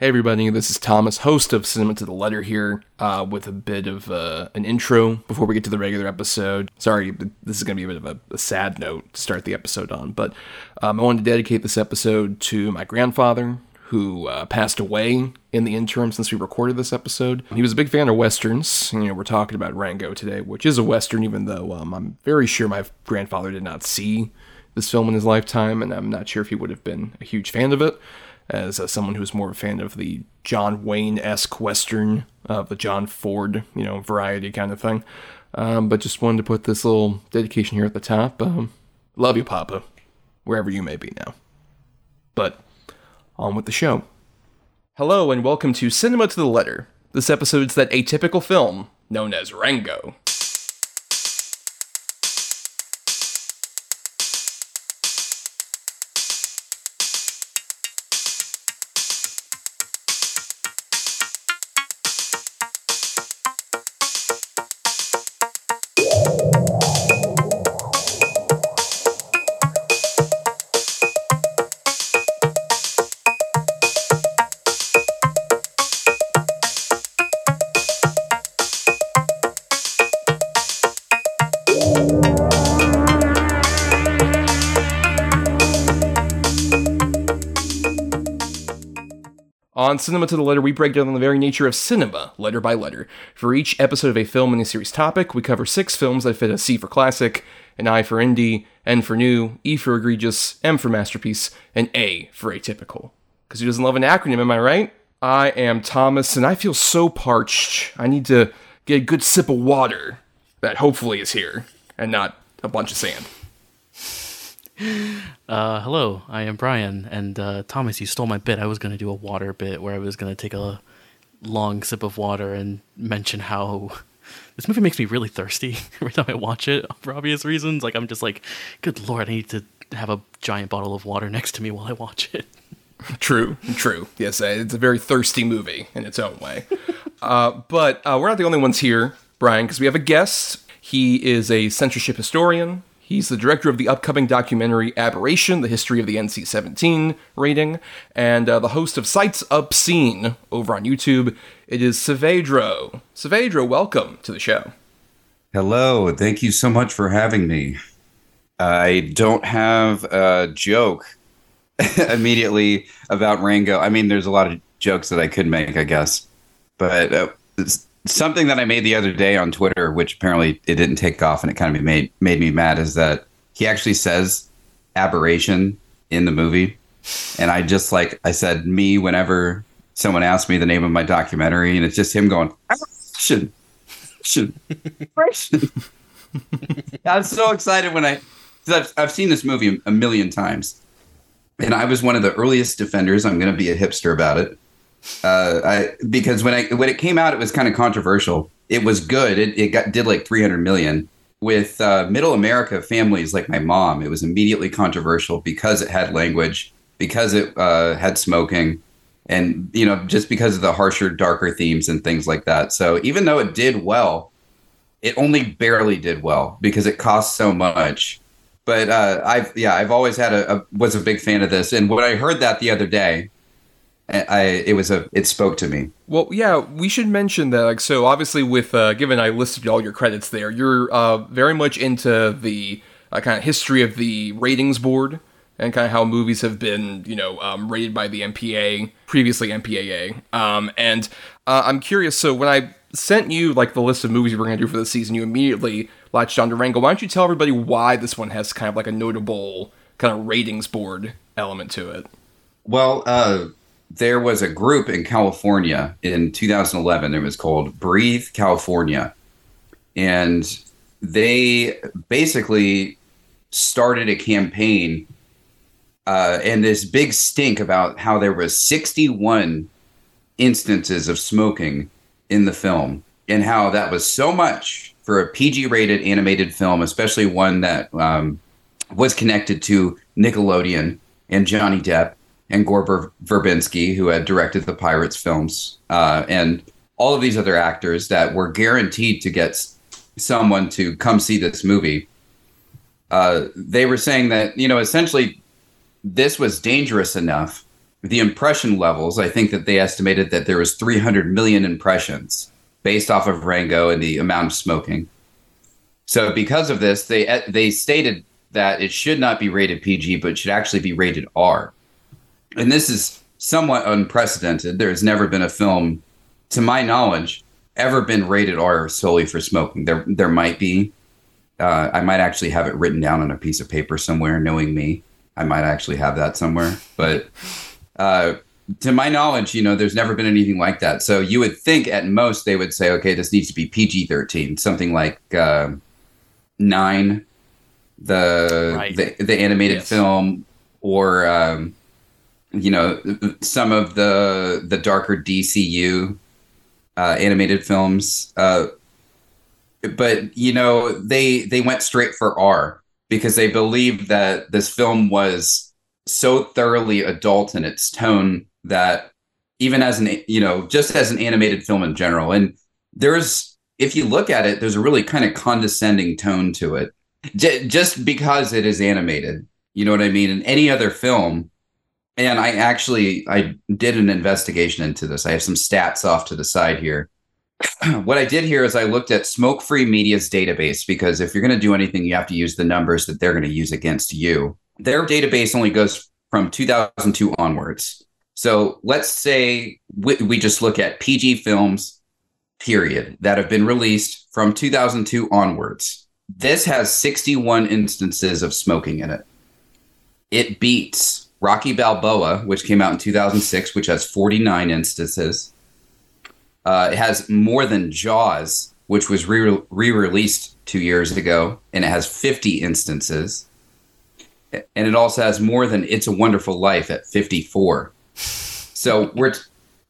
Hey everybody, this is Thomas, host of Cinema to the Letter here, uh, with a bit of uh, an intro before we get to the regular episode. Sorry, this is going to be a bit of a, a, sad note to start the episode on, but um, I wanted to dedicate this episode to my grandfather, who uh, passed away in the interim since we recorded this episode. He was a big fan of westerns. You know, we're talking about Rango today, which is a western, even though um, I'm very sure my grandfather did not see this film in his lifetime, and I'm not sure if he would have been a huge fan of it as uh, someone who's more a fan of the John Wayne esque Western, uh, the John Ford, you know, variety kind of thing. Um, but just wanted to put this little dedication here at the top. Um, love you, Papa, wherever you may be now. But on with the show. Hello, and welcome to Cinema to the Letter. This episode's that atypical film known as Rango. On Cinema to the Letter, we break down the very nature of cinema, letter by letter. For each episode of a film in a series topic, we cover six films that fit a C for classic, an I for indie, N for new, E for egregious, M for masterpiece, and A for atypical. Because who doesn't love an acronym, am I right? I am Thomas, and I feel so parched. I need to get a good sip of water that hopefully is here, and not a bunch of sand. Uh, hello, I am Bryan, and uh, Thomas, you stole my bit. I was going to do a water bit where I was going to take a long sip of water and mention how this movie makes me really thirsty every time I watch it for obvious reasons. Like I'm just like, good lord, I need to have a giant bottle of water next to me while I watch it. True, true. Yes, uh, it's a very thirsty movie in its own way. uh, but uh, we're not the only ones here, Bryan, because we have a guest. He is a censorship historian. He's the director of the upcoming documentary Aberration, the history of the NC 17 rating, and uh, the host of Sights Obscene over on YouTube. It is Saveydro. Saveydro, welcome to the show. Hello, thank you so much for having me. I don't have a joke immediately about Rango. I mean, there's a lot of jokes that I could make, I guess, but uh, something that I made the other day on Twitter, which apparently it didn't take off and it kind of made made me mad, is that he actually says aberration in the movie, and I just like I said me whenever someone asked me the name of my documentary, and it's just him going aberration. I'm so excited when I I've, I've seen this movie a million times, and I was one of the earliest defenders. I'm going to be a hipster about it uh, I because when I when it came out, it was kind of controversial. It was good. It it got did like 300 million with uh, middle America families like my mom. It was immediately controversial because it had language, because it uh, had smoking, and you know just because of the harsher, darker themes and things like that. So even though it did well, it only barely did well because it cost so much. But uh, I've yeah, I've always had a, a was a big fan of this, and when I heard that the other day I it was a it spoke to me. Well, yeah, we should mention that. Like, so obviously, with uh, given I listed all your credits there, you're uh, very much into the uh, kind of history of the ratings board and kind of how movies have been, you know, um, rated by the MPA, previously MPAA. Um, and uh, I'm curious. So when I sent you like the list of movies we're going to do for the season, you immediately latched on to Rango. Why don't you tell everybody why this one has kind of like a notable kind of ratings board element to it? Well, uh, there was a group in California in 2011. It was called Breathe California. And they basically started a campaign uh, and this big stink about how there was 61 instances of smoking in the film and how that was so much for a PG rated animated film, especially one that um, was connected to Nickelodeon and Johnny Depp and Gore Verbinski, who had directed the Pirates films, uh, and all of these other actors that were guaranteed to get someone to come see this movie. Uh, they were saying that you know essentially this was dangerous enough the impression levels, I think that they estimated that there was 300 million impressions based off of Rango and the amount of smoking. So because of this, they they stated that it should not be rated PG, but should actually be rated R. And this is somewhat unprecedented. There has never been a film, to my knowledge, ever been rated R solely for smoking. There there might be. Uh, I might actually have it written down on a piece of paper somewhere. Knowing me, I might actually have that somewhere. But uh, to my knowledge, you know, there's never been anything like that. So you would think at most they would say, okay, this needs to be PG 13, something like uh, nine, the, Right. the the animated Yes. film, or um, you know, some of the the darker DCU uh, animated films. Uh, but you know, they they went straight for R because they believed that this film was so thoroughly adult in its tone that even as an you know just as an animated film in general and there's if you look at it there's a really kind of condescending tone to it J- just because it is animated you know what i mean in any other film and i actually i did an investigation into this i have some stats off to the side here what i did here is i looked at smoke free media's database because if you're going to do anything you have to use the numbers that they're going to use against you their database only goes from 2002 onwards so let's say we, we just look at PG films, period, that have been released from 2002 onwards. This has 61 instances of smoking in it. It beats Rocky Balboa, which came out in 2006, which has 49 instances. Uh, it has more than Jaws, which was re released two years ago, and it has 50 instances. And it also has more than It's a Wonderful Life at 54. So we're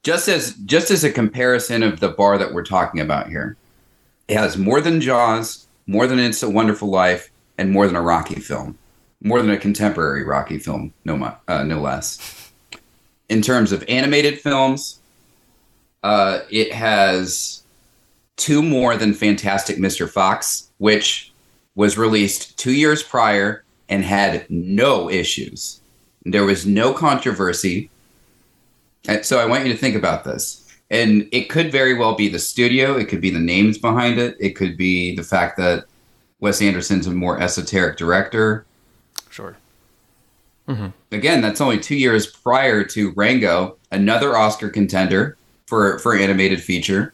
just as just as a comparison of the bar that we're talking about here. It has more than Jaws, more than It's a Wonderful Life, and more than a Rocky film, more than a contemporary Rocky film, no uh, no less. In terms of animated films, uh, it has two more than Fantastic Mr. Fox, which was released two years prior and had no issues. There was no controversy. And so I want you to think about this. And it could very well be the studio, it could be the names behind it, it could be the fact that Wes Anderson's a more esoteric director. Sure. Again, that's only two years prior to Rango, another Oscar contender for for animated feature,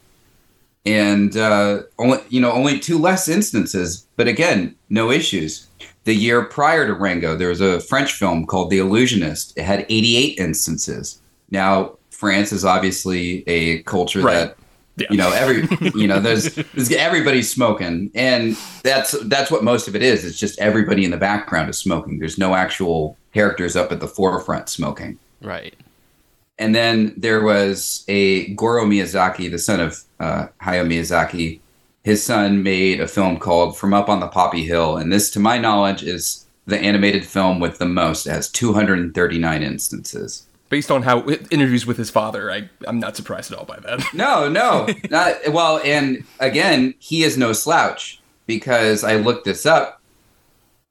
and uh, only you know only two less instances, but again, no issues. The year prior to Rango, there was a French film called The Illusionist. It had 88 instances. Now, France is obviously a culture Right. that Yeah. you know every you know there's, there's everybody's smoking and that's that's what most of it is. It's just everybody in the background is smoking. There's no actual characters up at the forefront smoking. Right. and then there was a Goro Miyazaki the son of uh, Hayao Miyazaki. His son made a film called From Up on the Poppy Hill and this to my knowledge is the animated film with the most. It has 239 instances Based on how interviews with his father, I I'm not surprised at all by that. No, no, not well. And again, he is no slouch because I looked this up.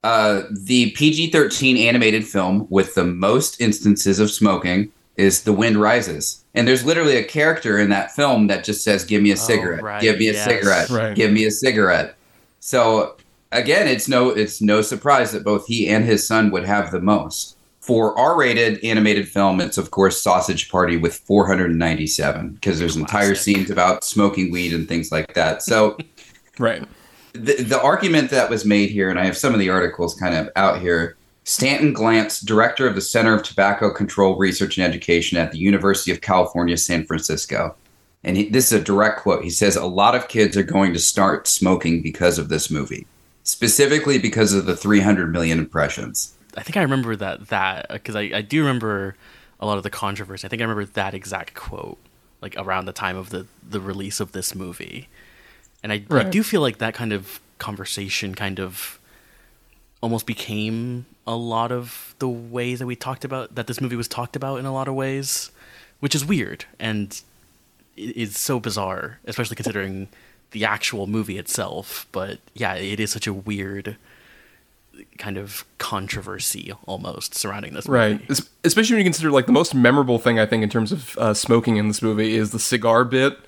Uh, the PG 13 animated film with the most instances of smoking is The Wind Rises. And there's literally a character in that film that just says, Give me a cigarette. right, Give me a yes. cigarette. Right. Give me a cigarette. So again, it's no it's no surprise that both he and his son would have the most. For R-rated animated film, it's of course Sausage Party with 497 because there's entire scenes about smoking weed and things like that. So Right. the, the argument that was made here, and I have some of the articles kind of out here. Stanton Glantz, director of the Center of Tobacco Control Research and Education at the University of California, San Francisco. And he, this is a direct quote. He says, A lot of kids are going to start smoking because of this movie, specifically because of the 300 million impressions. I think I remember that that uh, because I, I do remember a lot of the controversy. I think I remember that exact quote like around the time of the the release of this movie, and I, I do feel like that kind of conversation kind of almost became a lot of the way that we talked about that this movie was talked about in a lot of ways, which is weird and is so bizarre, especially considering the actual movie itself. But yeah, it is such a weird kind of controversy almost surrounding this Right. movie. Es- Especially when you consider like the most memorable thing I think in terms of uh, smoking in this movie is the cigar bit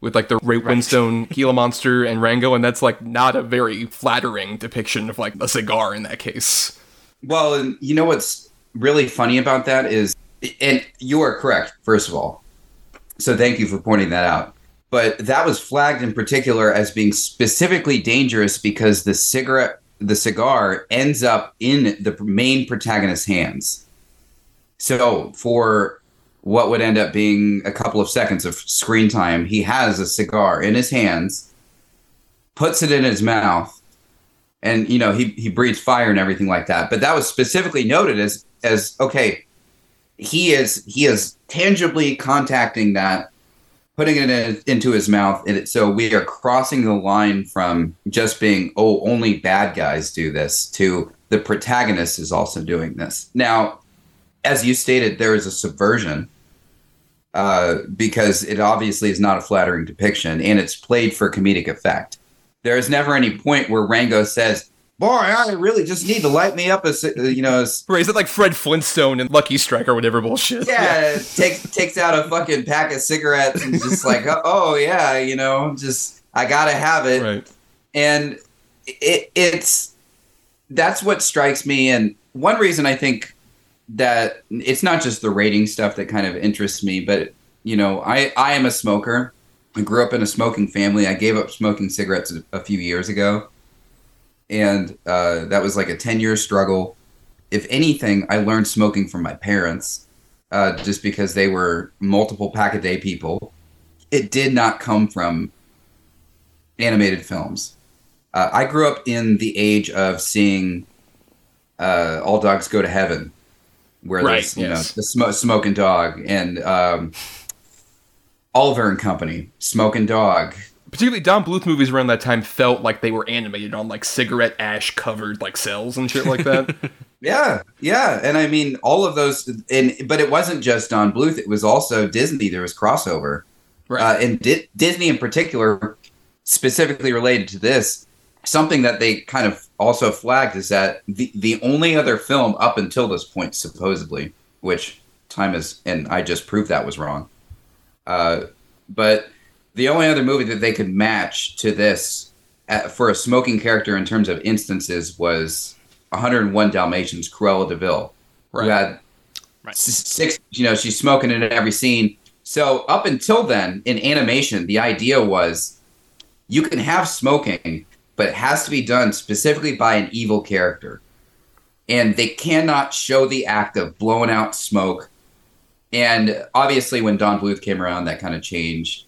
with like the Ray Winstone, Gila Monster, and Rango, and that's like not a very flattering depiction of like a cigar in that case. Well, and you know what's really funny about that is, and you are correct, first of all. So thank you for pointing that out. But that was flagged in particular as being specifically dangerous because the cigarette, the cigar ends up in the main protagonist's hands. So for what would end up being a couple of seconds of screen time, he has a cigar in his hands, puts it in his mouth, and you know he he breathes fire and everything like that. But that was specifically noted as as okay, he is he is tangibly contacting that, putting it in, into his mouth. So we are crossing the line from just being oh only bad guys do this to the protagonist is also doing this. Now, as you stated, there is a subversion. Uh, because it obviously is not a flattering depiction and it's played for comedic effect there is never any point where Rango says, "Boy, I really just need to light me up as uh, you know." a c- Right? Is it like Fred Flintstone and Lucky Strike or whatever bullshit? Yeah, takes takes out a fucking pack of cigarettes and just like, oh, oh, yeah, you know, just I gotta have it, Right. and it it's that's what strikes me. And one reason I think that it's not just the rating stuff that kind of interests me, but you know, I I am a smoker. I grew up in a smoking family. I gave up smoking cigarettes a, a few years ago, and uh, that was like a ten year struggle. If anything, I learned smoking from my parents, uh, just because they were multiple pack a day people. It did not come from animated films. Uh, I grew up in the age of seeing uh, All Dogs Go to Heaven, where Right, there's you yes. know the sm- smoking dog and um, Oliver and Company, Smoking Dog. Particularly Don Bluth movies around that time felt like they were animated on like cigarette ash covered like cells and shit like that. Yeah, yeah, and I mean all of those, and but it wasn't just Don Bluth; it was also Disney. There was crossover, Right. uh, and Di- Disney in particular, specifically related to this, something that they kind of also flagged is that the the only other film up until this point, supposedly, which time is, and I just proved that was wrong, uh, but the only other movie that they could match to this uh, for a smoking character in terms of instances was 101 Dalmatians, Cruella de Vil, who Right. had Right. six. You know, she's smoking in every scene. So up until then, in animation, the idea was you can have smoking, but it has to be done specifically by an evil character, and they cannot show the act of blowing out smoke. And obviously, when Don Bluth came around, that kind of changed.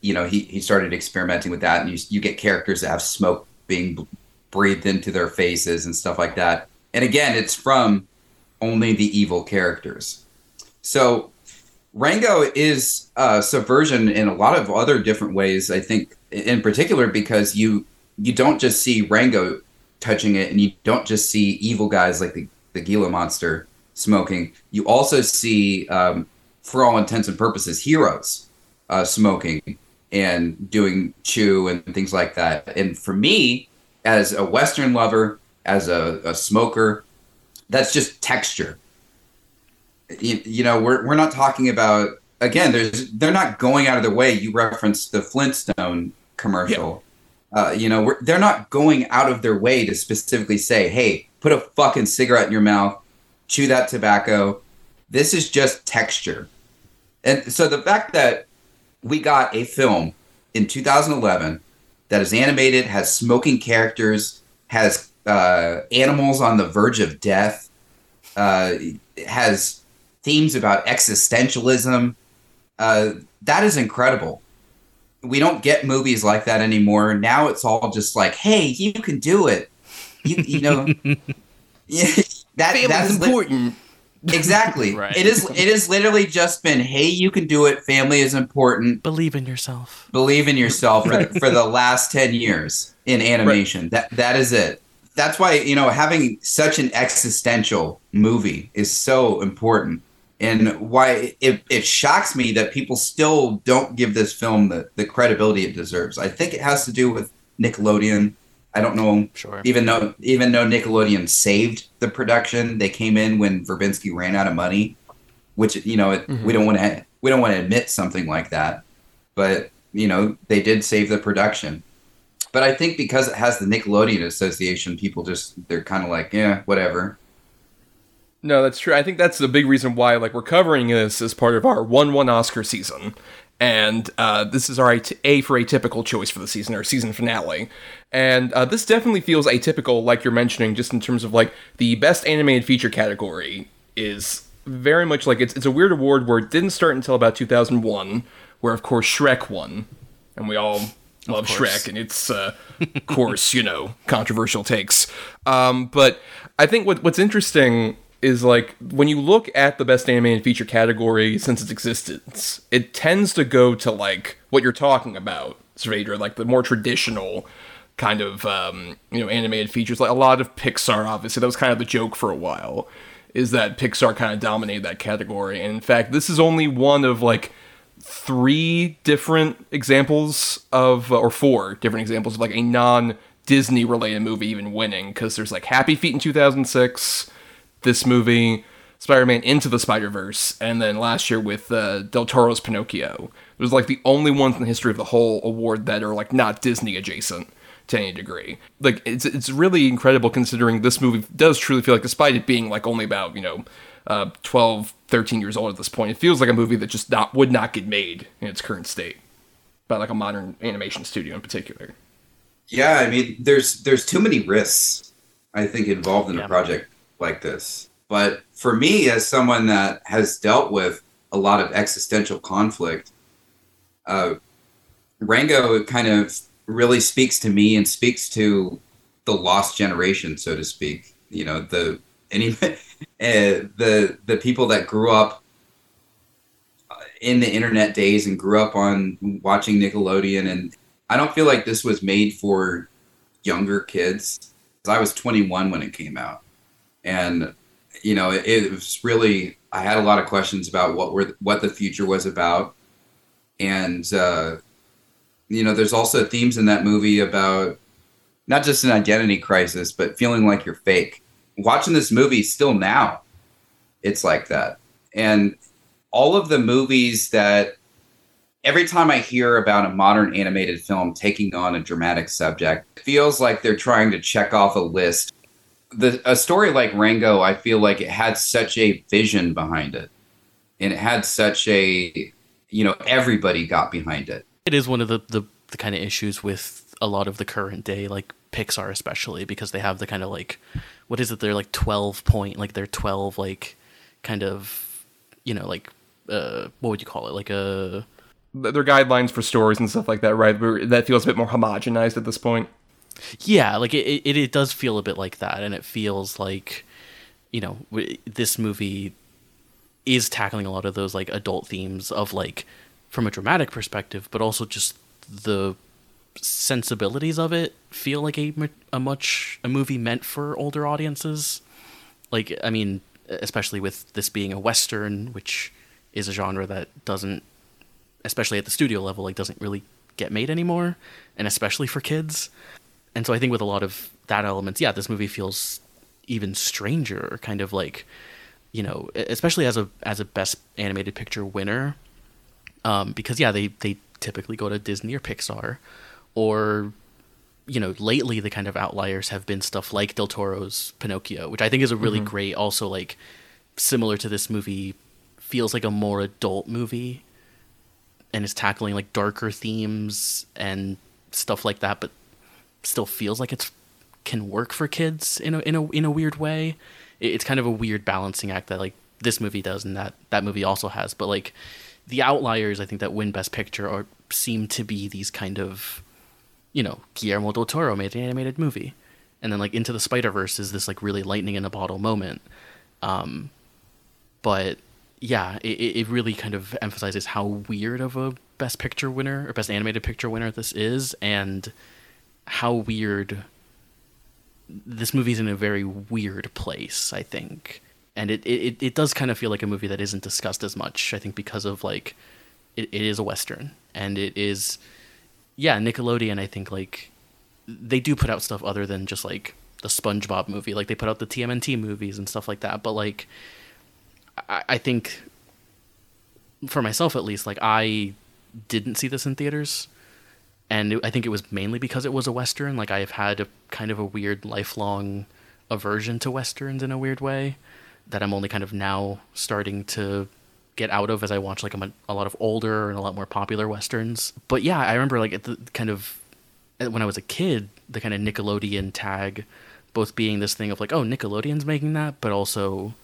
You know, he, he started experimenting with that, and you, you get characters that have smoke being breathed into their faces and stuff like that. And again, it's from only the evil characters. So Rango is subversion in a lot of other different ways. I think, in particular, because you you don't just see Rango touching it, and you don't just see evil guys like the the Gila monster smoking. You also see, um, for all intents and purposes, heroes uh, smoking and doing chew and things like that. And for me, as a Western lover, as a, a smoker, that's just texture. You, you know, we're, we're not talking about again. There's they're not going out of their way. You referenced the Flintstone commercial. Uh, you know, we're, they're not going out of their way to specifically say, "Hey, put a fucking cigarette in your mouth, chew that tobacco." This is just texture. And so the fact that we got a film in 2011 that is animated, has smoking characters, has uh, animals on the verge of death, uh, has themes about existentialism. Uh, that is incredible. We don't get movies like that anymore. Now it's all just like, hey, you can do it. You, you know, yeah, that, that is lit- important. exactly. Right. It is. It has literally just been, hey, you can do it. Family is important Believe in yourself. believe in yourself for, for the last 10 years in animation that that is it that's why you know having such an existential movie is so important and why it, it shocks me that people still don't give this film the, the credibility it deserves i think it has to do with nickelodeon I don't know. Sure. Even though even though Nickelodeon saved the production, they came in when Verbinski ran out of money, which you know it, we mm-hmm. don't want to we don't want to admit something like that, but you know they did save the production. But I think because it has the Nickelodeon Association, people just they're kind of like, yeah, whatever. No, that's true. I think that's the big reason why like we're covering this as part of our one one Oscar season. And uh, this is our A A for atypical choice for the season, or season finale. And uh, this definitely feels atypical, like you're mentioning, just in terms of like the best animated feature category is very much like it's, it's a weird award where it didn't start until about 2001, where of course Shrek won. And we all love. Shrek, and it's, uh, of course, you know, controversial takes. Um, but I think what, what's interesting is like when you look at the best animated feature category since its existence, it tends to go to like what you're talking about, Saveydro, like the more traditional kind of um, you know animated features. Like a lot of Pixar, obviously, that was kind of the joke for a while, is that Pixar kind of dominated that category. And in fact, this is only one of like three different examples of, or four different examples of like a non Disney related movie even winning because there's like Happy Feet in 2006 this movie, Spider Man Into the Spider Verse, and then last year with uh, Del Toro's Pinocchio. It was like the only ones in the history of the whole award that are like not Disney adjacent to any degree. Like it's it's really incredible considering this movie does truly feel like, despite it being like only about you know. Uh, 12, 13 years old at this point. It feels like a movie that just not would not get made in its current state by like a modern animation studio in particular. Yeah, I mean, there's there's too many risks, I think, involved in Yeah. a project like this. But for me, as someone that has dealt with a lot of existential conflict, uh, Rango kind of really speaks to me and speaks to the lost generation, so to speak. You know, the any uh, the the people that grew up in the internet days and grew up on watching Nickelodeon and I don't feel like this was made for younger kids. I was 21 when it came out, and you know it, it was really. I had a lot of questions about what were what the future was about, and uh, you know, there's also themes in that movie about not just an identity crisis, but feeling like you're fake. Watching this movie still now, it's like that, and all of the movies that every time I hear about a modern animated film taking on a dramatic subject, feels like they're trying to check off a list. The a story like Rango, I feel like it had such a vision behind it. And it had such a you know, everybody got behind it. it is one of the, the, the kind of issues with a lot of the current day, like Pixar especially, because they have the kind of like, what is it? They're like twelve point, like they're twelve, like kind of, you know, like uh, what would you call it? Like a Their guidelines for stories and stuff like that, right? That feels a bit more homogenized at this point. Yeah, like it, it it does feel a bit like that, and it feels like, you know, this movie is tackling a lot of those like adult themes of like from a dramatic perspective, but also just the sensibilities of it feel like a, a much a movie meant for older audiences. Like I mean, especially with this being a western, which is a genre that doesn't, especially at the studio level, like doesn't really get made anymore, and especially for kids. And so I think with a lot of that elements, yeah, this movie feels even stranger, kind of like, you know, especially as a as a best animated picture winner, um, because yeah, they they typically go to Disney or Pixar, or you know, lately the kind of outliers have been stuff like Del Toro's Pinocchio, which I think is a really great, also like similar to this movie, feels like a more adult movie, and is tackling like darker themes and stuff like that, but still feels like it's can work for kids in a in a in a weird way. It- It's kind of a weird balancing act that like this movie does and that that movie also has, but like the outliers I think that win Best Picture are seem to be these kind of you know Guillermo del Toro made an animated movie, and then like Into the Spider Verse is this like really lightning in a bottle moment. Um, but yeah, it it really kind of emphasizes how weird of a Best Picture winner or Best Animated Picture winner this is, and how weird this movie's in a very weird place. I think, and it it, it does kind of feel like a movie that isn't discussed as much. I think because of like it, it is a western and it is yeah Nickelodeon. I think like they do put out stuff other than just like the SpongeBob movie. Like they put out the TMNT movies and stuff like that. But like, I, I think for myself at least, like I didn't see this in theaters, and it, I think it was mainly because it was a western. Like I've had a kind of a weird lifelong aversion to westerns in a weird way that I'm only kind of now starting to get out of as I watch like a, a lot of older and a lot more popular westerns. But yeah, I remember like at the kind of when I was a kid, the kind of Nickelodeon tag, both being this thing of like, oh, Nickelodeon's making that, but also,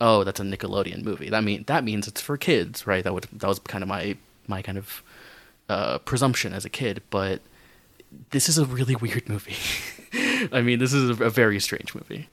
oh, that's a Nickelodeon movie. That mean that means it's for kids, right? That would that was kind of my my kind of uh, presumption as a kid. But this is a really weird movie. I mean, this is a, very strange movie.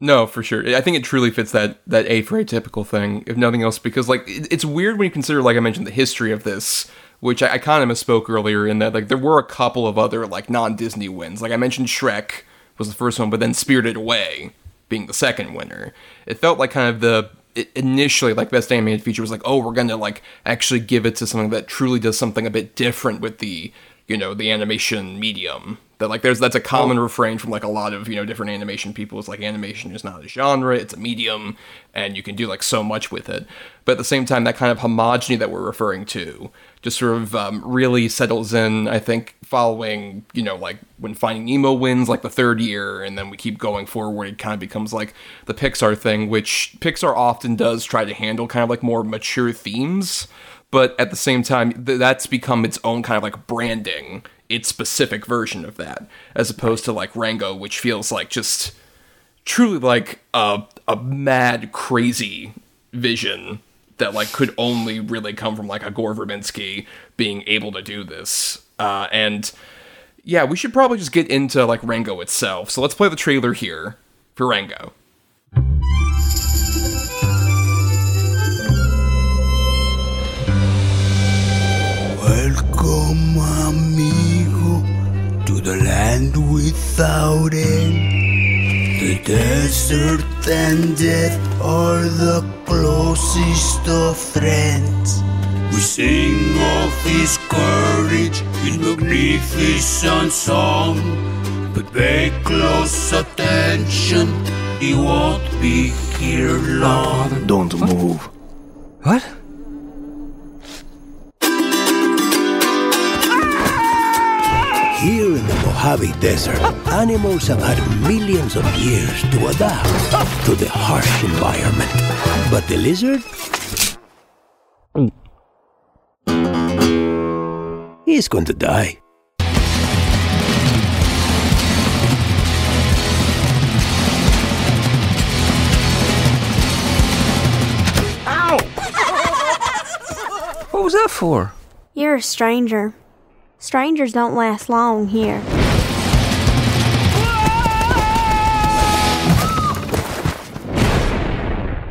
No, for sure. I think it truly fits that that A for atypical thing, if nothing else, because like it, it's weird when you consider, like I mentioned, the history of this, which I, I kind of misspoke earlier in that like there were a couple of other like non Disney wins. Like I mentioned, Shrek was the first one, but then Spirited Away being the second winner. It felt like kind of the initially like best animated feature was like, oh, we're gonna like actually give it to something that truly does something a bit different with the you know the animation medium. That like there's that's a common refrain from like a lot of you know different animation people. It's like animation is not a genre it's a medium and you can do like so much with it. But at the same time that kind of homogeny that we're referring to just sort of um, really settles in i think following you know like when finding nemo wins like the third year and then we keep going forward it kind of becomes like the pixar thing which pixar often does try to handle kind of like more mature themes but at the same time th- that's become its own kind of like branding its specific version of that as opposed to like rango which feels like just truly like a, a mad crazy vision that like could only really come from like a gore verbinski being able to do this. Uh, and yeah we should probably just get into like rango itself. So let's play the trailer here for rango Welcome, amigo, to the land without end. The desert and death are the closest of friends. We sing of his courage in magnificent song. But pay close attention, he won't be here long. Don't move. What? Here in the Mojave Desert, animals have had millions of years to adapt to the harsh environment. But the lizard? He's going to die. Ow! what was that for? You're a stranger. Strangers don't last long here.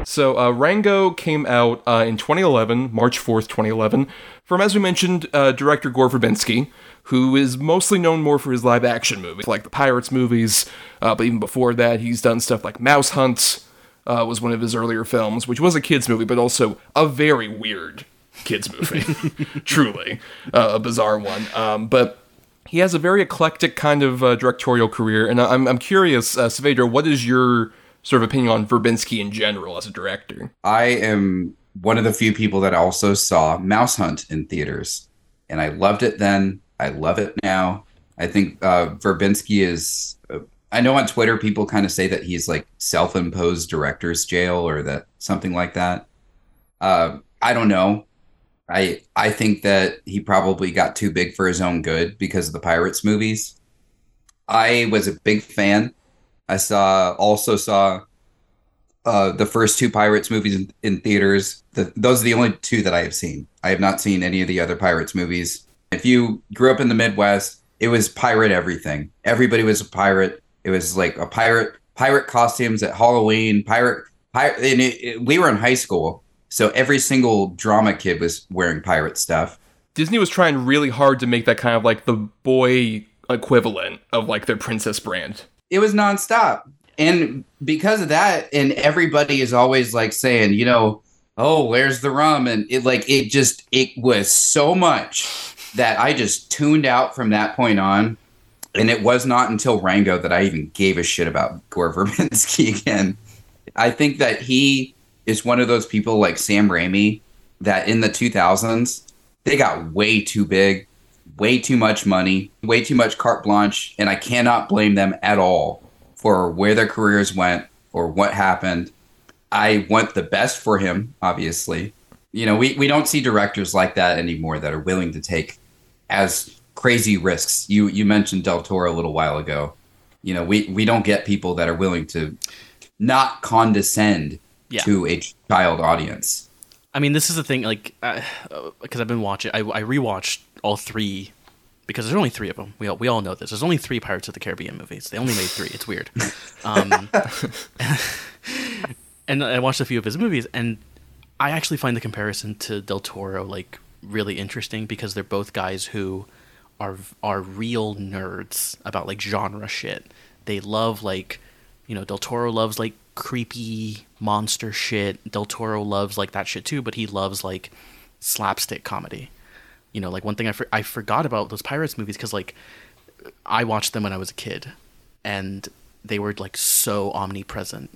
So uh, Rango came out uh, in 2011, March 4th, 2011, from, as we mentioned, uh, director Gore Verbinski, who is mostly known more for his live action movies, like the Pirates movies, uh, but even before that, he's done stuff like Mouse Hunt, uh, was one of his earlier films, which was a kid's movie, but also a very weird kids movie, truly uh, a bizarre one. Um, but he has a very eclectic kind of uh, directorial career, and I'm I'm curious, uh, what is your sort of opinion on Verbinski in general as a director? I am one of the few people that also saw Mouse Hunt in theaters, and I loved it then. I love it now. I think uh, Verbinski is. Uh, I know on Twitter people kind of say that he's like self-imposed director's jail or that something like that. Uh, I don't know. I I think that he probably got too big for his own good because of the Pirates movies. I was a big fan. I saw also saw uh, the first two Pirates movies in, in theaters. The, those are the only two that I have seen. I have not seen any of the other Pirates movies. If you grew up in the Midwest, it was pirate everything. Everybody was a pirate. It was like a pirate pirate costumes at Halloween. Pirate pirate. It, it, we were in high school, so every single drama kid was wearing pirate stuff. Disney was trying really hard to make that kind of like the boy equivalent of like their princess brand. It was nonstop. And because of that, and everybody is always like saying, you know, oh, where's the rum? And it like it just it was so much that I just tuned out from that point on. And it was not until Rango that I even gave a shit about Gore Verbinski again. I think that he is one of those people like Sam Raimi that in the 2000s, they got way too big, way too much money, way too much carte blanche. And I cannot blame them at all for where their careers went or what happened. I want the best for him, obviously. You know, we, we don't see directors like that anymore that are willing to take as crazy risks. You you mentioned Del Toro a little while ago. You know, we, we don't get people that are willing to not condescend Yeah. to a child audience. I mean, this is the thing, like, because I've been watching, I, I rewatched all three because there's only three of them. We all, we all know this. There's only three Pirates of the Caribbean movies. They only made three. It's weird. Um, and I watched a few of his movies, and I actually find the comparison to Del Toro like really interesting because they're both guys who are are real nerds about like genre shit. They love like, you know, Del Toro loves like creepy monster shit. Del Toro loves like that shit too, but he loves like slapstick comedy. You know, like one thing I, for- I forgot about those Pirates movies because like I watched them when I was a kid, and they were like so omnipresent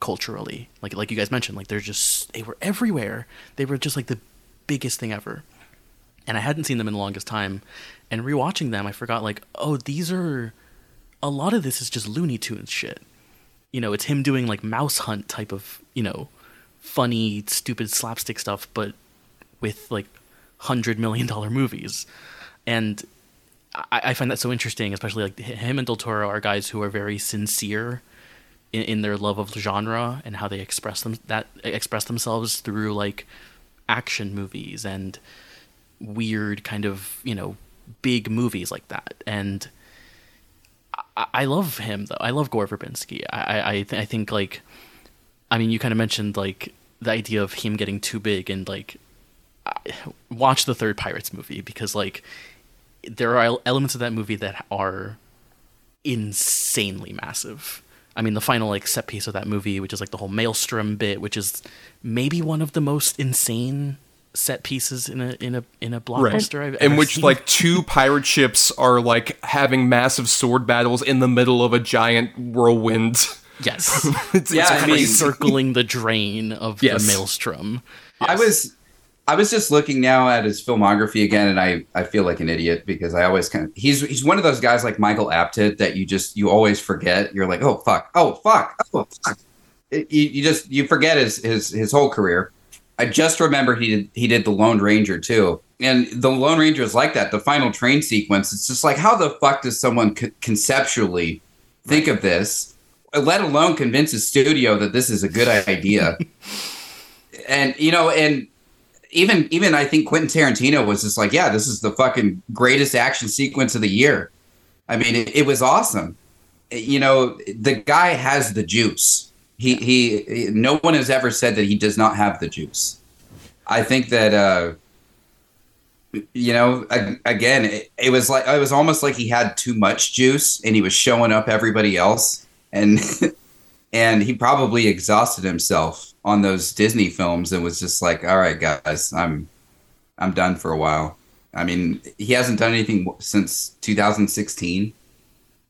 culturally. Like like you guys mentioned, like they're just they were everywhere. They were just like the biggest thing ever. And I hadn't seen them in the longest time. And rewatching them, I forgot like, oh, these are a lot of this is just Looney Tunes shit. You know, it's him doing like mouse hunt type of, you know, funny, stupid slapstick stuff, but with like hundred million dollar movies. And I, I find that so interesting, especially like him and Del Toro are guys who are very sincere in, in their love of genre and how they express them that express themselves through like action movies and weird kind of you know big movies like that and I, love him though I love Gore Verbinski I I, th- I think like I mean you kind of mentioned like the idea of him getting too big and like watch the third Pirates movie because like there are elements of that movie that are insanely massive. I mean, the final like set piece of that movie, which is like the whole maelstrom bit, which is maybe one of the most insane set pieces in a in a in a blockbuster I've in which seen. like two pirate ships are like having massive sword battles in the middle of a giant whirlwind. yes, it's, Yeah, it's I mean- circling the drain of Yes. the maelstrom. I was I was just looking now at his filmography again, and I, I feel like an idiot because I always kind of he's he's one of those guys like Michael Apted that you just you always forget. You're like, oh fuck, oh fuck, oh fuck. It- you, you just you forget his his his whole career. I just remember he did he did the Lone Ranger too, and the Lone Ranger is like that. The final train sequence, it's just like how the fuck does someone co- conceptually think of this, let alone convince a studio that this is a good idea? and you know, and even even I think Quentin Tarantino was just like, yeah, this is the fucking greatest action sequence of the year. I mean, it, it was awesome. You know, the guy has the juice. He he. No one has ever said that he does not have the juice. I think that. uh you know, again, it, it was like it was almost like he had too much juice, and he was showing up everybody else, and and he probably exhausted himself on those Disney films and was just like, "All right, guys, I'm I'm done for a while." I mean, he hasn't done anything since 2016.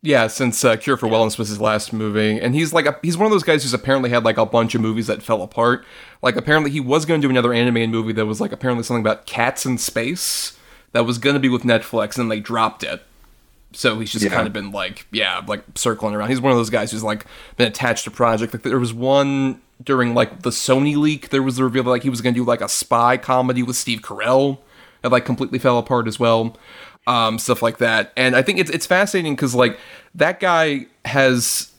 Yeah, since uh, Cure for Wellness was his last movie, and he's like a, he's one of those guys who's apparently had like a bunch of movies that fell apart. Like apparently he was going to do another animated movie that was like apparently something about cats in space that was going to be with Netflix, and they dropped it. So he's just Yeah. kind of been like, yeah, like circling around. He's one of those guys who's like been attached to project. Like there was one during like the Sony leak. There was the reveal that like he was going to do like a spy comedy with Steve Carell that like completely fell apart as well. Um, stuff like that. And I think it's it's fascinating because like that guy has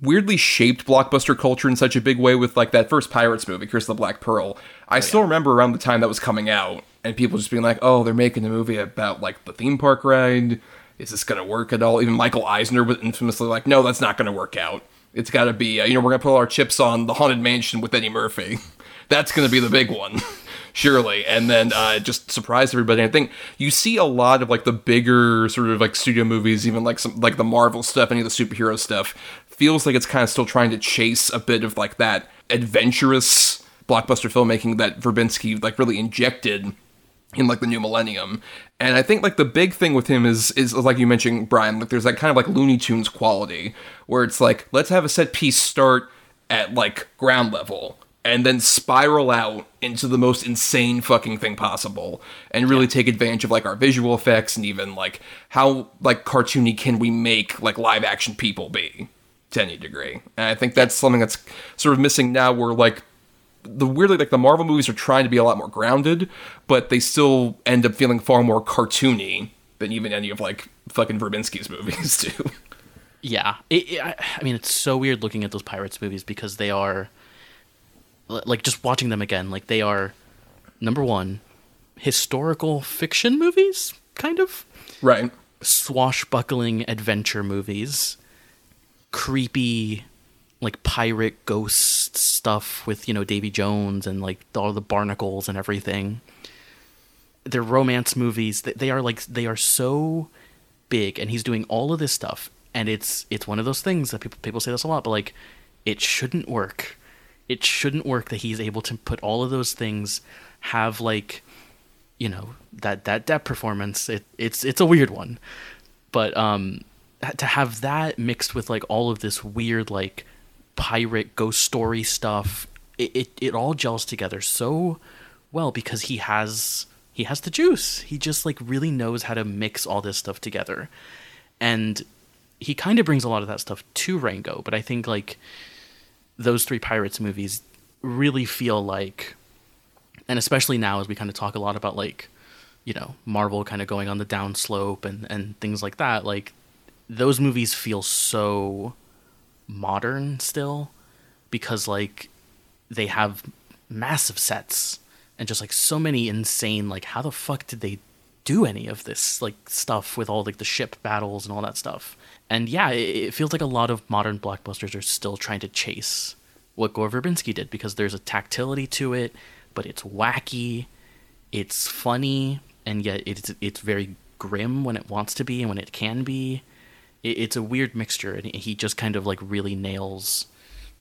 weirdly shaped blockbuster culture in such a big way with like that first Pirates movie, Curse of the Black Pearl. I still remember around the time that was coming out and people just being like, "Oh, they're making a movie about like the theme park ride. Is this gonna work at all?" Even Michael Eisner was infamously like, "No, that's not gonna work out. It's got to be, uh, you know, we're gonna put all our chips on the Haunted Mansion with Eddie Murphy. that's gonna be the big one." Surely, and then uh, just surprised everybody. I think you see a lot of like the bigger sort of like studio movies, even like some like the Marvel stuff, any of the superhero stuff, feels like it's kind of still trying to chase a bit of like that adventurous blockbuster filmmaking that Verbinski like really injected in like the new millennium. And I think like the big thing with him is is like you mentioned, Bryan, like there's that kind of like Looney Tunes quality where it's like, let's have a set piece start at like ground level and then spiral out into the most insane fucking thing possible and really take advantage of like our visual effects and even like how like cartoony can we make like live action people be to any degree. And i think that's something that's sort of missing now where like the weirdly like the marvel movies are trying to be a lot more grounded but they still end up feeling far more cartoony than even any of like fucking verbinski's movies do. Yeah, it, it, I I mean, it's so weird looking at those pirates movies because they are, like, just watching them again. Like, they are number one, historical fiction movies, kind of right swashbuckling adventure movies, creepy, like pirate ghost stuff with you know Davy Jones and like all the barnacles and everything. They're romance movies. They, they are like they are so big, and he's doing all of this stuff, and it's it's one of those things that people people say this a lot, but like it shouldn't work. It shouldn't work that he's able to put all of those things, have like, you know that that that performance. It it's it's a weird one, but um, to have that mixed with like all of this weird like pirate ghost story stuff, it it, it all gels together so well because he has he has the juice. He just like really knows how to mix all this stuff together. And he kind of brings a lot of that stuff to Rango, but I think like those three pirates movies really feel like and especially now as we kind of talk a lot about like you know Marvel kind of going on the downslope and and things like that like those movies feel so modern still because like they have massive sets and just like so many insane like how the fuck did they do any of this like stuff with all like the ship battles and all that stuff and yeah it, it feels like a lot of modern blockbusters are still trying to chase what gore verbinski did because there's a tactility to it but it's wacky it's funny and yet it's it's very grim when it wants to be and when it can be. It, it's a weird mixture and he just kind of like really nails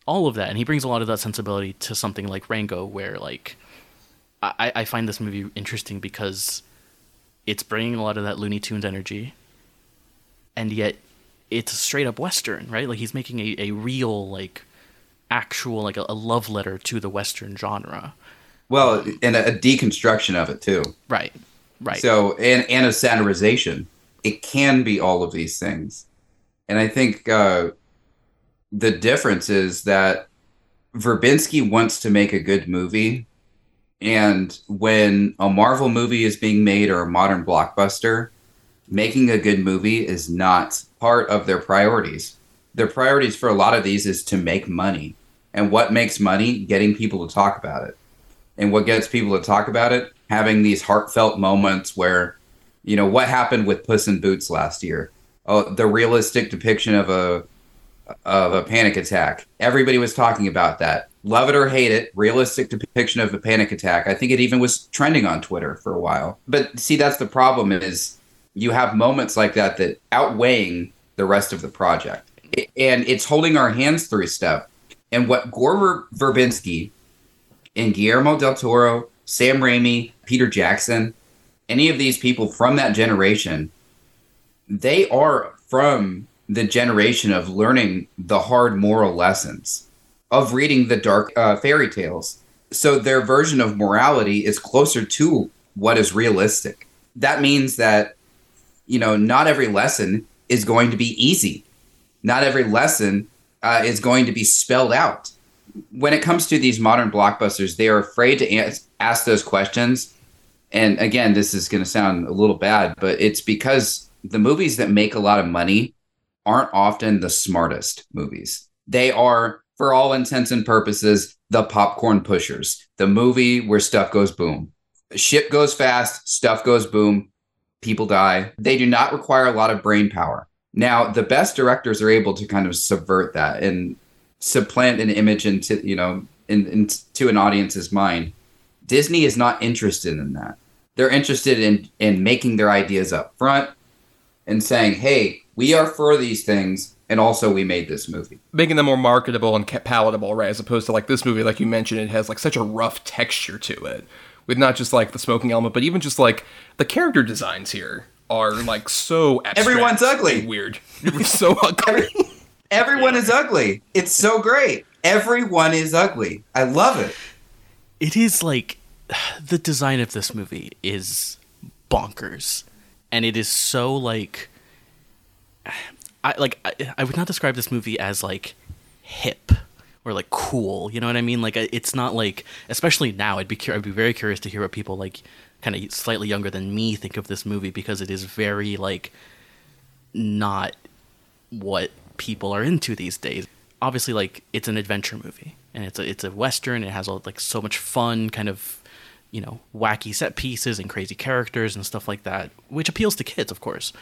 all of that and he brings a lot of that sensibility to something like rango where like i, I find this movie interesting because it's bringing a lot of that looney tunes energy and yet it's straight up western right? Like he's making a, a real like actual like a, a love letter to the western genre. Well, and a, a deconstruction of it too. right. Right. So and and a satirization. It can be all of these things, and I think uh, the difference is that Verbinski wants to make a good movie, and when a Marvel movie is being made or a modern blockbuster, making a good movie is not part of their priorities. Their priorities for a lot of these is to make money, and what makes money? Getting people to talk about it. And what gets people to talk about it? Having these heartfelt moments where you know what happened with puss in boots last year? Oh the realistic depiction of a of a panic attack. Everybody was talking about that. Love it or hate it realistic depiction of a panic attack. I think it even was trending on twitter for a while. But see that's the problem is you have moments like that that outweighing the rest of the project and it's holding our hands through stuff and what gore verbinski and Guillermo del Toro, Sam Raimi, Peter Jackson, any of these people from that generation, they are from the generation of learning the hard moral lessons of reading the dark uh, fairy tales. So their version of morality is closer to what is realistic. That means that, you know, not every lesson is going to be easy. Not every lesson uh, is going to be spelled out when it comes to these modern blockbusters, they are afraid to ask, ask those questions. And again, this is going to sound a little bad, but it's because the movies that make a lot of money aren't often the smartest movies. They are, for all intents and purposes, the popcorn pushers, the movie where stuff goes boom. Ship goes fast, stuff goes boom, people die. They do not require a lot of brain power. Now, the best directors are able to kind of subvert that and supplant an image into you know in, into an audience's mind disney is not interested in that they're interested in in making their ideas up front and saying hey we are for these things and also we made this movie making them more marketable and palatable, right? As opposed to like this movie, like you mentioned, it has like such a rough texture to it, with not just like the smoking element, but even just like the character designs here are like so Everyone's ugly. and weird. so ugly. Everyone is ugly. It's so great. Everyone is ugly. I love it. it is like the design of this movie is bonkers and it is so like i like I, I would not describe this movie as like hip or like cool you know what i mean like it's not like especially now i'd be cur- i'd be very curious to hear what people like kind of slightly younger than me think of this movie because it is very like not what people are into these days. Obviously, like it's an adventure movie and it's a it's a western. It has all, like so much fun, kind of you know wacky set pieces and crazy characters and stuff like that, which appeals to kids, of course.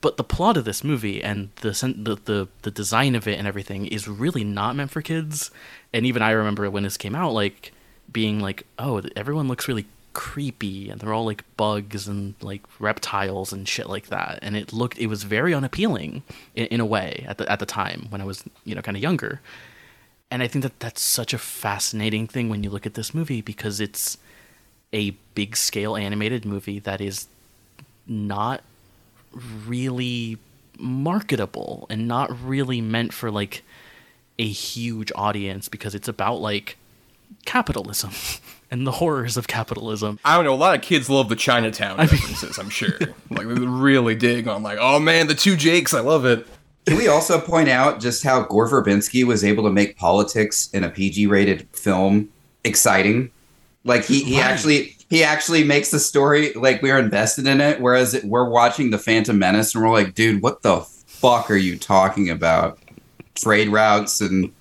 But the plot of this movie and the the the, the design of it and everything is really not meant for kids. And even I remember when this came out, like being like, oh, everyone looks really creepy and they're all like bugs and like reptiles and shit like that and it looked it was very unappealing in, in a way at the at the time when I was you know kind of younger and I think that that's such a fascinating thing when you look at this movie because it's a big scale animated movie that is not really marketable and not really meant for like a huge audience because it's about like capitalism and the horrors of capitalism. I don't know. A lot of kids love the Chinatown references. I'm sure. Like they really dig on like, oh man, the two Jakes. I love it. Can we also point out just how Gore Verbinski was able to make politics in a PG-rated film exciting? Like he, he actually he actually makes the story like we're invested in it, whereas it, we're watching the Phantom Menace and we're like, dude, what the fuck are you talking about? Trade routes and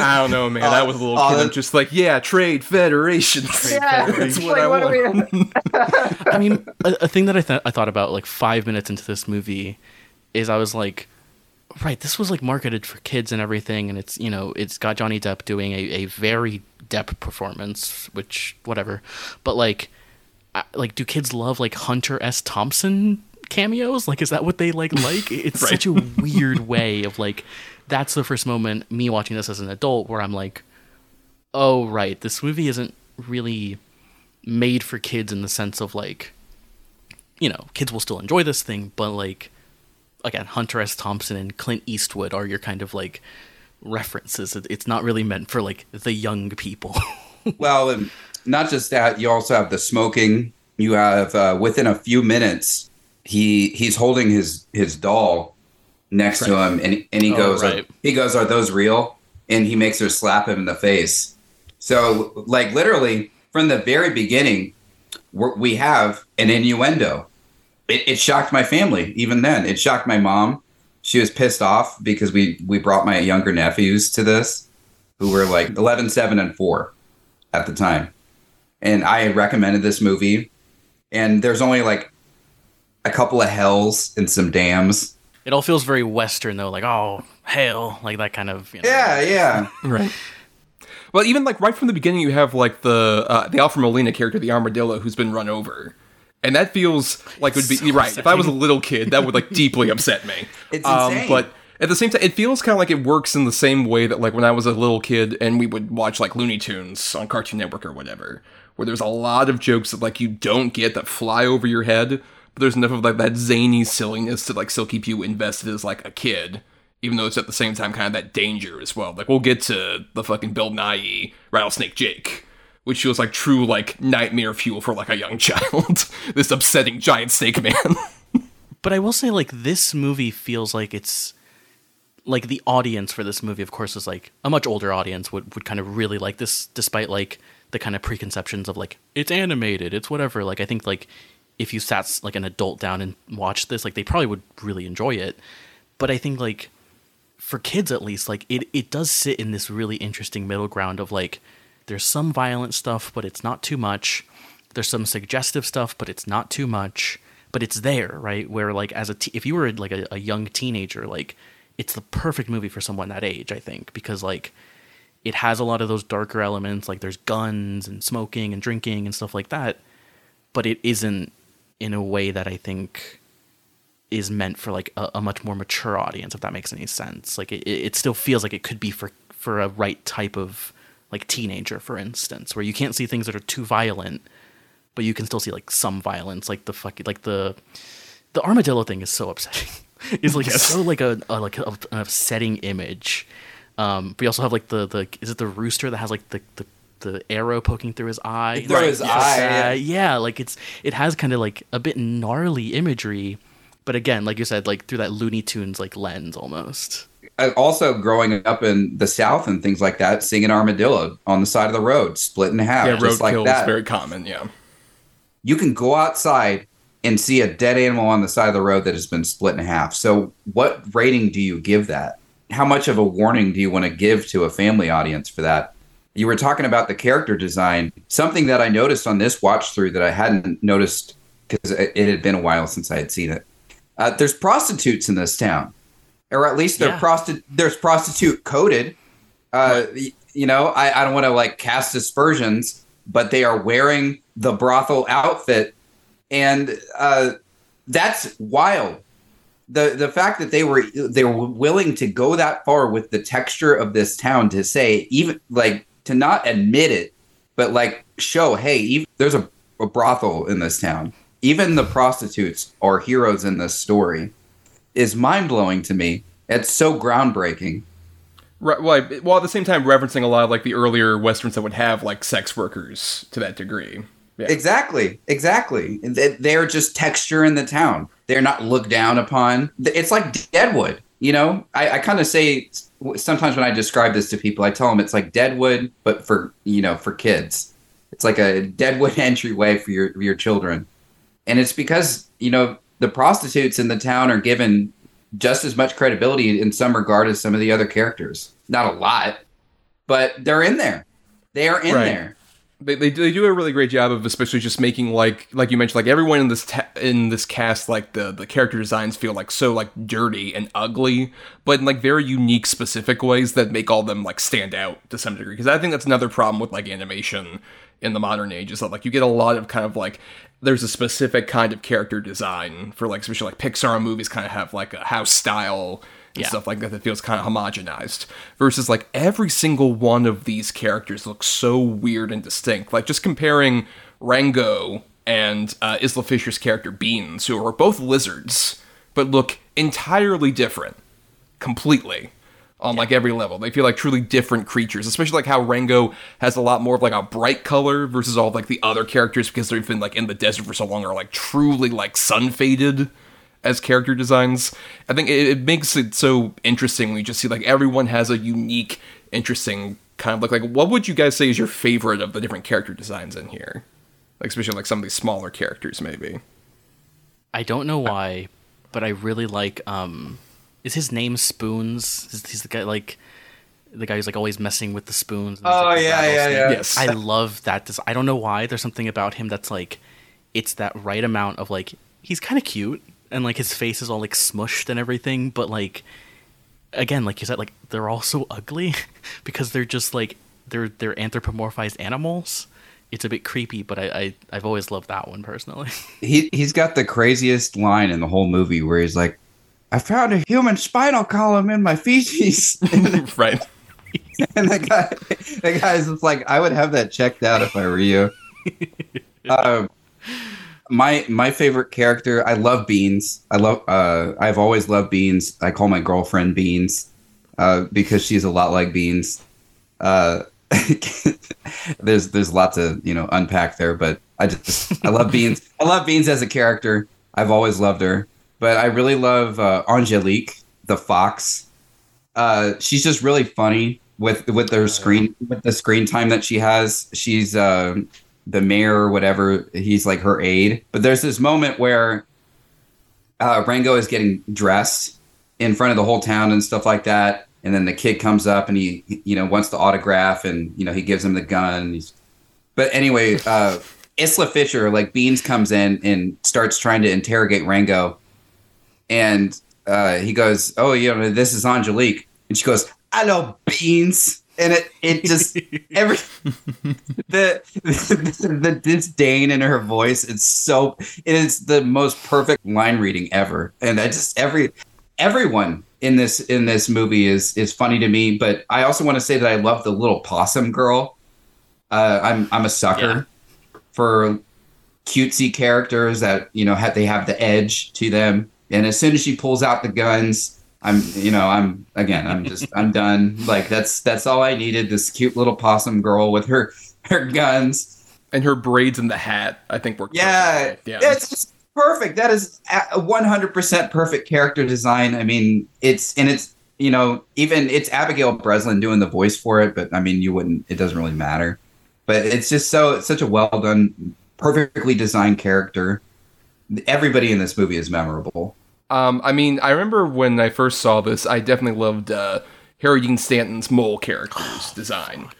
I don't know, man. I was a little Uh, kid. I'm just like, yeah, trade federations. That's what I want. I mean, a, a thing that I, th- I thought about like five minutes into this movie is I was like, right, this was like marketed for kids and everything, and it's you know it's got Johnny Depp doing a, a very Depp performance, which whatever, but like, I, like do kids love like Hunter S. Thompson cameos? Like, is that what they like? Like, it's Right. such a weird way of like. That's the first moment me watching this as an adult where I'm like, oh right, this movie isn't really made for kids in the sense of like you know kids will still enjoy this thing but like again hunter s thompson and clint eastwood are your kind of like references it's not really meant for like the young people well, and not just that, you also have the smoking. You have uh, within a few minutes, he he's holding his his doll next to him, and and he Oh, goes, right. he goes, "Are those real?" And he makes her slap him in the face. So, like literally from the very beginning, we're, we have an innuendo. It, it shocked my family. Even then, it shocked my mom. She was pissed off because we we brought my younger nephews to this, who were like 11, 7, and four at the time. And I recommended this movie, and there's only like a couple of hells and some dams. it all feels very western though like oh hell like that kind of you know, Yeah, yeah. Right. Well, even like right from the beginning, you have like the uh, the Alfred Molina character, the armadillo, who's been run over, and that feels like it would be so right. If I was a little kid, that would like deeply upset me. It's Um, insane. but at the same time, it feels kind of like it works in the same way that like when I was a little kid and we would watch like Looney Tunes on Cartoon Network or whatever, where there's a lot of jokes that like you don't get that fly over your head, but there's enough of like that zany silliness to like still keep you invested as like a kid even though it's at the same time kind of that danger as well. Like we'll get to the fucking Bill Nighy Rattlesnake Jake, which feels like true like nightmare fuel for like a young child. this upsetting giant snake man. but i will say like this movie feels like it's like the audience for this movie of course is like a much older audience would, would kind of really like this despite like the kind of preconceptions of like it's animated it's whatever like i think like if you sat like an adult down and watched this like they probably would really enjoy it but i think like for kids at least like it, it does sit in this really interesting middle ground of like there's some violent stuff but it's not too much. There's some suggestive stuff but it's not too much. But it's there right? Where like as a te- if you were like a, a young teenager like it's the perfect movie for someone that age i think because like it has a lot of those darker elements like there's guns and smoking and drinking and stuff like that. But it isn't in a way that i think is meant for like a, a much more mature audience if that makes any sense. Like it, it still feels like it could be for for a right type of like teenager for instance where you can't see things that are too violent but you can still see like some violence, like the fucking like the the armadillo thing is so upsetting. it's like so like a, a like a, an upsetting image. Um, but you also have like the the is it the rooster that has like the the, the arrow poking through his eye? Through his eye, yeah. yeah. yeah, like it's it has kind of like a bit gnarly imagery, but again, like you said, like through that Looney Tunes like lens almost. Uh, also growing up in the south and things like that seeing an armadillo on the side of the road split in half Yeah, just like that is very common. Yeah. you can go outside and see a dead animal on the side of the road that has been split in half. So, what rating do you give that? How much of a warning do you want to give to a family audience for that? You were talking about the character design. Something that I noticed on this watch through that I hadn't noticed because it it had been a while since I had seen it. Uh, there's prostitutes in this town, or at least they're Yeah. prosti- There's prostitute coded. Uh, y- You know, I, I don't want to like cast aspersions, but they are wearing the brothel outfit and uh, that's wild. the The fact that they were they were willing to go that far with the texture of this town to say even like to not admit it, but like show, hey, even, there's a, a brothel in this town. Even the prostitutes are heroes in this story. Is mind blowing to me. It's so groundbreaking. Right, well, while at the same time referencing a lot of like the earlier westerns that would have like sex workers to that degree. Yeah. Exactly, exactly. They- They're just texture in the town. They're not looked down upon. It's like Deadwood. You know, I, I kind of say sometimes when I describe this to people, I tell them it's like Deadwood, but for you know for kids. It's like a Deadwood entryway for your for your children, and it's because you know the prostitutes in the town are given just as much credibility in some regard as some of the other characters. Not a lot, but they're in there. They are in Right. there. they, they, they do a really great job of especially just making like like you mentioned like everyone in this ta- in this cast like the the character designs feel like so like dirty and ugly but in like very unique specific ways that make all them like stand out to some degree because i think that's another problem with like animation in the modern age is that like you get a lot of kind of like there's a specific kind of character design for like especially like pixar movies kind of have like a house style and Yeah. stuff like that that feels kind of homogenized versus like every single one of these characters looks so weird and distinct like just comparing rango and uh, isla fisher's character beans who are both lizards but look entirely different completely on like every level they feel like truly different creatures especially like how rango has a lot more of like a bright color versus all of, like the other characters because they've been like in the desert for so long are like truly like sun faded as character designs. I think it, it makes it so interesting when you just see like everyone has a unique, interesting kind of look. Like, what would you guys say is your favorite of the different character designs in here? Like, especially like some of these smaller characters, maybe. I don't know why, but I really like. um Is his name Spoons? He's, he's the guy like the guy who's like always messing with the spoons. and Oh, like, yeah, yeah, yeah. Yes. I love that. Des- I don't know why. There's something about him that's like, it's that right amount of like he's kind of cute and like his face is all like smushed and everything, but like again, like you said, like they're all so ugly because they're just like they're they're anthropomorphized animals. It's a bit creepy, but I, I I've always loved that one personally. he he's got the craziest line in the whole movie where he's like, "I found a human spinal column in my feces," right. and the guy, the guy's just like, "I would have that checked out if I were you." Um, my my favorite character, I love Beans. I love. Uh, I've always loved Beans. I call my girlfriend Beans uh, because she's a lot like Beans. Uh, there's there's lots of you know unpack there, but I just I love Beans. I love Beans as a character. I've always loved her, but I really love uh, Angelique the fox. Uh, she's just really funny with with her screen with the screen time that she has. She's uh, the mayor or whatever. He's like her aide. But there's this moment where uh, Rango is getting dressed in front of the whole town and stuff like that. And then the kid comes up and he, you know, wants the autograph and, you know, he gives him the gun. He's, but anyway, uh, Isla Fisher, like Beans comes in and starts trying to interrogate Rango. And uh, he goes, Oh, you know, this is Angelique. And she goes, I know Beans. And it, it just, every, the, the, the disdain in her voice, it's so, it is the most perfect line reading ever. And I just, every, everyone in this in this movie is is funny to me but i also want to say that i love the little possum girl uh i'm i'm a sucker for cutesy characters that you know have they have the edge to them. And as soon as she pulls out the guns, I'm you know I'm again I'm just I'm done. Like that's that's all I needed. This cute little possum girl with her her guns. And her braids in the hat, I think work. Yeah, yeah, it's just perfect. That is a 100% perfect character design. I mean, it's and it's you know even it's Abigail Breslin doing the voice for it, but I mean you wouldn't. It doesn't really matter. But it's just so it's such a well done, perfectly designed character. Everybody in this movie is memorable. Um, I mean, I remember when I first saw this, I definitely loved uh, Harry Dean Stanton's mole character's design.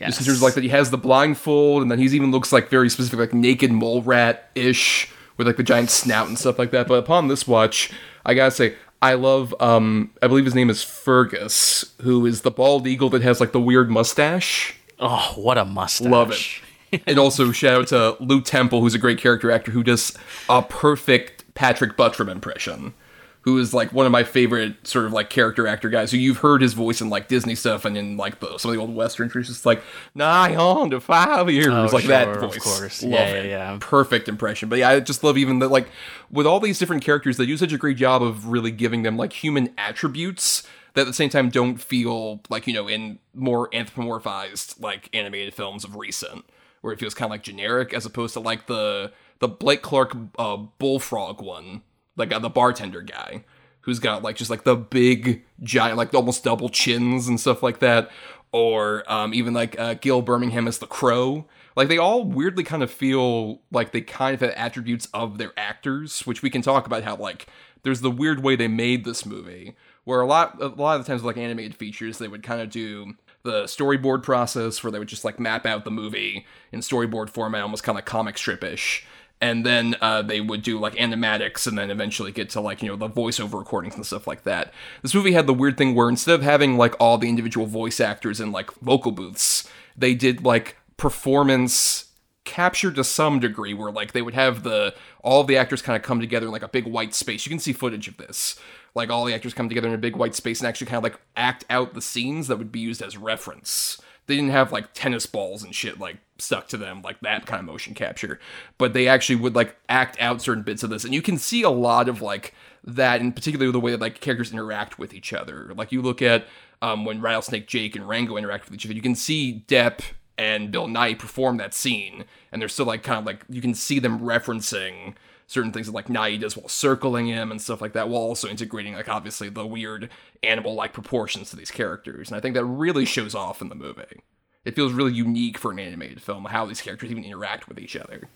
Yes. Just in terms of like that he has the blindfold, and then he's even looks like very specific, like naked mole rat ish with like the giant snout and stuff like that. But upon this watch, I gotta say, I love um I believe his name is Fergus, who is the bald eagle that has like the weird mustache. Oh, what a mustache! Love it. and also shout out to Lew Temple, who's a great character actor who does a perfect Patrick Buttram impression. Who is like one of my favorite sort of like character actor guys. Who you've heard his voice in like Disney stuff and in like the, some of the old westerns. Where he's just like nigh on to five years, Oh, like that sure, of course. Love Yeah, it. yeah, yeah. Perfect impression. But yeah, I just love even that like with all these different characters, they do such a great job of really giving them like human attributes that at the same time don't feel like you know in more anthropomorphized like animated films of recent where it feels kind of like generic as opposed to like the the blake clark uh, bullfrog one like uh, the bartender guy who's got like just like the big giant like almost double chins and stuff like that. Or um, even like uh, gil birmingham as the crow. Like they all weirdly kind of feel like they kind of have attributes of their actors which we can talk about how like there's the weird way they made this movie where a lot a lot of the times with like animated features they would kind of do the storyboard process where they would just like map out the movie in storyboard format almost kind of comic strip-ish and then uh, they would do like animatics and then eventually get to like you know the voiceover recordings and stuff like that. This movie had the weird thing where instead of having like all the individual voice actors in like vocal booths they did like performance captured to some degree where like they would have the all the actors kind of come together in like a big white space. You can see footage of this. Like all the actors come together in a big white space and actually kind of like act out the scenes that would be used as reference they didn't have like tennis balls and shit like stuck to them like that kind of motion capture. But they actually would like act out certain bits of this. And you can see a lot of like that and particularly the way that like characters interact with each other. Like you look at um, when rattlesnake jake and rango interact with each other you can see depp and Bill Nighy perform that scene, and they're still like kind of like you can see them referencing certain things that like Nighy does while circling him and stuff like that, while also integrating like obviously the weird animal like proportions to these characters. And I think that really shows off in the movie. It feels really unique for an animated film how these characters even interact with each other.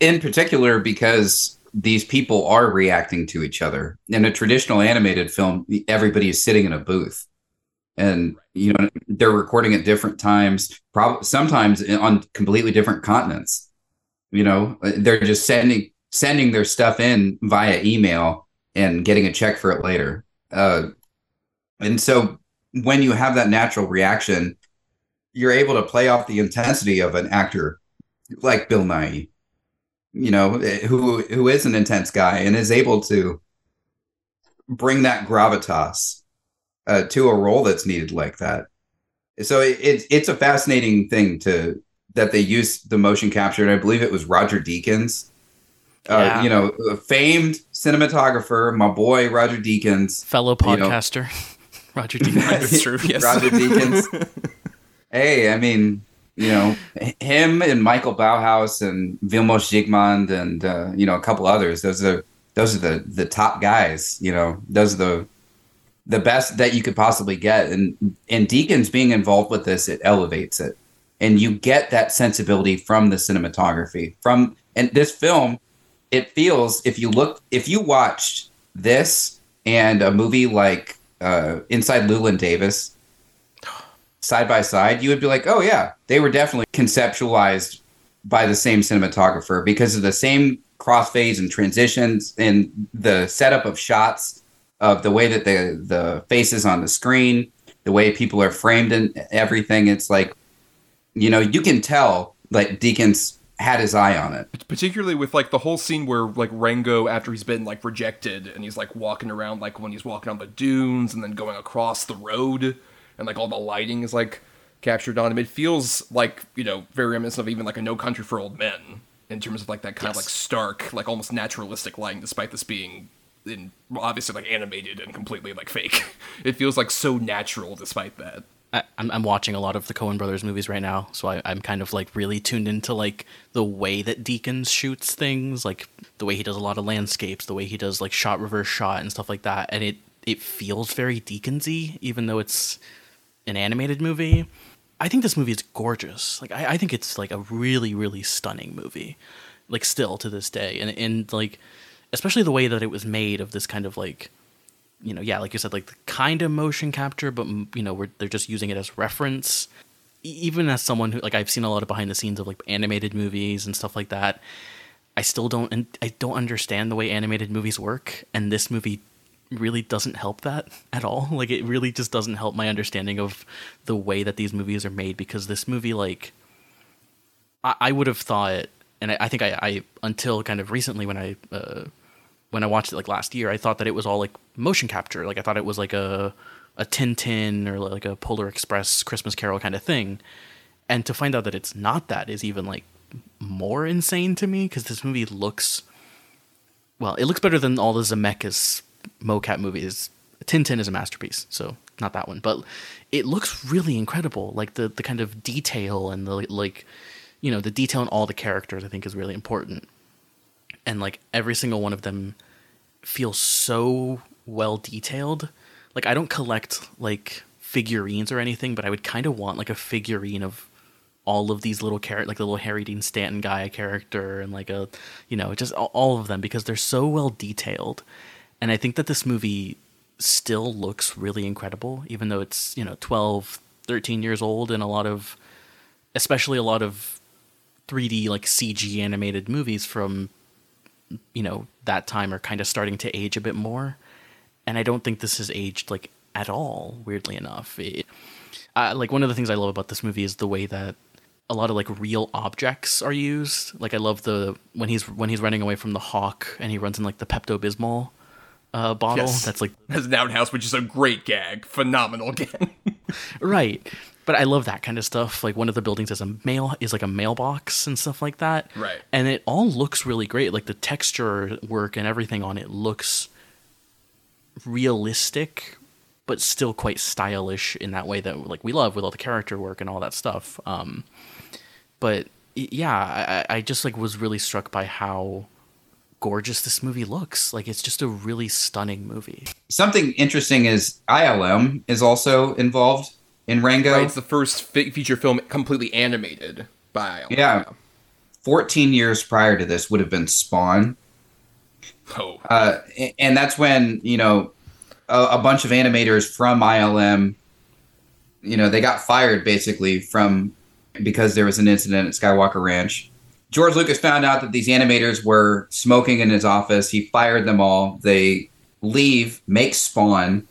in particular because these people are reacting to each other in a traditional animated film everybody is sitting in a booth and you know they're recording at different times probably sometimes on completely different continents you know they're just sending sending their stuff in via email and getting a check for it later uh, and so when you have that natural reaction you're able to play off the intensity of an actor like bill nighy you know, who who is an intense guy and is able to bring that gravitas uh, to a role that's needed like that. So it, it's it's a fascinating thing to that they use the motion capture, and I believe it was Roger Deakins, uh, you know, a famed cinematographer, my boy Roger Deakins, Fellow You know- podcaster, Roger D. That's true, yes. Roger Deakins. hey, I mean, you know, him and Michael Ballhaus and Vilmos Zsigmond and uh, you know a couple others. Those are those are the the top guys. You know, those are the the best that you could possibly get. And and Deakins being involved with this, it elevates it, and you get that sensibility from the cinematography. From and this film, it feels if you look if you watched this and a movie like uh, Inside Llewyn Davis side by side, you would be like, oh yeah, they were definitely conceptualized by the same cinematographer because of the same crossfades and transitions and the setup of shots of the way that the the faces on the screen, the way people are framed and everything. It's like, you know, you can tell like Deakins had his eye on it. particularly with like the whole scene where like Rango after he's been like rejected and he's like walking around like when he's walking on the dunes and then going across the road and like all the lighting is like captured on him. It feels like you know very reminiscent of even like a No Country for Old Men in terms of like that kind of like stark, like almost naturalistic lighting, despite this being in obviously like animated and completely like fake. It feels like so natural despite that. I, I'm, I'm watching a lot of the Coen Brothers movies right now, so I, I'm kind of like really tuned into like the way that Deakins shoots things, like the way he does a lot of landscapes, the way he does like shot reverse shot and stuff like that, and it it feels very Deakinsy, even though it's an animated movie. I think this movie is gorgeous. Like I, I think it's like a really really stunning movie, like still to this day, and and like especially the way that it was made of this kind of like you know, yeah, like you said, like the kind of motion capture, but mm, you know, we're, they're just using it as reference. Even as someone who, like, I've seen a lot of behind the scenes of like animated movies and stuff like that. I still don't, and I don't understand the way animated movies work, and this movie really doesn't help that at all. Like, it really just doesn't help my understanding of the way that these movies are made because this movie, like, I, I would have thought, and I, I think I, I until kind of recently when I uh, when I watched it like last year, I thought that it was all like motion capture. Like I thought it was like a a Tintin or like a Polar Express Christmas Carol kind of thing. And to find out that it's not that is even like more insane to me because this movie looks well, it looks better than all the Zemeckis mocap movies. Tintin is a masterpiece, so not that one, but it looks really incredible. Like the the kind of detail and the like, you know, the detail in all the characters I think is really important and like every single one of them feels so well detailed. Like I don't collect like figurines or anything, but I would kind of want like a figurine of all of these little characters, like the little Harry Dean Stanton guy character, and like a, you know, just all- of them because they're so well detailed. And I think that this movie still looks really incredible, even though it's you know 12, 13 years old, and a lot of, especially a lot of 3D like CG animated movies from you know that time are kind of starting to age a bit more. And i don't think this has aged like at all weirdly enough. It, uh, like one of the things i love about this movie is the way that a lot of like real objects are used. Like i love the when he's when he's running away from the hawk and he runs in like the pepto-bismol uh, bottle. Yes. that's like As an outhouse, which is a great gag, phenomenal gag. right but i love that kind of stuff. Like one of the buildings is a mail is like a mailbox and stuff like that. Right. and it all looks really great. Like the texture work and everything on it looks realistic but still quite stylish in that way that like we love with all the character work and all that stuff. Um but yeah I, I just like was really struck by how gorgeous this movie looks. Like it's just a really stunning movie. Something interesting is ILM is also involved in Rango. Right, it's the first fi- feature film completely animated by. Yeah. 14 years prior to this would have been Spawn. Oh, Uh, and that's when, you know, a, a bunch of animators from ILM, you know, they got fired basically from because there was an incident at Skywalker Ranch. George Lucas found out that these animators were smoking in his office. He fired them all. They leave, make Spawn,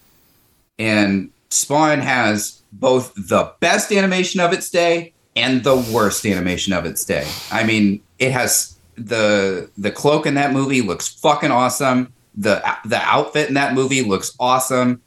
and Spawn has both the best animation of its day and the worst animation of its day. I mean, it has the the cloak in that movie looks fucking awesome. The the outfit in that movie looks awesome.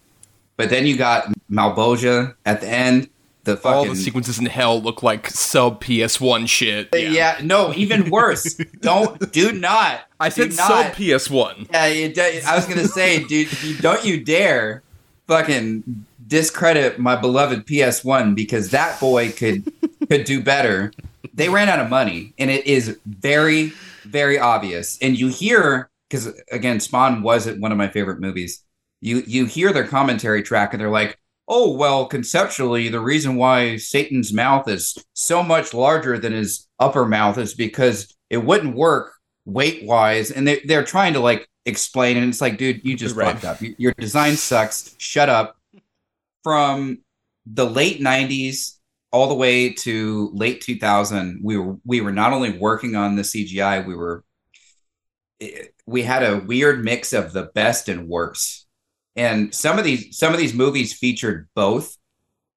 But then you got Malebolgia at the end. The fucking all the sequences in hell look like sub PS1 shit. yeah. no, even worse. Don't do not. I said not. sub PS1. Yeah, d- I was gonna say, dude, don't you dare fucking discredit my beloved PS1 because that boy could could do better. They ran out of money, and it is very, very obvious. And you hear because again, Spawn wasn't one of my favorite movies. You you hear their commentary track, and they're like, "Oh well, conceptually, the reason why Satan's mouth is so much larger than his upper mouth is because it wouldn't work weight wise." And they they're trying to like explain, and it's like, dude, you just Right. fucked up. Your- Your design sucks. Shut up. From the late '90s all the way to late 2000, we were we were not only working on the CGI, we were we had a weird mix of the best and worst. And some of these some of these movies featured both.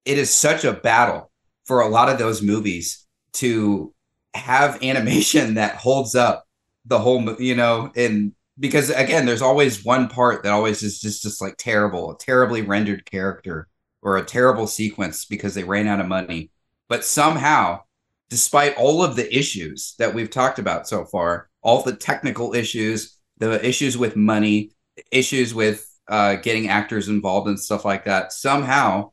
It is such a battle for a lot of those movies to have animation that holds up the whole, you know, and because again, there's always one part that always is just just like terrible, a terribly rendered character or a terrible sequence because they ran out of money. But somehow, despite all of the issues that we've talked about so far, all the technical issues, the issues with money, issues with uh, getting actors involved and stuff like that, somehow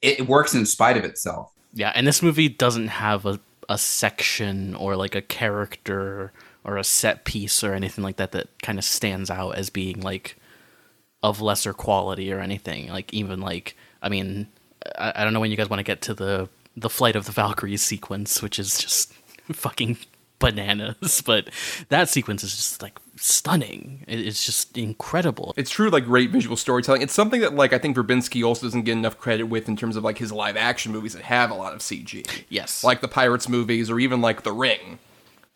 it works in spite of itself. Yeah, and this movie doesn't have a, a section or like a character or a set piece or anything like that that kind of stands out as being like of lesser quality or anything. Like even like I mean, I, I don't know when you guys want to get to the the flight of the Valkyries sequence, which is just fucking bananas, but that sequence is just like stunning. It- It's just incredible. It's true, like great visual storytelling. It's something that, like, I think Verbinski also doesn't get enough credit with in terms of like his live action movies that have a lot of CG. Yes. like the Pirates movies, or even like The Ring,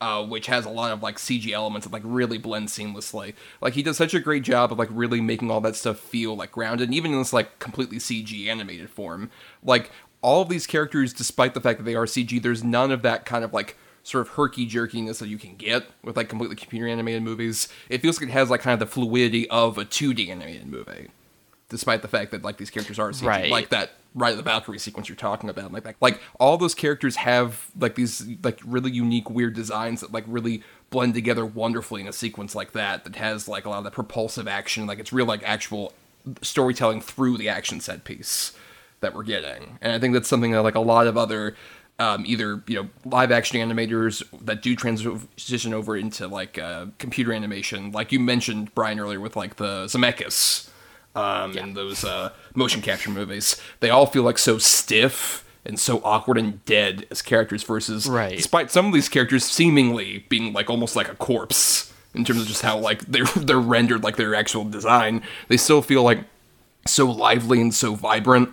uh, which has a lot of like CG elements that like really blend seamlessly. Like he does such a great job of like really making all that stuff feel like grounded, and even in this like completely CG animated form. Like all of these characters, despite the fact that they are CG, there's none of that kind of like sort of herky jerkiness that you can get with like completely computer animated movies. It feels like it has like kind of the fluidity of a 2D animated movie despite the fact that like these characters are CG, Right. like that Ride of the Valkyrie sequence you're talking about, like that, like all those characters have like these like really unique weird designs that like really blend together wonderfully in a sequence like that that has like a lot of that propulsive action, like it's real like actual storytelling through the action set piece that we're getting, and I think that's something that like a lot of other. Um, either you know live action animators that do transition over into like uh, computer animation, like you mentioned Bryan earlier with like the Zemeckis, um, in those uh, motion capture movies. They all feel like so stiff and so awkward and dead as characters versus Right. despite some of these characters seemingly being like almost like a corpse in terms of just how like they're they're rendered like their actual design. They still feel like so lively and so vibrant.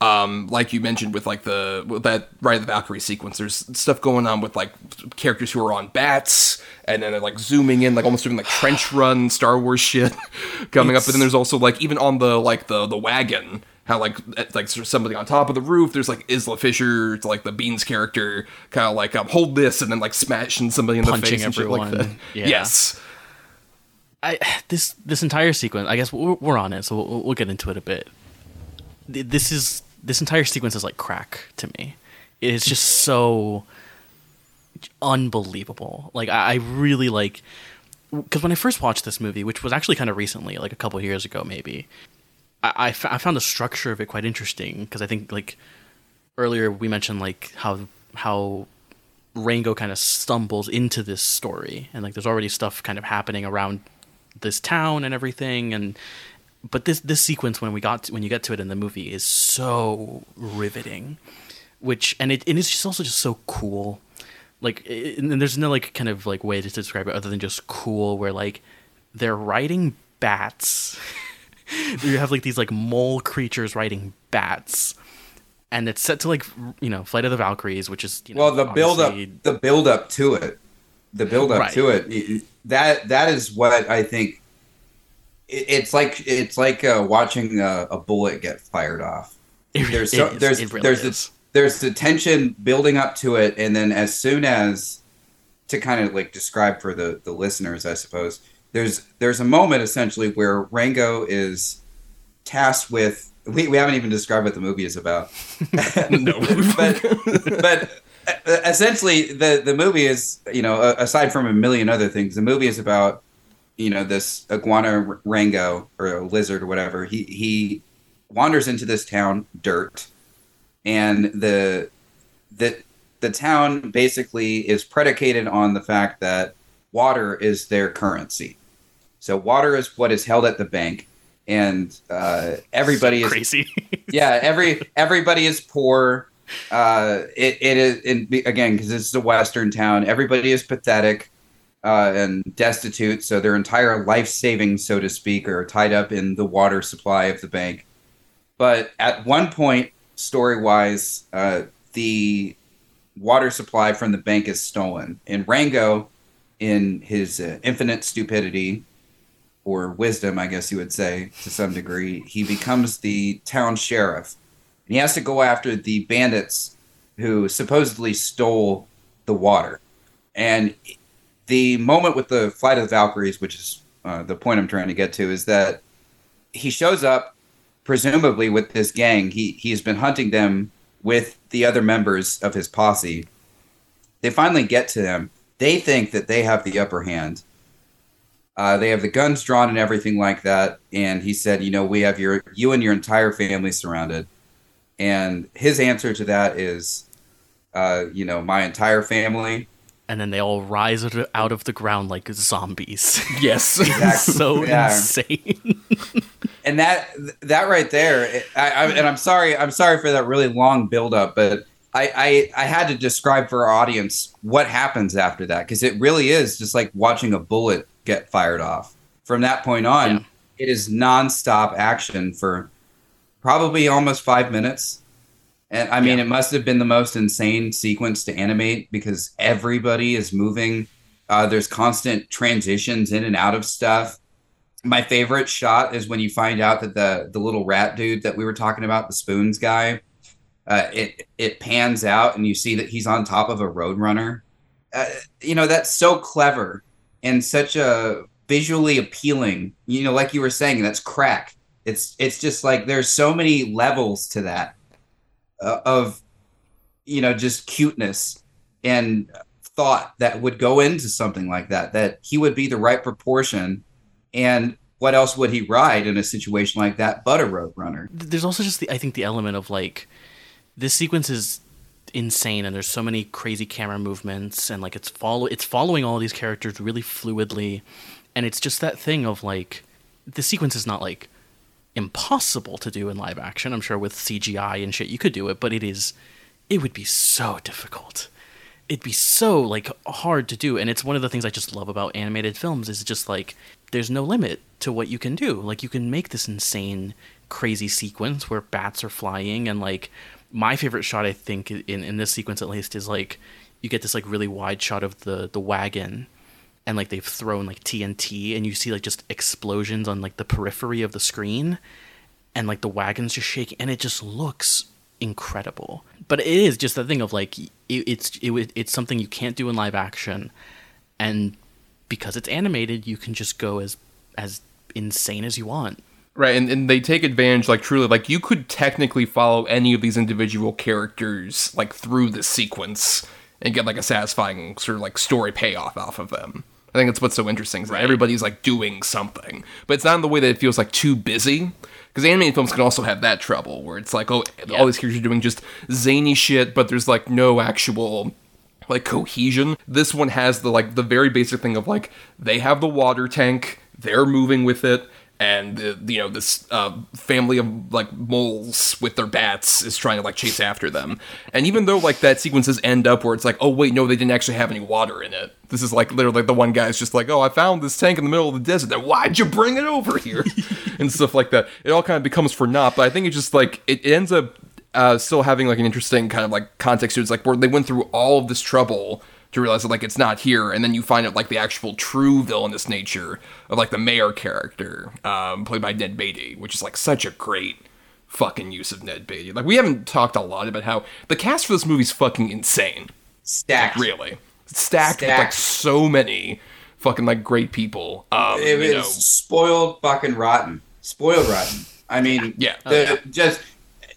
Um, like you mentioned with like the with that Ride of the Valkyrie sequence, there's stuff going on with like characters who are on bats, and then they're like zooming in, like almost doing like trench run Star Wars shit coming up. But then there's also like even on the like the the wagon, how like it's, like somebody on top of the roof. There's like Isla Fisher, it's like the Beans character, kind of like um, hold this, and then like smashing somebody in the Punching face and shit like that. everyone. Yeah. Yes. I this this entire sequence. I guess we're, we're on it, so we'll, we'll get into it a bit. This is this entire sequence is like crack to me. It is just so unbelievable. Like I, I really like because when I first watched this movie, which was actually kind of recently, like a couple years ago, maybe, I, I, f- I found the structure of it quite interesting because I think like earlier we mentioned like how how Rango kind of stumbles into this story, and like there's already stuff kind of happening around this town and everything, and but this this sequence when we got to, when you get to it in the movie is so riveting, which and it, and it is just also just so cool. Like, and there's no like kind of like way to describe it other than just cool. Where like they're riding bats. you have like these like mole creatures riding bats, and it's set to like you know Flight of the Valkyries, which is you know, Well, the build up, the build up to it, the build up Right. to it, that that is what I think. It- It's like it's like uh, watching a, a bullet get fired off. It- There's so, is. there's really there's the there's the tension building up to it, and then as soon as to kind of like describe for the the listeners, I suppose there's there's a moment essentially where Rango is tasked with. We, we haven't even described what the movie is about. No. but but essentially the the movie is you know aside from a million other things the movie is about you know this iguana rango or a lizard or whatever he he wanders into this town dirt and the the the town basically is predicated on the fact that water is their currency. So water is what is held at the bank and uh, everybody is crazy. yeah every everybody is poor. Uh it, it is and again because this is a western town everybody is pathetic uh and destitute so their entire life savings so to speak are tied up in the water supply of the bank but at one point story wise uh the water supply from the bank is stolen and rango in his uh, infinite stupidity or wisdom, I guess you would say, to some degree, he becomes the town sheriff. And he has to go after the bandits who supposedly stole the water. And the moment with the Flight of the Valkyries, which is uh, the point I'm trying to get to, is that he shows up, presumably with this gang. He he's been hunting them with the other members of his posse, they finally get to him. They think that they have the upper hand. Uh, they have the guns drawn and everything like that. And he said, "You know, we have your you and your entire family surrounded." And his answer to that is, uh, "You know, my entire family." And then they all rise out- out of the ground like zombies. Yes. Exactly. so Yeah. insane. and that that right there it- I, I, and i'm sorry i'm sorry for that really long build up but I, I i had to describe for our audience what happens after that because it really is just like watching a bullet get fired off from that point on Yeah. it is nonstop action for probably almost five minutes and i mean Yeah. it must have been the most insane sequence to animate because everybody is moving uh, there's constant transitions in and out of stuff my favorite shot is when you find out that the the little rat dude that we were talking about, the spoons guy, uh, it it pans out and you see that he's on top of a roadrunner. Uh, you know that's so clever and such a visually appealing. You know, like you were saying, that's crack. It's it's just like there's so many levels to that uh, of you know just cuteness and thought that would go into something like that. That he would be the right proportion and what else would he ride in a situation like that but a road runner? there's also just the I think the element of like this sequence is insane and there's so many crazy camera movements and like it's follow it's following all these characters really fluidly and it's just that thing of like the sequence is not like impossible to do in live action. I'm sure with CGI and shit you could do it, but it is it would be so difficult. It'd be so like hard to do and it's one of the things I just love about animated films is just like there's no limit to what you can do. Like you can make this insane crazy sequence where bats are flying and like my favorite shot I think in in this sequence at least is like you get this like really wide shot of the the wagon and like they've thrown like TNT and you see like just explosions on like the periphery of the screen and like the wagon's just shaking and it just looks incredible. But it is just the thing of like it, it's it, it's something you can't do in live action and because it's animated you can just go as as insane as you want. Right, and, and they take advantage, like truly, like you could technically follow any of these individual characters, like through the sequence, and get like a satisfying sort of like story payoff off of them. I think that's what's so interesting. Is that everybody's like doing something, but it's not in the way that it feels like too busy. Because animated films can also have that trouble, where it's like, oh, all these characters are doing just zany shit, but there's like no actual like cohesion. This one has the like the very basic thing of like they have the water tank, they're moving with it, and the, you know this uh, family of like moles with their bats is trying to like chase after them. And even though like that sequences end up where it's like, oh wait, no, they didn't actually have any water in it. This is like literally the one guy's just like, oh, I found this tank in the middle of the desert. Then why'd you bring it over here? and stuff like that. It all kind of becomes for naught. But I think it just like it ends up uh, still having like an interesting kind of like context to it. It's like where they went through all of this trouble to realize that like it's not here, and then you find out like the actual true villainous nature of like the mayor character, um, played by Ned Beatty, which is like such a great fucking use of Ned Beatty. Like we haven't talked a lot about how the cast for this movie's fucking insane. Stacked. Really, stacked, with like Stacked. so many fucking like great people. Um, It you was know, spoiled fucking rotten. Spoiled rotten. I mean, Yeah. Oh, the, yeah. just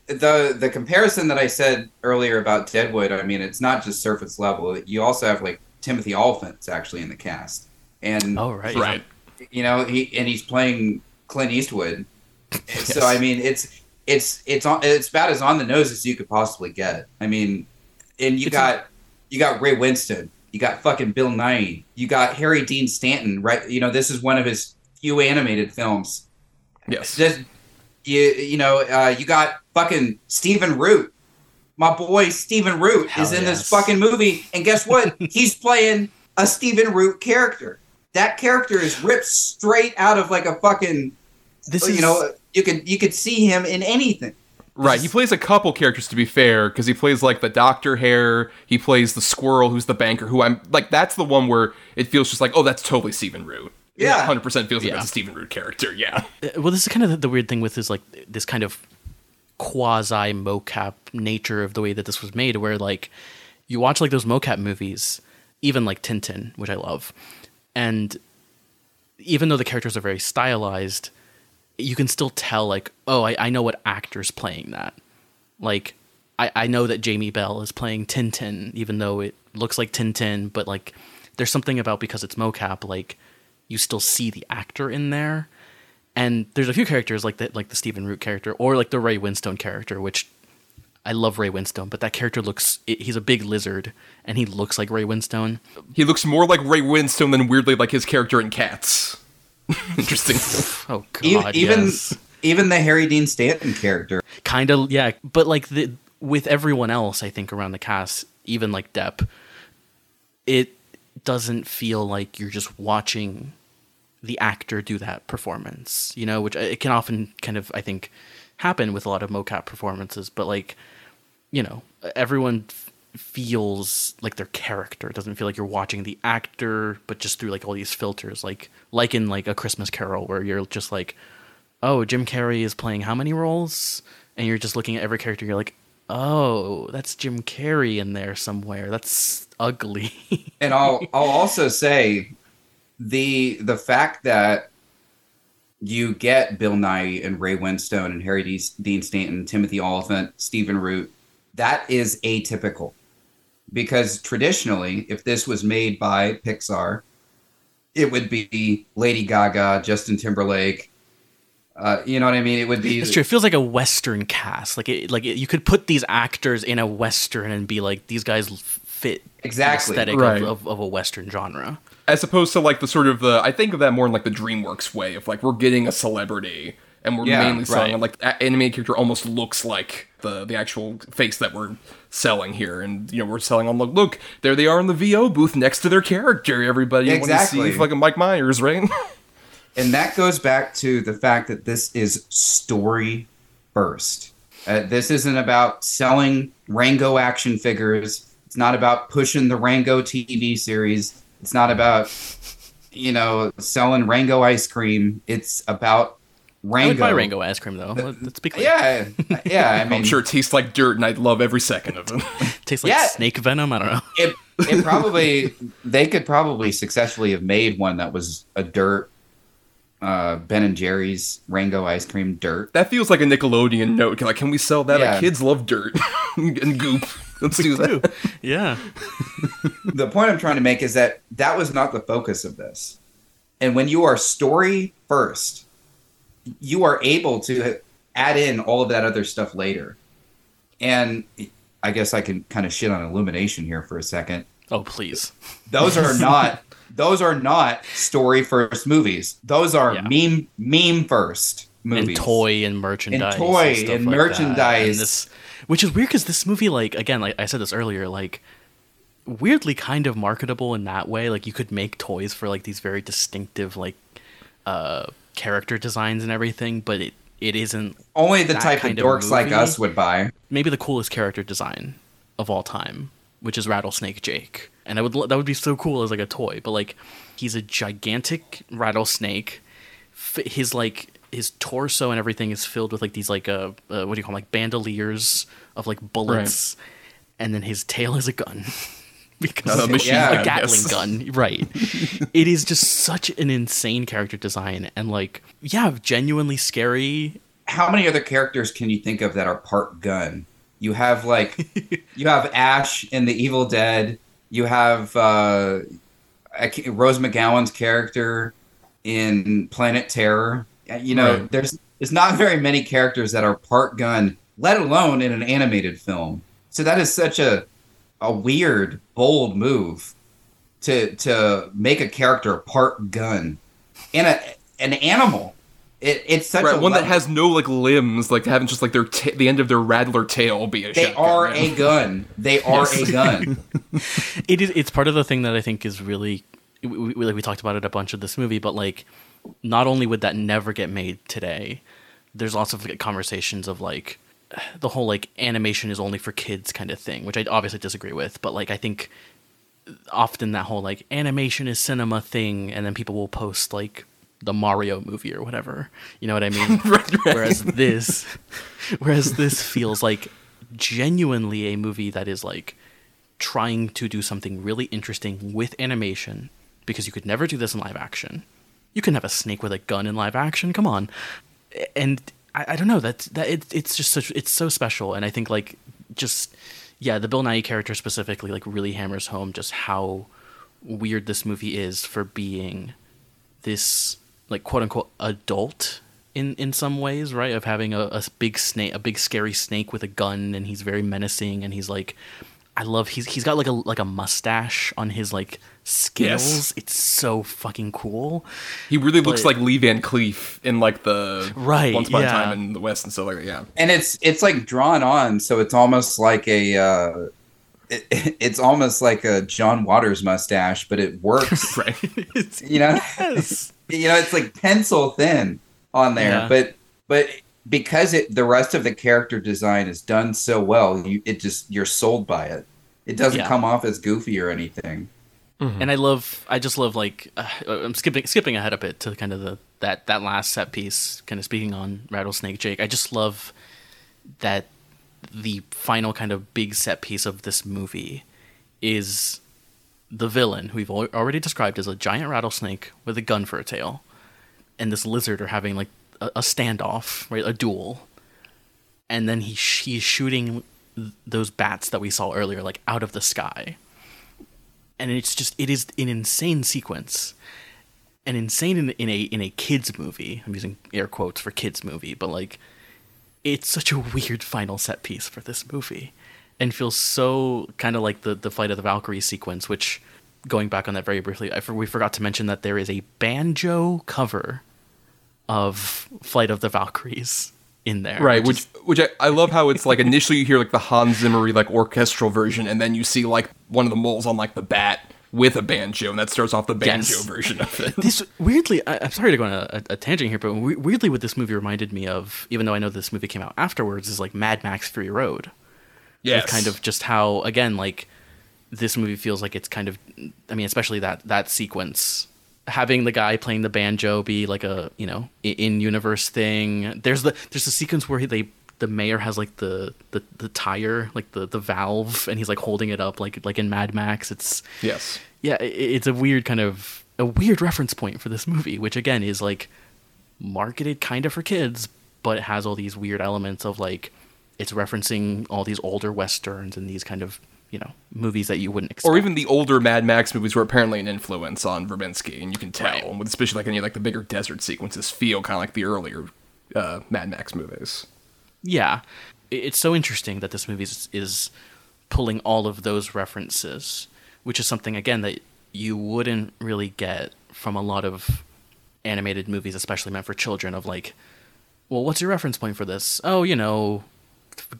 the the comparison that I said earlier about Deadwood. I mean, it's not just surface level. You also have like Timothy Olyphant's actually in the cast, and oh right right. you know he and he's playing Clint Eastwood. So I mean, it's it's it's on it's about as on the nose as you could possibly get. I mean, and you It's got you got Ray Winstone, you got fucking Bill Nighy, you got Harry Dean Stanton. Right, you know this is one of his few animated films. Yes. Just you you know uh, you got fucking Stephen Root. My boy Stephen Root Hell is in yes. this fucking movie, and guess what? He's playing a Stephen Root character. That character is ripped straight out of like a fucking. this you is know, you could you could see him in anything. Right, he plays a couple characters to be fair, because he plays like the doctor hair, he plays the squirrel who's the banker, who I'm like that's the one where it feels just like, oh, that's totally Stephen Root. Yeah. hundred percent feels like Yeah. that's a Stephen Root character. Yeah, Uh, well, this is kind of the, the weird thing with this like this kind of quasi mocap nature of the way that this was made, where like you watch like those mocap movies, even like Tintin, which I love, and even though the characters are very stylized, you can still tell like, oh, I, I know what actor's playing that. Like I, I know that Jamie Bell is playing Tintin, even though it looks like Tintin, but like there's something about because it's mocap, like you still see the actor in there. And there's a few characters like that, like the Stephen Root character or like the Ray Winstone character, which I love Ray Winstone, but that character looks he's a big lizard and he looks like Ray Winstone. He looks more like Ray Winstone than weirdly like his character in Cats. Interesting. Oh god, even yes. even the Harry Dean Stanton character. kind of yeah but like the with everyone else i think around the cast even like depp it doesn't feel like you're just watching the actor do that performance you know which uh, it can often kind of i think happen with a lot of mocap performances but like you know everyone f- feels like their character it doesn't feel like you're watching the actor but just through like all these filters like like in like a christmas carol where you're just like oh, Jim Carrey is playing how many roles? And you're just looking at every character, you're like, oh, that's Jim Carrey in there somewhere. That's ugly. And I'll I'll also say the the fact that you get Bill Nighy and Ray Winstone and Harry Dean Stanton, Timothy Olyphant, Stephen Root, that is atypical. Because traditionally, if this was made by Pixar, it would be Lady Gaga, Justin Timberlake. Uh, you know what I mean? It would be It's true. It feels like a Western cast. Like, it, like it, you could put these actors in a Western and be like, these guys fit Exactly. the aesthetic Right. of, of, of a Western genre. As opposed to like the sort of the I think of that more in like the DreamWorks way of like we're getting a celebrity and we're Yeah, mainly selling right. and like the animated character almost looks like the the actual face that we're selling here and you know we're selling on look look there they are in the VO booth next to their character everybody want to Exactly. see fucking Mike Myers right and that goes back to the fact that this is story first. Uh, this isn't about selling Rango action figures. It's not about pushing the Rango TV series. It's not about you know selling Rango ice cream. It's about Rango. I like Rango. my Rango ice cream, though. Let- Let's be clear. Yeah, yeah. I mean, I'm sure it tastes like dirt and I love every second of it tastes like Yeah. snake venom. I don't know. it, it probably they could probably successfully have made one that was a dirt uh, Ben and Jerry's Rango ice cream dirt. that feels like a Nickelodeon note like can we sell that Yeah. like kids love dirt and goop let's do that Yeah. the point I'm trying to make is that that was not the focus of this. And when you are story first, you are able to add in all of that other stuff later. And I guess I can kind of shit on Illumination here for a second. Oh, please. Those are not those are not story first movies. Those are Yeah. meme meme first movies. and toy and merchandise And toy stuff and like merchandise. And this, which is weird because this movie like again like i said this earlier like weirdly kind of marketable in that way like you could make toys for like these very distinctive like uh character designs and everything but it it isn't Only the type of kind of dorks like us would buy. maybe the coolest character design of all time, which is Rattlesnake Jake. And I would that would be so cool as like a toy, but like he's a gigantic rattlesnake. His like his torso and everything is filled with like these like uh, uh what do you call them? like bandoliers of like bullets, and then his tail is a gun. Because A machine gun, a Gatling yes. gun, right? it is just such an insane character design, and like, yeah, genuinely scary. how many other characters can you think of that are part gun? You have like you have Ash in The Evil Dead. You have uh, Rose McGowan's character in Planet Terror. Uh, You know, Right. there's there's not very many characters that are part gun, let alone in an animated film. So that is such a a weird, bold move to to make a character part gun and a an animal. It, it's such right a one that has no like limbs like having just like their ta- the end of their rattler tail be a They shotgun, are man. a gun. They are a gun. it is it's part of the thing that I think is really we, we, like we talked about it a bunch of this movie, but like not only would that never get made today, there's lots of like, conversations of like the whole like animation is only for kids kind of thing, which I obviously disagree with, but like I think often that whole like animation is cinema thing, and then people will post like the Mario movie or whatever. You know what I mean? Whereas this, whereas this feels like genuinely a movie that is like trying to do something really interesting with animation because you could never do this in live action. You can have a snake with a gun in live action. Come on, and I, I don't know that that it, it's just such it's so special, and I think like just yeah, the Bill Nighy character specifically like really hammers home just how weird this movie is for being this like quote unquote adult in in some ways, right? Of having a, a big snake, a big scary snake with a gun, and he's very menacing, and he's like, I love he's he's got like a like a mustache on his like scales. Yes. It's so fucking cool. He really looks like Lee Van Cleef in like the Right, Once Upon yeah. a Time in the West and stuff like that. Yeah. and it's it's like drawn on, so it's almost like a. Uh, it, it's almost like a John Waters mustache, but it works. Right. you know, Yes. You know, it's like pencil thin on there, Yeah. but but because it the rest of the character design is done so well, you it just you're sold by it. It doesn't Yeah. come off as goofy or anything. and I love I just love like uh, I'm skipping skipping ahead a bit to kind of the that that last set piece kind of speaking on Rattlesnake Jake I just love that the final kind of big set piece of this movie is the villain who we've already described as a giant rattlesnake with a gun for a tail and this lizard are having like a, a standoff right a duel. And then he sh- he's shooting th- those bats that we saw earlier like out of the sky. And it's just it is an insane sequence. And insane in, in a in a kids movie. I'm using air quotes for kids movie but like it's such a weird final set piece for this movie and feels so kind of like the the flight of the valkyries sequence which going back on that very briefly I, for- we forgot to mention that there is a banjo cover of flight of the valkyries in there Right, which which is- which I, I love how it's like initially you hear like the Hans Zimmer like orchestral version, and then you see like one of the moles on like the bat with a banjo, and that starts off the banjo Yes. version of it. this weirdly I, i'm sorry to go on a, a, tangent here but we, weirdly what this movie reminded me of even though i know this movie came out afterwards is like mad max fury road yes, with kind of just how again like this movie feels like it's kind of i mean especially that that sequence. Having the guy playing the banjo be like a you know in universe thing. There's the there's a sequence where they the mayor has like the, the the tire like the the valve and he's like holding it up like like in mad max. It's yes. yeah, i- it's a weird kind of a weird reference point for this movie, which again is like marketed kind of for kids, but it has all these weird elements of like it's referencing all these older westerns and these kind of you know movies that you wouldn't expect. Or even the older Mad Max movies were apparently an influence on Verbinski, and you can tell, Right. with especially like any like the bigger desert sequences feel kind of like the earlier uh, Mad Max movies. yeah, it's so interesting that this movie is, is pulling all of those references, which is something again that you wouldn't really get from a lot of animated movies, especially meant for children. Of like, well, what's your reference point for this? Oh, you know,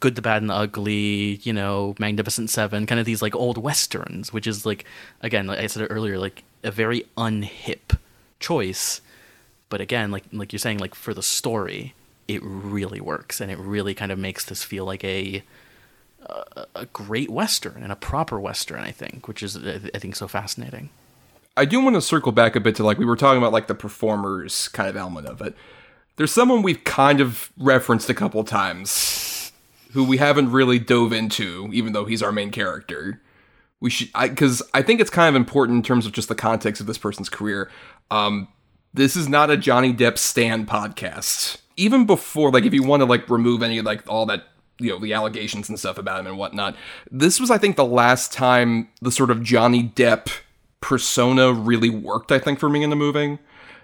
Good, the Bad, and the Ugly. You know, Magnificent Seven. Kind of these like old westerns, which is like again, like I said earlier, like a very unhip choice. But again, like like you're saying, like for the story, it really works, and it really kind of makes this feel like a a, a great western and a proper western. I think, which is I I think so fascinating. I do want to circle back a bit to like we were talking about like the performers kind of element of it. There's someone we've kind of referenced a couple times who we haven't really dove into, even though he's our main character. We should, because I, think it's kind of important in terms of just the context of this person's career. Um, this is not a Johnny Depp stand podcast. Even before, like, if you want to like remove any like all that you know the allegations and stuff about him and whatnot, this was I think the last time the sort of Johnny Depp persona really worked. I think for me in the movie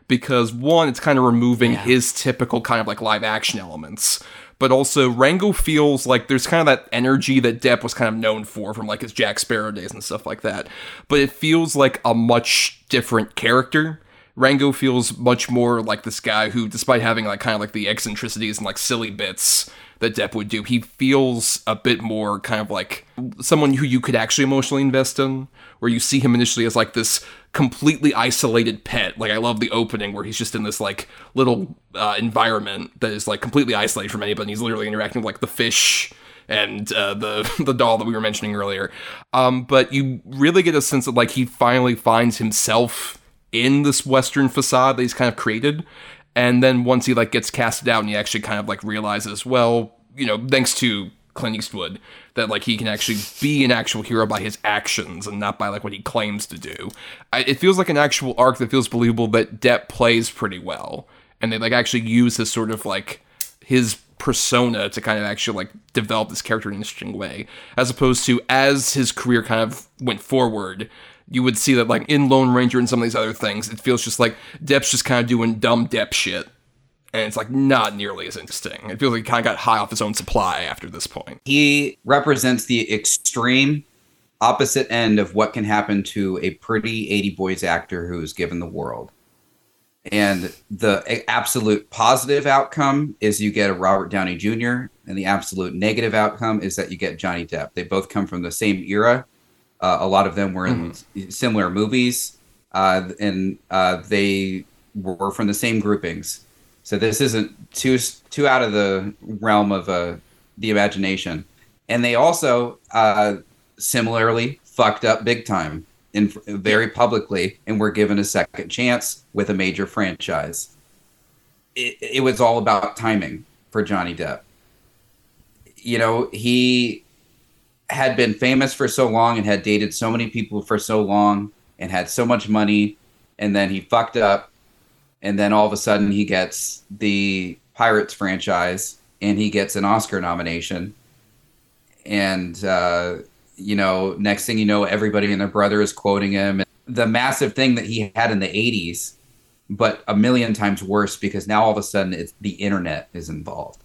because one, it's kind of removing his typical kind of like live action elements. But also, Rango feels like there's kind of that energy that Depp was kind of known for from like his Jack Sparrow days and stuff like that. But it feels like a much different character. Rango feels much more like this guy who, despite having like kind of like the eccentricities and like silly bits that Depp would do, he feels a bit more kind of like someone who you could actually emotionally invest in. Where you see him initially as like this completely isolated pet. Like I love the opening where he's just in this like little uh, environment that is like completely isolated from anybody. He's literally interacting with like the fish and uh, the the doll that we were mentioning earlier. Um, but you really get a sense that like he finally finds himself in this Western facade that he's kind of created. And then once he like gets casted out and he actually kind of like realizes, well, you know, thanks to Clint Eastwood, that like he can actually be an actual hero by his actions and not by like what he claims to do. I, it feels like an actual arc that feels believable that Depp plays pretty well, and they like actually use his sort of like his persona to kind of actually like develop this character in an interesting way, as opposed to as his career kind of went forward. You would see that, like in Lone Ranger and some of these other things, it feels just like Depp's just kind of doing dumb Depp shit, and it's like not nearly as interesting. It feels like he kind of got high off his own supply after this point. He represents the extreme opposite end of what can happen to a pretty 80 boys actor who is given the world. And the absolute positive outcome is you get a Robert Downey Jr., and the absolute negative outcome is that you get Johnny Depp. They both come from the same era. Uh, a lot of them were in similar movies, uh, and uh, they were from the same groupings. So this isn't too too out of the realm of uh, the imagination. And they also uh, similarly fucked up big time in very publicly and were given a second chance with a major franchise. It, it was all about timing for Johnny Depp. You know, he had been famous for so long and had dated so many people for so long and had so much money and then he fucked up and then all of a sudden he gets the Pirates franchise and he gets an Oscar nomination. And uh, you know next thing you know everybody and their brother is quoting him. The massive thing that he had in the 80s but a million times worse because now all of a sudden it's the internet is involved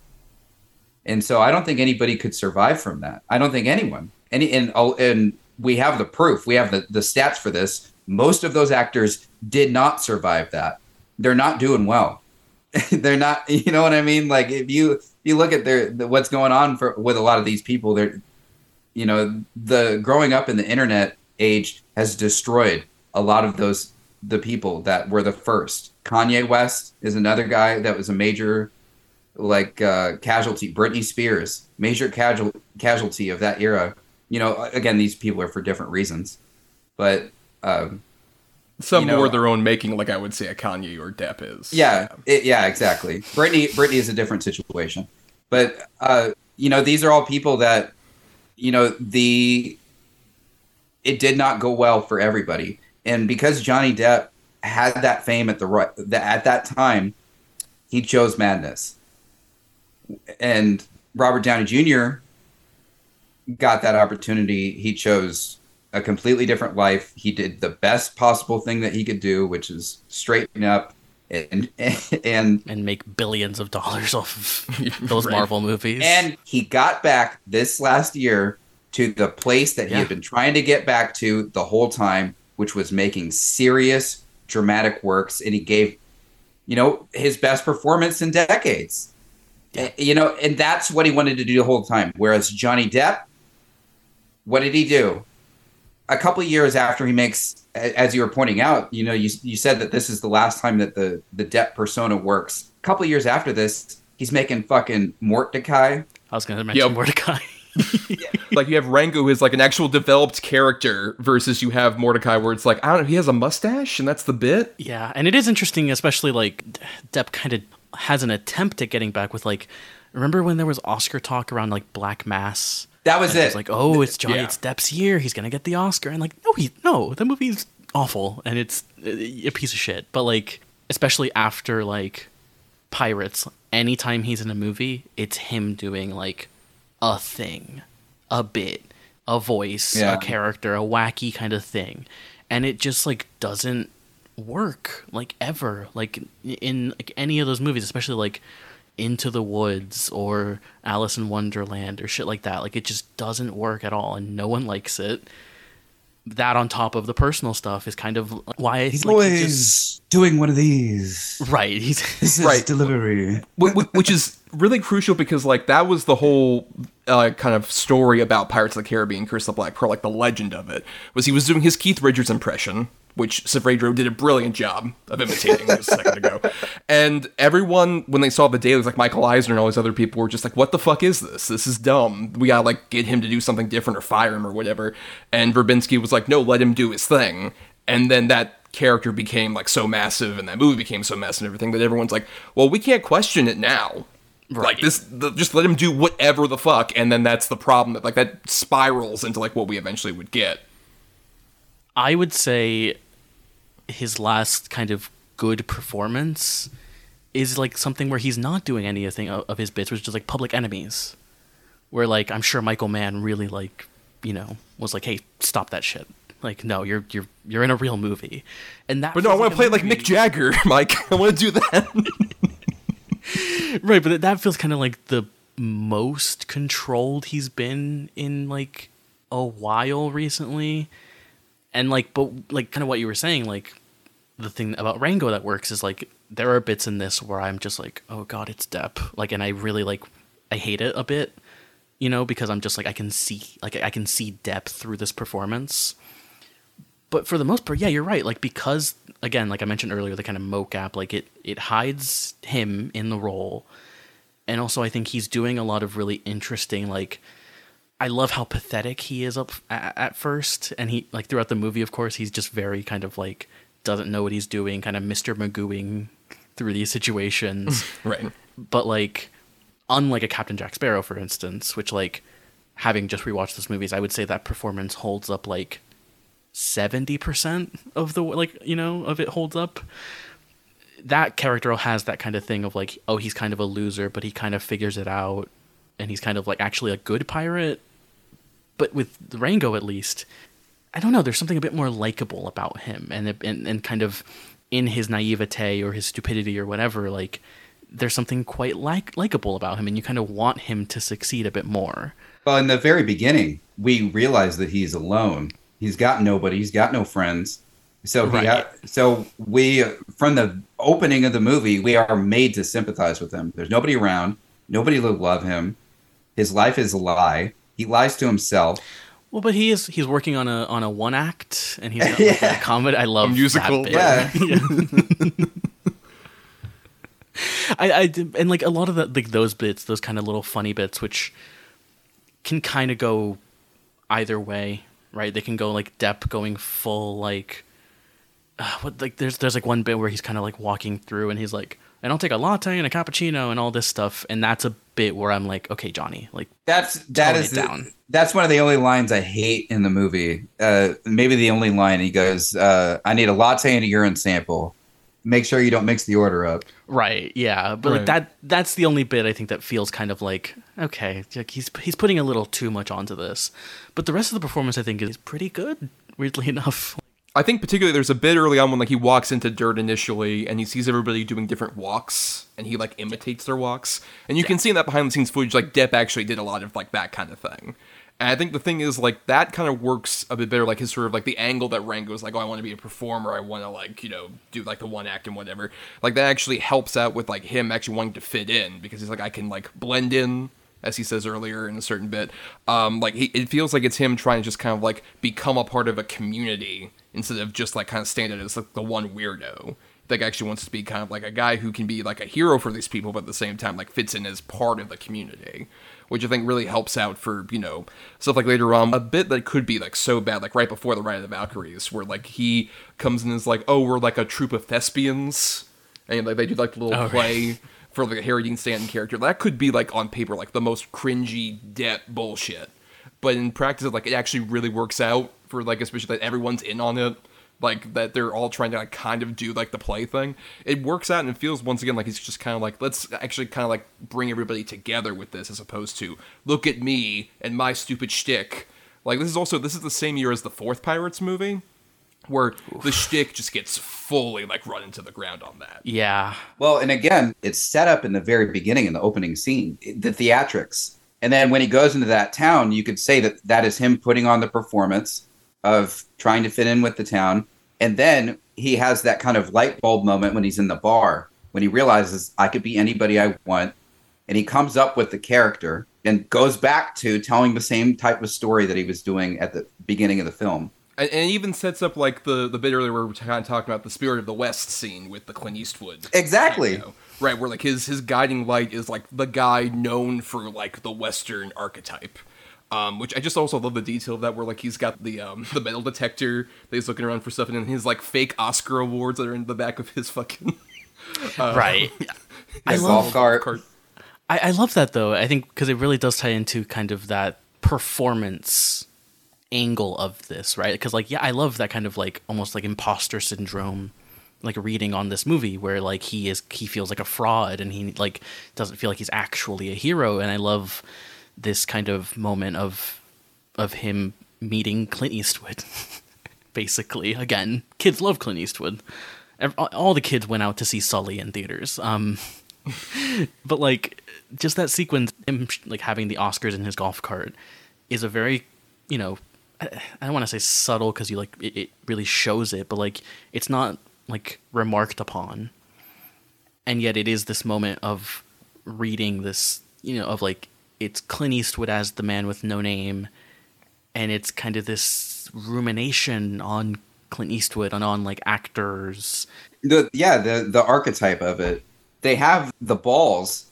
and so i don't think anybody could survive from that. I don't think anyone. Any and and we have the proof. We have the, the stats for this. Most of those actors did not survive that. They're not doing well. They're not you know what i mean? Like if you if you look at their the, what's going on for with a lot of these people they're you know the growing up in the internet age has destroyed a lot of those the people that were the first. Kanye west is another guy that was a major like uh, casualty britney spears major casual casualty of that era you know again these people are for different reasons but um, Some You know- more their own making, like I would say a Kanye or Depp is. Yeah, it, yeah, exactly. Britney, Britney is a different situation, but uh, you know, these are all people that, you know, the it did not go well for everybody, and because Johnny Depp had that fame at the right at that time, he chose madness, and Robert Downey Jr. got that opportunity. He chose a completely different life. He did the best possible thing that he could do, which is straighten up and and and make billions of dollars off of those Right. Marvel movies. and he got back this last year to the place that he Yeah. had been trying to get back to the whole time, which was making serious dramatic works, and he gave, you know, his best performance in decades. Eh, You know, and that's what he wanted to do the whole time. Whereas Johnny Depp, what did he do? A couple of years after he makes, as you were pointing out, you know, you, you said that this is the last time that the the Depp persona works. A couple of years after this, he's making fucking Mortdecai. I was going to mention Yep. Mortdecai. like you have Rango who is like an actual developed character versus you have Mortdecai where it's like I don't know he has a mustache and that's the bit. Yeah, and it is interesting, especially like Depp kind of has an attempt at getting back with like. Remember when there was Oscar talk around like Black Mass? That was And it. It's like, oh, it's Johnny, Yeah. it's Depp's year. He's gonna get the Oscar, and like, no, he no, the movie's awful and it's uh, a piece of shit. But like, especially after like Pirates, anytime he's in a movie, it's him doing like a thing, a bit, a voice, Yeah. a character, a wacky kind of thing, and it just like doesn't work like ever like in like any of those movies especially like into the woods or alice in wonderland or shit like that like it just doesn't work at all and no one likes it that on top of the personal stuff is kind of why He's like, he always just- doing one of these. right he's This Right. delivery. Wh- wh- which is really crucial because like that was the whole uh, kind of story about Pirates of the Caribbean, Curse of the Black Pearl, like the legend of it was he was doing his Keith Richards impression, which Saveydro did a brilliant job of imitating just a second ago, and everyone when they saw the dailies, like Michael Eisner and all these other people, were just like, "What the fuck is this? This is dumb. We gotta like get him to do something different or fire him or whatever." And Verbinski was like, "No, let him do his thing," and then that character became like so massive and that movie became so massive and everything that everyone's like, well, we can't question it now. Like this, the, just let him do whatever the fuck, and then that's the problem. That like that spirals into like what we eventually would get. i would say his last kind of good performance is like something where he's not doing anything of, of his bits, which is like Public Enemies, where like I'm sure Michael Mann really like you know was like, hey, stop that shit. Like no, you're you're you're in a real movie, and that. But no, I want to play it like Mick Jagger, Mike. I want to do that. right but that feels kind of like the most controlled he's been in like a while recently and like but like kind of what you were saying like the thing about rango that works is like there are bits in this where i'm just like oh god it's Depp like and i really like i hate it a bit you know because i'm just like i can see like i can see Depp through this performance but for the most part, yeah, you're right. Like because again, like I mentioned earlier, the kind of mocap, like it it hides him in the role, and also I think he's doing a lot of really interesting. Like I love how pathetic he is up at, at first, and he like throughout the movie, of course, he's just very kind of like doesn't know what he's doing, kind of Mister Magooing through these situations right. but like unlike a Captain Jack Sparrow, for instance, which like having just rewatched those movies, I would say that performance holds up like seventy percent of the like you know of it holds up. That character has that kind of thing of like, oh, he's kind of a loser, but he kind of figures it out, and he's kind of like actually a good pirate. But with Rango, at least, I don't know. There's something a bit more likable about him, and and and kind of in his naivete or his stupidity or whatever. Like there's something quite like likable about him, and you kind of want him to succeed a bit more. Well, in the very beginning, we realize that he's alone. He's got nobody. He's got no friends. So he Right. ha- so we from the opening of the movie, we are made to sympathize with him. There's nobody around. Nobody will love him. His life is a lie. He lies to himself. Well, but he is he's working on a on a one act, and he's got like, a comedy. I love A musical, That bit. Yeah. I, I and like a lot of the, like those bits, those kind of little funny bits, which can kind of go either way, right? They can go like Depp going full like uh, what like there's there's like one bit where he's kind of like walking through and he's like, I don't take a latte and a cappuccino and all this stuff, and that's a bit where I'm like, okay, Johnny, like That's that Tone it the- down. that's one of the only lines I hate in the movie. Uh, maybe the only line he goes, uh, "I need a latte and a urine sample. Make sure you don't mix the order up." Right, yeah, but Right. like that that's the only bit I think that feels kind of like okay, like he's he's putting a little too much onto this. But the rest of the performance I think is pretty good, weirdly enough. I think particularly there's a bit early on when like he walks into dirt initially and he sees everybody doing different walks and he like imitates their walks. And you can see in that behind the scenes footage like Depp actually did a lot of like that kind of thing. And I think the thing is like that kind of works a bit better like his sort of like the angle that Rango Rango's like oh I want to be a performer I want to like you know do like the one act and whatever. Like that actually helps out with like him actually wanting to fit in because he's like I can like blend in as he says earlier in a certain bit. Um, like he, it feels like it's him trying to just kind of like become a part of a community instead of just like kind of standing as like the one weirdo. Like actually wants to be kind of like a guy who can be like a hero for these people, but at the same time like fits in as part of the community, which I think really helps out for you know stuff like later on. A bit that could be like so bad, like right before the Ride of the Valkyries, where like he comes in and is like, oh, we're like a troop of thespians, and like they do like a little Oh, right. for like a Harry Dean Stanton character. That could be like on paper like the most cringy Depp bullshit. But in practice like it actually really works out for like especially that everyone's in on it. Like that they're all trying to like kind of do like the play thing. It works out and it feels once again like he's just kind of like let's actually kind of like bring everybody together with this as opposed to look at me and my stupid shtick. Like this is also this is the same year as the fourth Pirates movie, where the shtick just gets fully like run into the ground on that. Yeah, Well, and again, it's set up in the very beginning in the opening scene, the theatrics. And then when he goes into that town, you could say that that is him putting on the performance of trying to fit in with the town. And then he has that kind of light bulb moment when he's in the bar, when he realizes I could be anybody I want. And he comes up with the character and goes back to telling the same type of story that he was doing at the beginning of the film. And, and it even sets up like the the bit earlier where we're kind of talking about the spirit of the West scene with the Clint Eastwood. Exactly. you know, right, where like his his guiding light is like the guy known for like the Western archetype. Um, which I just also love the detail of that, where like he's got the um, the metal detector that he's looking around for stuff, and then his like fake Oscar awards that are in the back of his fucking right. I His love golf cart. cart. I, I love that though. I think because it really does tie into kind of that performance angle of this, right? Because like, yeah, I love that kind of like almost like imposter syndrome, like reading on this movie where like he is he feels like a fraud and he like doesn't feel like he's actually a hero. And I love this kind of moment of of him meeting Clint Eastwood basically. Again kids love Clint Eastwood. All- the kids went out to see Sully in theaters um but like just that sequence him like having the Oscars in his golf cart is a very you know I, don't want to say subtle because you like it, it really shows it but like it's not like remarked upon. And yet it is this moment of reading this you know of like it's Clint Eastwood as the man with no name and it's kind of this rumination on Clint Eastwood and on like actors. The yeah the the archetype of it. They have the balls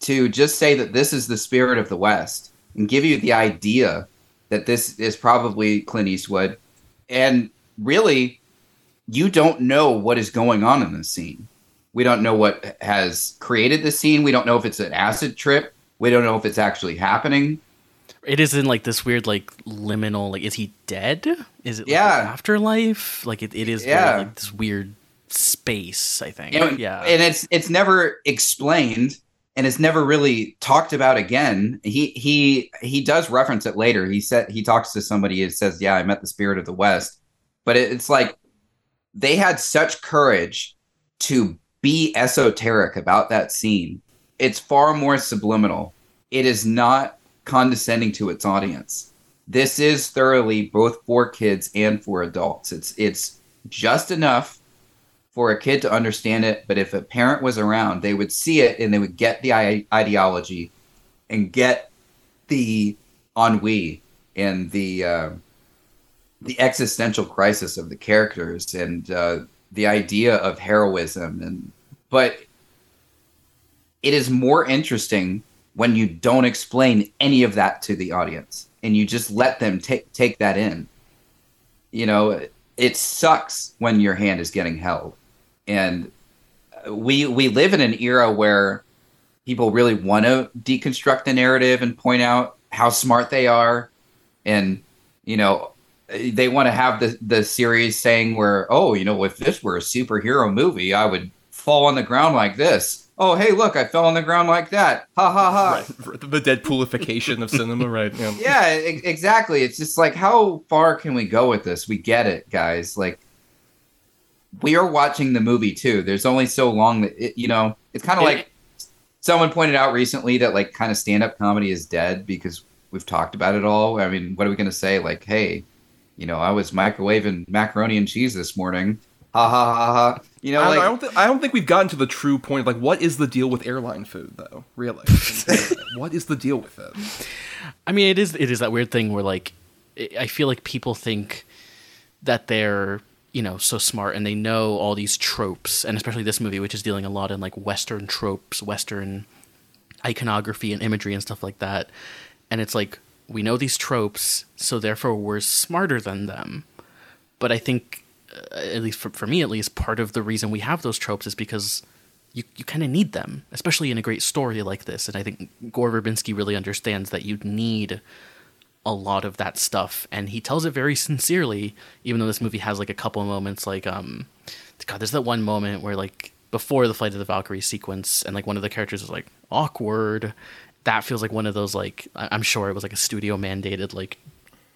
to just say that this is the spirit of the west and give you the idea that this is probably clint eastwood. And really you don't know what is going on in this scene. We don't know what has created the scene. We don't know if it's an acid trip. We don't know if it's actually happening. It is in like this weird like liminal like is he dead? Is it like, Yeah. an afterlife? Like it, it is Yeah. like this weird space i think. And, yeah. and it's it's never explained and it's never really talked about again. He he he does reference it later. He said he talks to somebody and says yeah i met the spirit of the west. But it, it's like they had such courage to be esoteric about that scene. It's far more subliminal. It is not condescending to its audience. This is thoroughly both for kids and for adults. It's it's just enough for a kid to understand it, but if a parent was around, they would see it and they would get the I- ideology and get the ennui and the uh, the existential crisis of the characters and uh, the idea of heroism and but it is more interesting when you don't explain any of that to the audience and you just let them take take that in. You know it sucks when your hand is getting held and we we live in an era where people really want to deconstruct the narrative and point out how smart they are and you know they want to have the the series saying where oh you know if this were a superhero movie i would fall on the ground like this oh hey look i fell on the ground like that ha ha ha Right. The Deadpoolification of cinema, right? Yeah. yeah exactly it's just like how far can we go with this we get it guys like we are watching the movie too there's only so long that it, you know it's kind of It- like someone pointed out recently that like kind of stand-up comedy is dead because we've talked about it all i mean what are we going to say like hey you know i was microwaving macaroni and cheese this morning ha ha ha ha you know I, don't, like I don't. Th- I don't think we've gotten to the true point. Like, what is the deal with airline food, though? Really, what is the deal with it? I mean, it is it is that weird thing where like I I feel like people think that they're you know so smart and they know all these tropes, and especially this movie, which is dealing a lot in like Western tropes, Western iconography and imagery and stuff like that. And it's like we know these tropes, so therefore we're smarter than them. But I think, uh, at least for, for me, at least, part of the reason we have those tropes is because you, you kind of need them, especially in a great story like this. And I think Gore Verbinski really understands that you need a lot of that stuff, and he tells it very sincerely. Even though this movie has like a couple of moments, like um, God, there's that one moment where like before the flight of the Valkyrie sequence, and like one of the characters is like awkward. That feels like one of those like I'm sure it was like a studio mandated like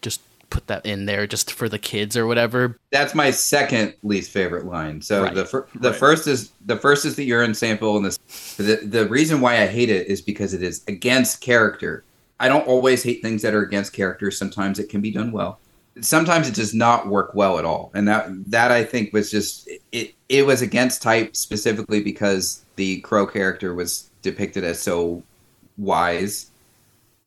just put that in there just for the kids or whatever. that's my second least favorite line. So Right. the fir- the Right. first is the first is the urine sample, and this the the reason why I hate it is because it is against character. I don't always hate things that are against characters. Sometimes it can be done well. Sometimes it does not work well at all, and that that I think was just it. It was against type specifically because the crow character was depicted as so wise,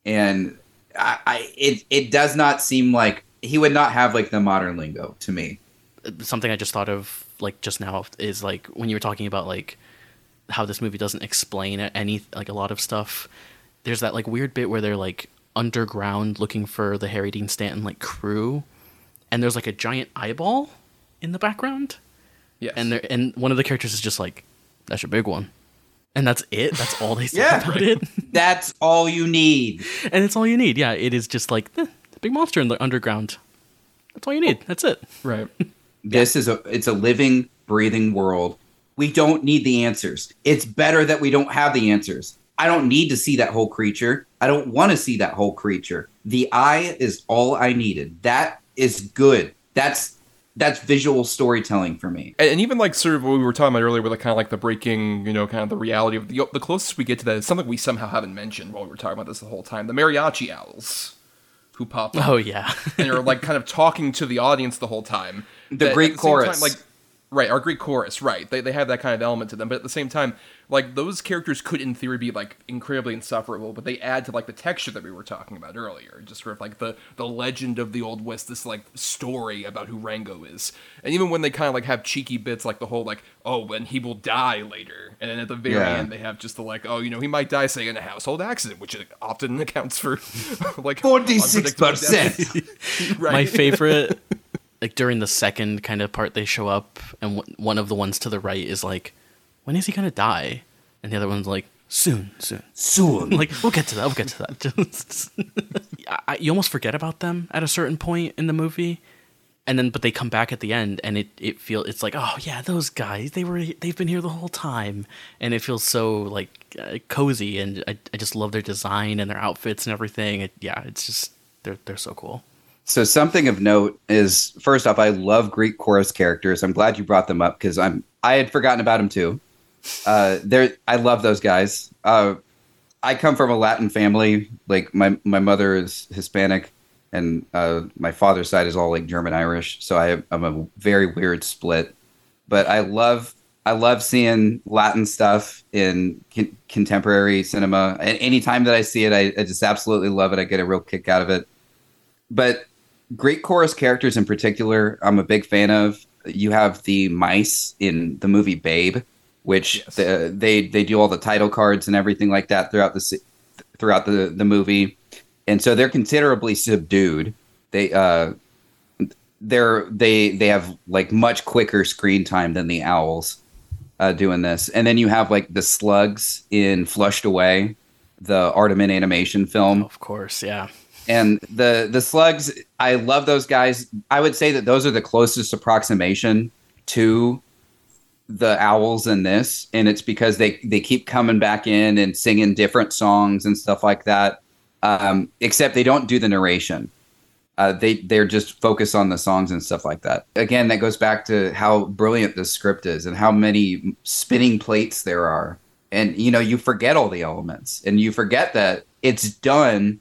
and I, I it it does not seem like he would not have like the modern lingo to me. something I just thought of like just now is like when you were talking about like how this movie doesn't explain any like a lot of stuff. There's that like weird bit where they're like underground looking for the Harry Dean Stanton like crew, and there's like a giant eyeball in the background, Yes. and there and one of the characters is just like, "That's a big one," and that's it. That's all they say Yeah. about it, That's all you need. and it's all you need. Yeah, it is just like eh, a big monster in the underground. That's all you need. That's it. right. This is a it's a living breathing world. We don't need the answers. It's better that we don't have the answers. I don't need to see that whole creature. I don't want to see that whole creature. The eye is all I needed. That is good. That's that's visual storytelling for me. And, and even like sort of what we were talking about earlier, with like kind of like the breaking, you know, kind of the reality of the the closest we get to that is something we somehow haven't mentioned while we were talking about this the whole time. The mariachi owls who pop up Oh yeah. and are like kind of talking to the audience the whole time. The That at Greek same chorus. like right, our Greek chorus, right? They they have that kind of element to them, but at the same time, like those characters could in theory be like incredibly insufferable, but they add to like the texture that we were talking about earlier, just sort of like the the legend of the old west, this like story about who Rango is, and even when they kind of like have cheeky bits like the whole like oh and he will die later, and then at the very Yeah. end they have just the like oh you know he might die say in a household accident, which often accounts for like 46%. right. My favorite, like during the second kind of part they show up, and w- one of the ones to the right is like, "When is he gonna die?" And the other one's like, "Soon, soon." Soon. Like we'll get to that. We'll get to that. I- you almost forget about them at a certain point in the movie, and then but they come back at the end, and it it feel it's like, oh yeah, those guys they were they've been here the whole time, and it feels so like uh, cozy, and I, I just love their design and their outfits and everything. It, yeah, it's just they're they're so cool. So something of note is first off, I love Greek chorus characters. I'm glad you brought them up because I'm I had forgotten about them too. Uh, they're I love those guys. Uh, I come from a Latin family. Like my my mother is Hispanic, and uh, my father's side is all like German Irish. So I, I'm a very weird split. But I love I love seeing Latin stuff in con- contemporary cinema. And anytime that I see it, I, I just absolutely love it. I get a real kick out of it. But Great chorus characters in particular, I'm a big fan of. You have the mice in the movie Babe, which Yes. the, they they do all the title cards and everything like that throughout the throughout the the movie, and so they're considerably subdued. They uh they're they they have like much quicker screen time than the owls uh, doing this, and then you have like the slugs in Flushed Away, the Aardman animation film Of course, yeah. And the the slugs i love those guys. I would say that those are the closest approximation to the owls in this. And it's because they they keep coming back in and singing different songs and stuff like that. Um, except they don't do the narration. Uh, they they're just focused on the songs and stuff like that. Again that goes back to how brilliant this script is and how many spinning plates there are. And you know you forget all the elements and you forget that it's done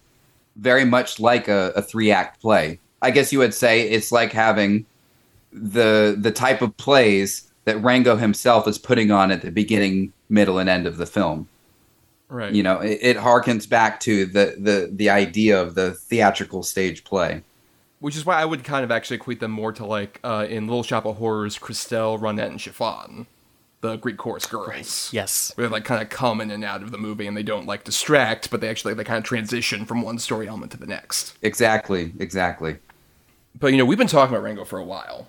very much like a, a three act play. I guess you would say it's like having the the type of plays that Rango himself is putting on at the beginning, middle, and end of the film. right. You know, it, it harkens back to the, the the idea of the theatrical stage play. Which is why I would kind of actually equate them more to like uh, in Little Shop of Horrors, Crystal, Ronnette, and Chiffon, the Greek chorus girls. Yes. Where they like kind of come in and out of the movie and they don't like distract, but they actually they kind of transition from one story element to the next. Exactly, exactly. But you know, we've been talking about Rango for a while.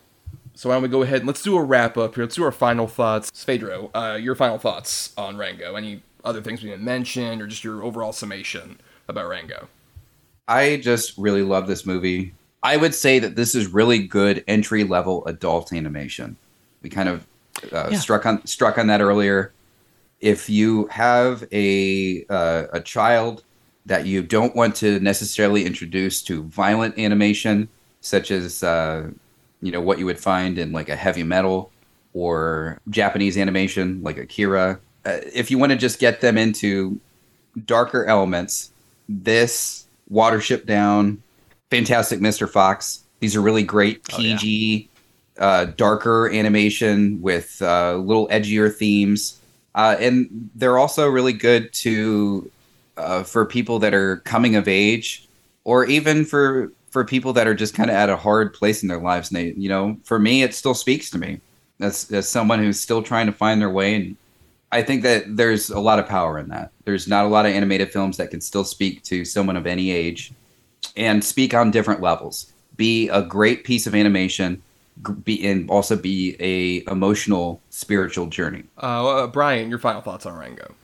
So why don't we go ahead and let's do a wrap up here. Let's do our final thoughts. Saveydro, uh, your final thoughts on Rango. Any other things we didn't mention or just your overall summation about Rango? I just really love this movie. I would say that this is really good entry level adult animation. We kind of uh, Yeah. struck on struck on that earlier. If you have a uh, a child that you don't want to necessarily introduce to violent animation, such as uh, you know what you would find in like a heavy metal or Japanese animation like Akira, uh, if you want to just get them into darker elements, this Watership Down, Fantastic Mr. Fox. These are really great Oh. PG, uh, darker animation with uh, little edgier themes, uh, and they're also really good to uh, for people that are coming of age, or even for for people that are just kind of at a hard place in their lives. And they, you know, for me, it still speaks to me as as someone who's still trying to find their way and I think that there's a lot of power in that. There's not a lot of animated films that can still speak to someone of any age and speak on different levels. Be a great piece of animation, be and also be a emotional spiritual journey. Uh, uh, Bryan, your final thoughts on Rango?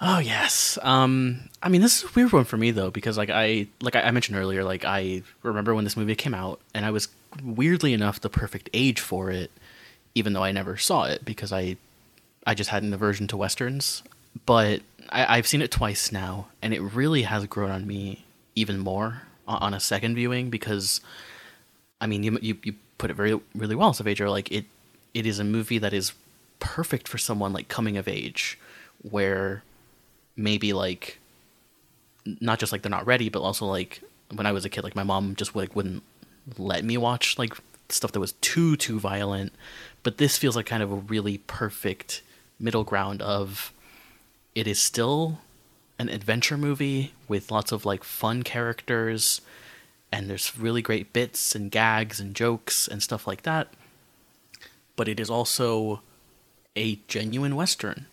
Oh yes. Um, I mean, this is a weird one for me though because like I like I I mentioned earlier, like I remember when this movie came out, and I was weirdly enough the perfect age for it, even though I never saw it because I I just had an aversion to westerns. But I, I've seen it twice now, and it really has grown on me even more on, on a second viewing because, I mean, you you, you put it very really well, Saveydro. Like it it is a movie that is perfect for someone like coming of age, where maybe like not just like they're not ready, but also like when I was a kid, like my mom just like wouldn't let me watch like stuff that was too too violent. But this feels like kind of a really perfect middle ground of it is still an adventure movie with lots of like fun characters and there's really great bits and gags and jokes and stuff like that. But it is also a genuine western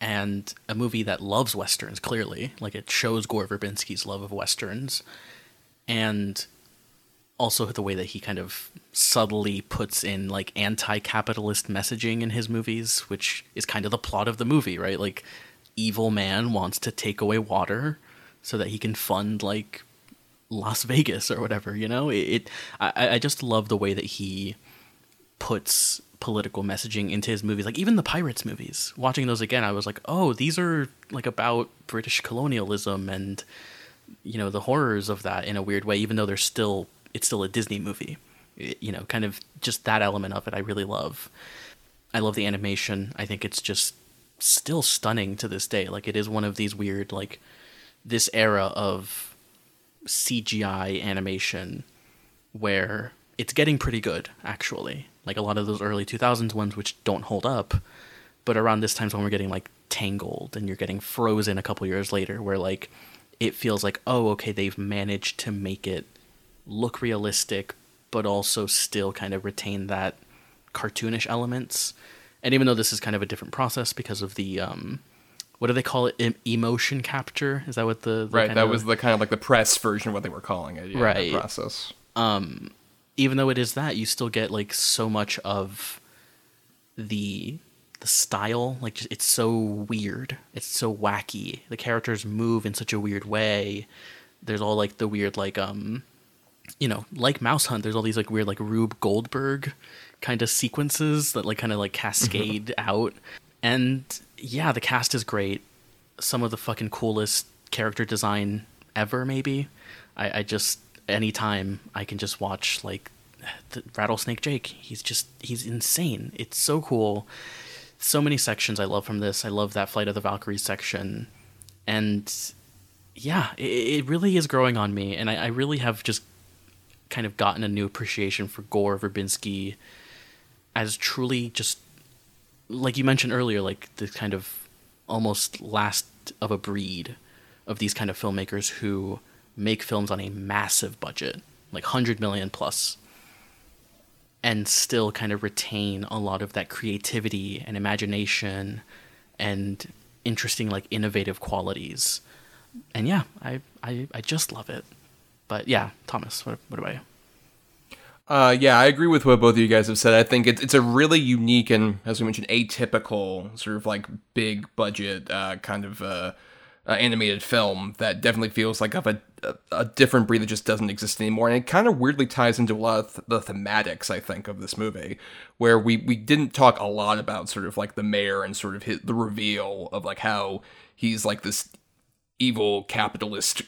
and a movie that loves westerns clearly like it shows gore verbinski's love of westerns and also the way that he kind of subtly puts in like anti-capitalist messaging in his movies which is kind of the plot of the movie right like evil man wants to take away water so that he can fund like las vegas or whatever you know? It, it I, I just love the way that he puts political messaging into his movies like even the pirates movies. Watching those again i was like oh these are like about british colonialism and you know the horrors of that in a weird way even though they're still it's still a disney movie. It- you know kind of just that element of it i really love. I love the animation. I think it's just still stunning to this day. Like it is one of these weird like this era of cgi animation where it's getting pretty good actually. Like a lot of those early 2000s ones which don't hold up but around this time's when we're getting like tangled and you're getting frozen a couple years later where like it feels like oh okay they've managed to make it look realistic but also still kind of retain that cartoonish elements. And even though this is kind of a different process because of the um what do they call it Em- emotion capture is that what the, the Right, that of- was the kind of like the press version of what they were calling it. Yeah, Right. process. even though it is that, you still get like so much of the the style. Like just, it's so weird. It's so wacky. The characters move in such a weird way. There's all like the weird like um, you know, like Mouse Hunt. There's all these like weird like Rube Goldberg kind of sequences that like kind of like cascade out. And yeah, the cast is great. Some of the fucking coolest character design ever. Maybe. I, I just anytime I can just watch like Rattlesnake Jake. He's just he's insane. It's so cool. So many sections I love from this. I love that Flight of the Valkyries section, and yeah, it, it really is growing on me. And I, I really have just kind of gotten a new appreciation for Gore Verbinski as truly just like you mentioned earlier, like the kind of almost last of a breed of these kind of filmmakers who make films on a massive budget, like 100 million plus, and still kind of retain a lot of that creativity and imagination and interesting, like innovative qualities. And yeah, I, I, I just love it. But yeah, Thomas, what, what about you? Uh, yeah, I agree with what both of you guys have said. I think it's it's a really unique and, as we mentioned, atypical sort of like big budget uh, kind of uh, uh, animated film that definitely feels like of a, a a different breed that just doesn't exist anymore. And it kind of weirdly ties into a lot of th- the thematics I think of this movie, where we we didn't talk a lot about sort of like the mayor and sort of his, the reveal of like how he's like this evil capitalist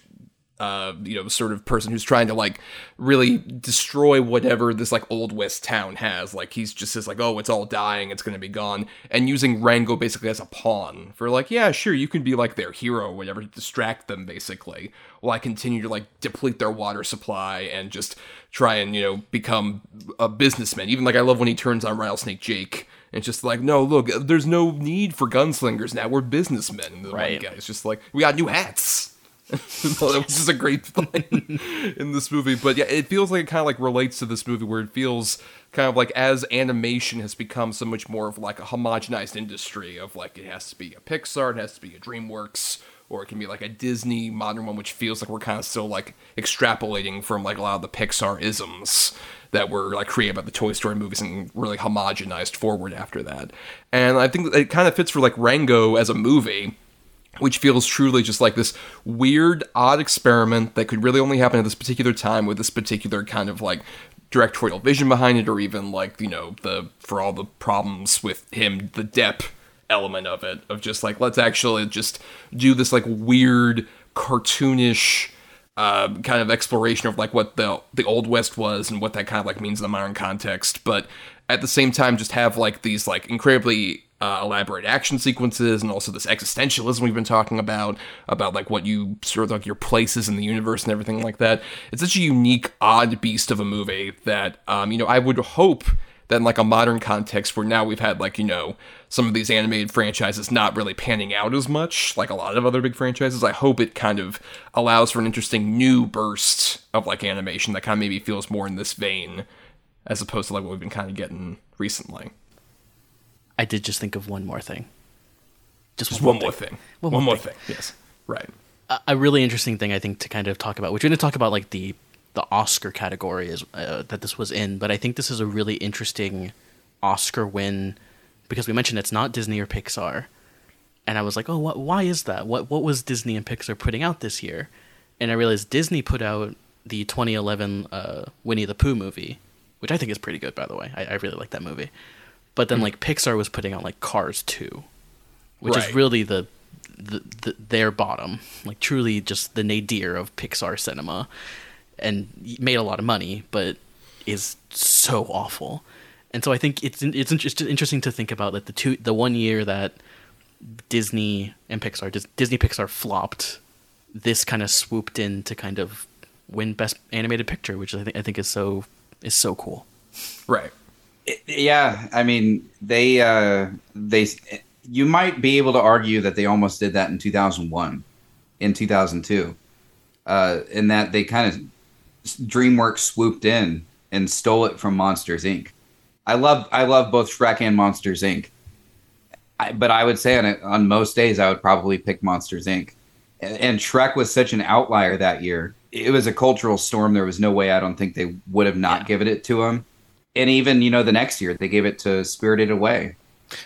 uh, you know, sort of person who's trying to like really destroy whatever this like old west town has. Like he's just says like, oh, it's all dying, it's gonna be gone, and using Rango basically as a pawn for like, yeah, sure, you can be like their hero, or whatever, to distract them basically, while I continue to like deplete their water supply and just try and you know become a businessman. Even like I love when he turns on Rattlesnake Jake. And it's just like, no, look, there's no need for gunslingers now. We're businessmen. And the Right. guy's just like, we got new hats. was just a great line in this movie. But yeah, it feels like it kind of like relates to this movie where it feels kind of like as animation has become so much more of like a homogenized industry of like it has to be a Pixar, it has to be a DreamWorks, or it can be like a Disney modern one, which feels like we're kind of still like extrapolating from like a lot of the Pixar isms that were like created by the Toy Story movies and really homogenized forward after that. And I think it kind of fits for like Rango as a movie which feels truly just like this weird, odd experiment that could really only happen at this particular time with this particular kind of like directorial vision behind it, or even like you know the for all the problems with him, the Depp element of it, of just like let's actually just do this like weird cartoonish uh, kind of exploration of like what the the old west was and what that kind of like means in the modern context, but at the same time just have like these like incredibly uh, elaborate action sequences and also this existentialism we've been talking about about like what you sort of like your places in the universe and everything like that. It's such a unique, odd beast of a movie that um, you know I would hope that in like a modern context where now we've had like you know some of these animated franchises not really panning out as much like a lot of other big franchises i hope it kind of allows for an interesting new burst of like animation that kind of maybe feels more in this vein as opposed to like what we've been kind of getting recently I did just think of one more thing. Just, just one more thing One one, more more thing. thing yes right a- a really interesting thing I think to kind of talk about, which we're going to talk about like the the Oscar category is uh, that this was in, but I think this is a really interesting Oscar win because we mentioned it's not Disney or Pixar, and I was like, oh, what? Why is that? What what was Disney and Pixar putting out this year? And I realized Disney put out the 2011 uh, Winnie the Pooh movie, which I think is pretty good, by the way. I, I really like that movie. But then hmm. like Pixar was putting out like Cars 2, which is really the, the, the their bottom, like truly just the nadir of Pixar cinema, and made a lot of money, but is so awful. And so I think it's it's just interesting to think about that the two the one year that Disney and Pixar Dis- Disney Pixar flopped, this kind of swooped in to kind of win best animated picture, which I think I think is so is so cool. right Yeah, I mean they uh they you might be able to argue that they almost did that in 2001, in 2002, uh, in that they kind of DreamWorks swooped in and stole it from Monsters Inc. I love I love both Shrek and Monsters Inc. I, but I would say on on most days I would probably pick Monsters Inc. And, and Shrek was such an outlier that year. It was a cultural storm. There was no way I don't think they would have not Yeah. given it to him. And even you know the next year they gave it to Spirited Away.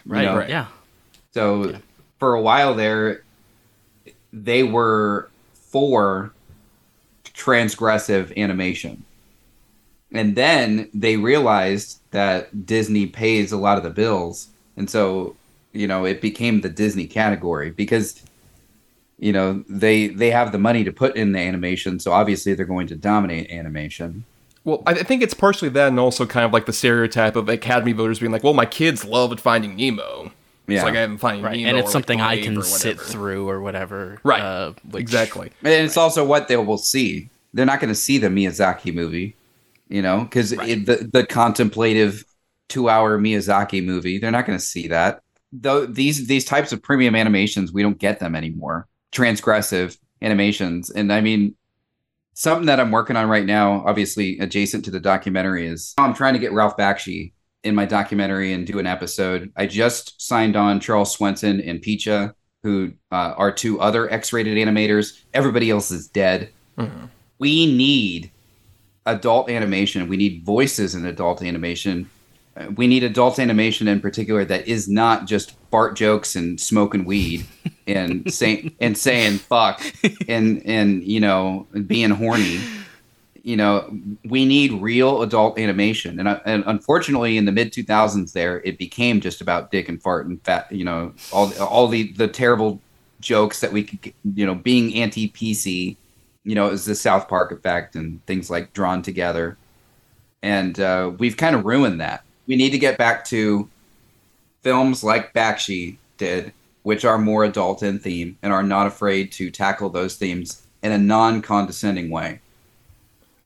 You know? right. Yeah. So Yeah. for a while there, they were for transgressive animation. And then they realized that Disney pays a lot of the bills. And so, you know, it became the Disney category because you know, they they have the money to put in the animation, so obviously they're going to dominate animation. Well, I I think it's partially that, and also kind of like the stereotype of Academy voters being like, "Well, my kids loved Finding Nemo." Yeah. it's like I haven't Finding Right. Nemo, and or, it's like, something I can sit through or whatever. Right. Uh, which- exactly. And it's also what they will see. They're not going to see the Miyazaki movie, you know, because the the contemplative two hour Miyazaki movie. They're not going to see that. Though these these types of premium animations, we don't get them anymore. Transgressive animations, and I mean, something that I'm working on right now, obviously adjacent to the documentary, is I'm trying to get Ralph Bakshi in my documentary and do an episode. I just signed on Charles Swenson and Picha, who uh, are two other X-rated animators. Everybody else is dead. We need adult animation. We need voices in adult animation. Uh, We need adult animation in particular that is not just fart jokes and smoking weed and saying and saying fuck and and you know being horny. You know, we need real adult animation, and, and unfortunately, in the mid two thousands, there it became just about dick and fart and fat. You know, all all the the terrible jokes that we could, you know, being anti PC. You know, it was the South Park effect and things like Drawn Together, and uh, we've kind of ruined that. We need to get back to films like Bakshi did, which are more adult in theme and are not afraid to tackle those themes in a non-condescending way.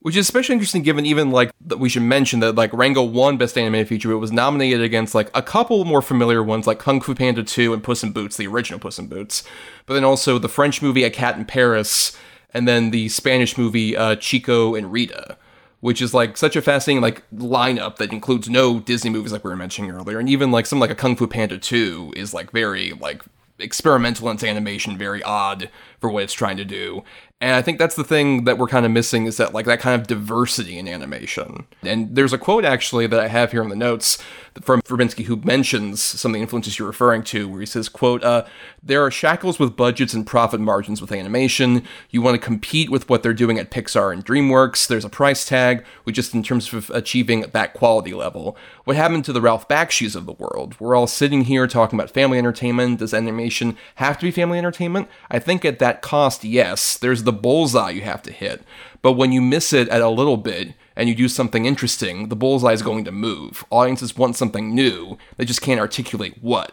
Which is especially interesting given even like that we should mention that like Rango won Best Animated Feature. It was nominated against like a couple more familiar ones like Kung Fu Panda 2 and Puss in Boots, the original Puss in Boots. But then also the French movie A Cat in Paris and then the Spanish movie uh, Chico and Rita, which is like such a fascinating like lineup that includes no Disney movies like we were mentioning earlier. And even like something like a Kung Fu Panda 2 is like very like experimental in its animation, very odd for what it's trying to do. And I think that's the thing that we're kind of missing is that like that kind of diversity in animation. And there's a quote actually that I have here in the notes from Verbinski who mentions some of the influences you're referring to, where he says, "quote uh, There are shackles with budgets and profit margins with animation. You want to compete with what they're doing at Pixar and DreamWorks. There's a price tag, which just in terms of achieving that quality level. What happened to the Ralph Bakshi's of the world? We're all sitting here talking about family entertainment. Does animation have to be family entertainment? I think at that cost, yes. There's the bullseye you have to hit. But when you miss it at a little bit and you do something interesting, the bullseye is going to move. Audiences want something new, they just can't articulate what.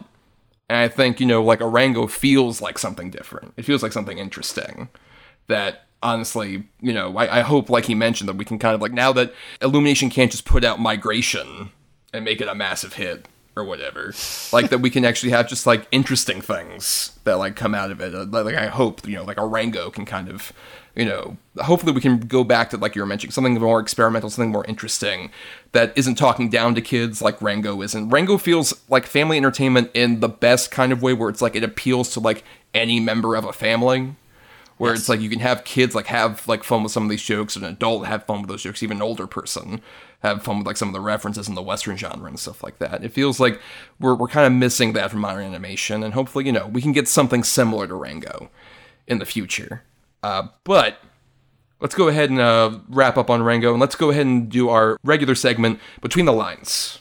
And I think, you know, like Orango feels like something different. It feels like something interesting that honestly, you know, I, I hope, like he mentioned, that we can kind of like now that Illumination can't just put out Migration and make it a massive hit or whatever, like that we can actually have just like interesting things that like come out of it. Uh, Like I hope, you know, like Rango can kind of, you know, hopefully we can go back to like you were mentioning something more experimental, something more interesting that isn't talking down to kids like Rango isn't. Rango feels like family entertainment in the best kind of way where it's like it appeals to like any member of a family where it's like you can have kids like have like fun with some of these jokes, and an adult have fun with those jokes, even an older person have fun with like some of the references in the western genre and stuff like that. It feels like we're we're kind of missing that from modern animation, and hopefully, you know, we can get something similar to Rango in the future. Uh, but let's go ahead and uh, wrap up on Rango, and let's go ahead and do our regular segment between the lines.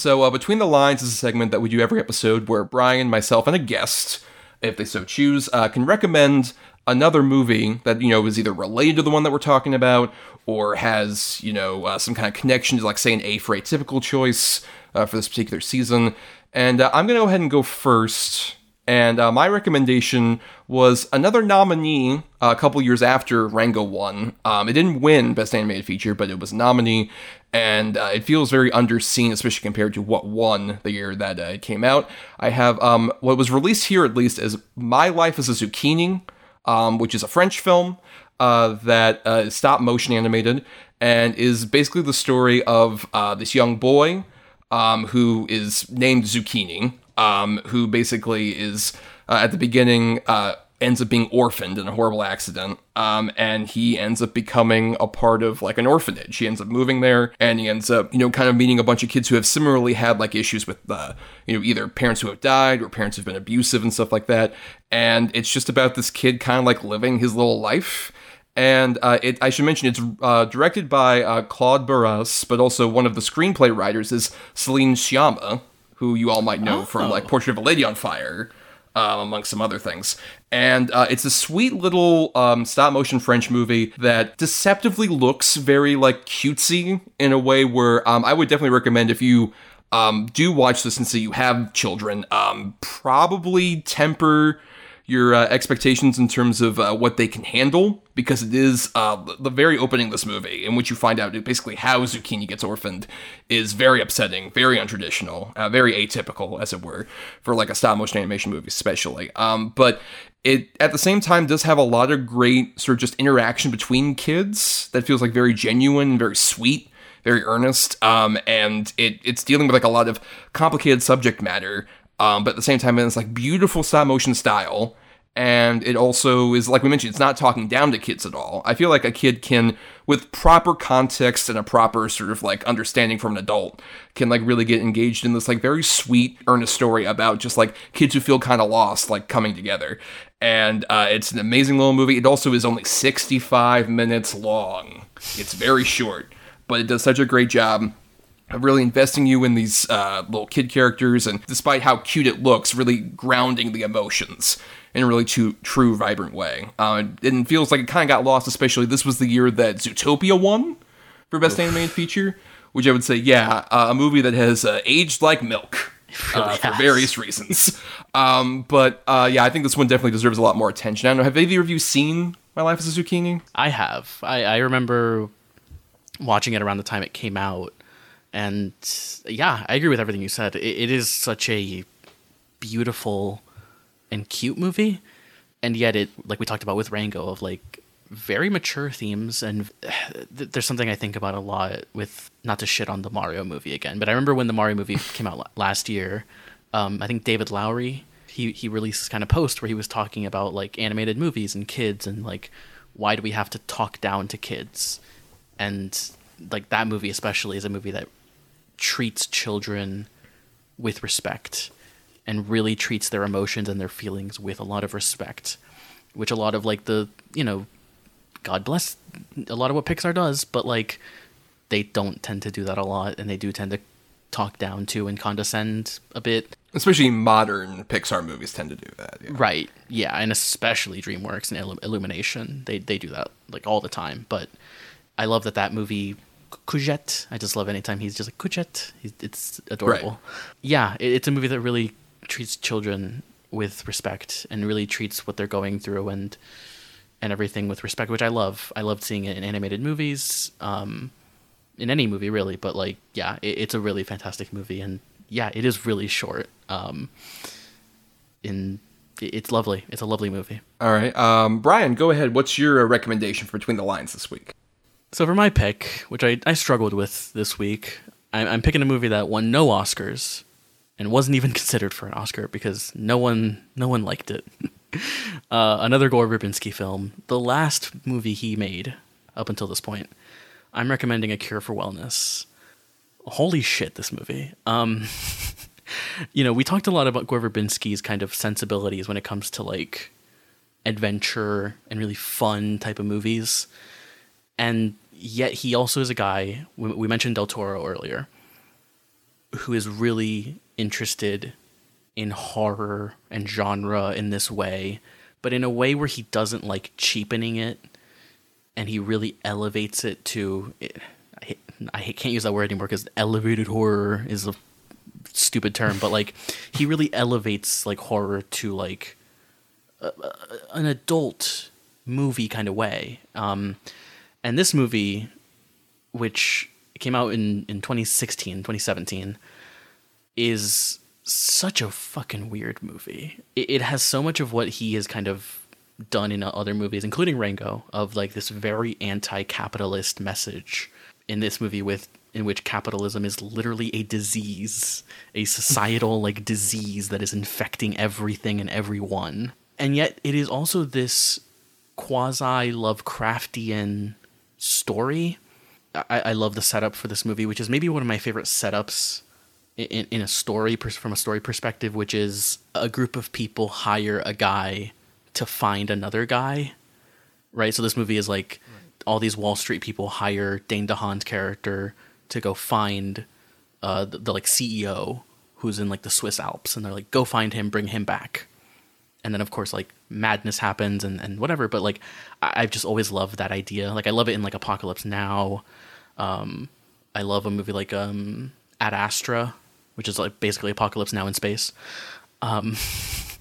So, uh, Between the Lines is a segment that we do every episode where Bryan, myself, and a guest, if they so choose, uh, can recommend another movie that, you know, is either related to the one that we're talking about or has, you know, uh, some kind of connection to, like, say, an A for Atypical choice uh, for this particular season. And uh, I'm going to go ahead and go first. And uh, my recommendation was another nominee uh, a couple years after Rango won. Um, it didn't win Best Animated Feature, but it was a nominee, and uh, it feels very underseen, especially compared to what won the year that uh, it came out. I have um, what was released here at least is My Life as a Zucchini, um, which is a French film uh, that is stop motion animated and is basically the story of this young boy um, who is named Zucchini, um, who basically is uh, at the beginning uh, ends up being orphaned in a horrible accident, um, and he ends up becoming a part of like an orphanage. He ends up moving there, and he ends up you know kind of meeting a bunch of kids who have similarly had like issues with uh, you know either parents who have died or parents who've been abusive and stuff like that. And it's just about this kid kind of like living his little life. And uh, it, I should mention it's uh, directed by uh, Claude Barras, but also one of the screenplay writers is Celine Sciamma, who you all might know from like Portrait of a Lady on Fire, um, among some other things. And uh, it's a sweet little um, stop motion French movie that deceptively looks very like cutesy in a way where um, I would definitely recommend if you um, do watch this and say you have children, um, probably temper your uh, expectations in terms of uh, what they can handle because it is uh, the very opening of this movie in which you find out basically how zucchini gets orphaned is very upsetting very untraditional uh, very atypical as it were for like a stop motion animation movie especially. Um, but it at the same time does have a lot of great sort of just interaction between kids that feels like very genuine very sweet very earnest um, and it it's dealing with like a lot of complicated subject matter um, but at the same time it's like beautiful stop motion style and it also is like we mentioned it's not talking down to kids at all. I feel like a kid can with proper context and a proper sort of like understanding from an adult can like really get engaged in this like very sweet earnest story about just like kids who feel kind of lost like coming together. And uh, it's an amazing little movie. It also is only 65 minutes long. It's very short but it does such a great job of really investing you in these uh, little kid characters, and despite how cute it looks, really grounding the emotions in a really true, true vibrant way. Uh, and it feels like it kind of got lost, especially this was the year that Zootopia won for Best Animated Feature, which I would say, yeah, uh, a movie that has uh, aged like milk really uh, for various reasons. Um, but uh, yeah, I think this one definitely deserves a lot more attention. I don't know. Have either of you seen My Life as a Zucchini? I have. I, I remember watching it around the time it came out, and yeah, I agree with everything you said. It, it is such a beautiful and cute movie, and yet it, like we talked about with Rango, of like very mature themes. And th- there's something I think about a lot with not to shit on the Mario movie again, but I remember when the Mario movie came out last year. Um, I think David Lowery he he released this kind of post where he was talking about like animated movies and kids and like why do we have to talk down to kids and like that movie especially is a movie that treats children with respect and really treats their emotions and their feelings with a lot of respect which a lot of like the you know god bless a lot of what pixar does but like they don't tend to do that a lot and they do tend to talk down to and condescend a bit Especially modern Pixar movies tend to do that. Yeah. Right. Yeah, and especially DreamWorks and Illu- Illumination, they they do that like all the time. But I love that that movie Courgette. I just love anytime he's just like. He's, it's adorable. Yeah, it's a movie that really treats children with respect and really treats what they're going through and and everything with respect, which I love. I loved seeing it in animated movies, um, in any movie really. But like, yeah, it, it's a really fantastic movie, and yeah, it is really short. Um, in it's lovely. It's a lovely movie. All right. Um, Bryan, go ahead. What's your uh, recommendation for Between the Lines this week? So for my pick, which I, I struggled with this week, I'm, I'm picking a movie that won no Oscars and wasn't even considered for an Oscar because no one no one liked it. uh, another Gore Verbinski film, the last movie he made up until this point. I'm recommending A Cure for Wellness. Holy shit, this movie. Um, you know, we talked a lot about Gore Verbinski's kind of sensibilities when it comes to like adventure and really fun type of movies and yet he also is a guy we we mentioned del toro earlier who is really interested in horror and genre in this way but in a way where he doesn't like cheapening it and he really elevates it to i, I can't use that word anymore because elevated horror is a stupid term but like he really elevates like horror to like an adult movie kind of way. Um, and this movie, which came out in, in 2016, 2017, is such a fucking weird movie. It, it has so much of what he has kind of done in other movies, including Rango, of like this very anti-capitalist message in this movie with in which capitalism is literally a disease, a societal like disease that is infecting everything and everyone. And yet it is also this quasi Lovecraftian story. I, I love the setup for this movie, which is maybe one of my favorite setups in, in a story from a story perspective, which is a group of people hire a guy to find another guy, right? So this movie is like all these Wall Street people hire Dane DeHaan's character to go find uh, the, the like CEO who's in like the Swiss Alps, and they're like, go find him, bring him back. And then of course like madness happens and, and whatever but like I, i've just always loved that idea. Like i love it in like apocalypse now. Um i love a movie like um ad astra which is like basically apocalypse now in space. Um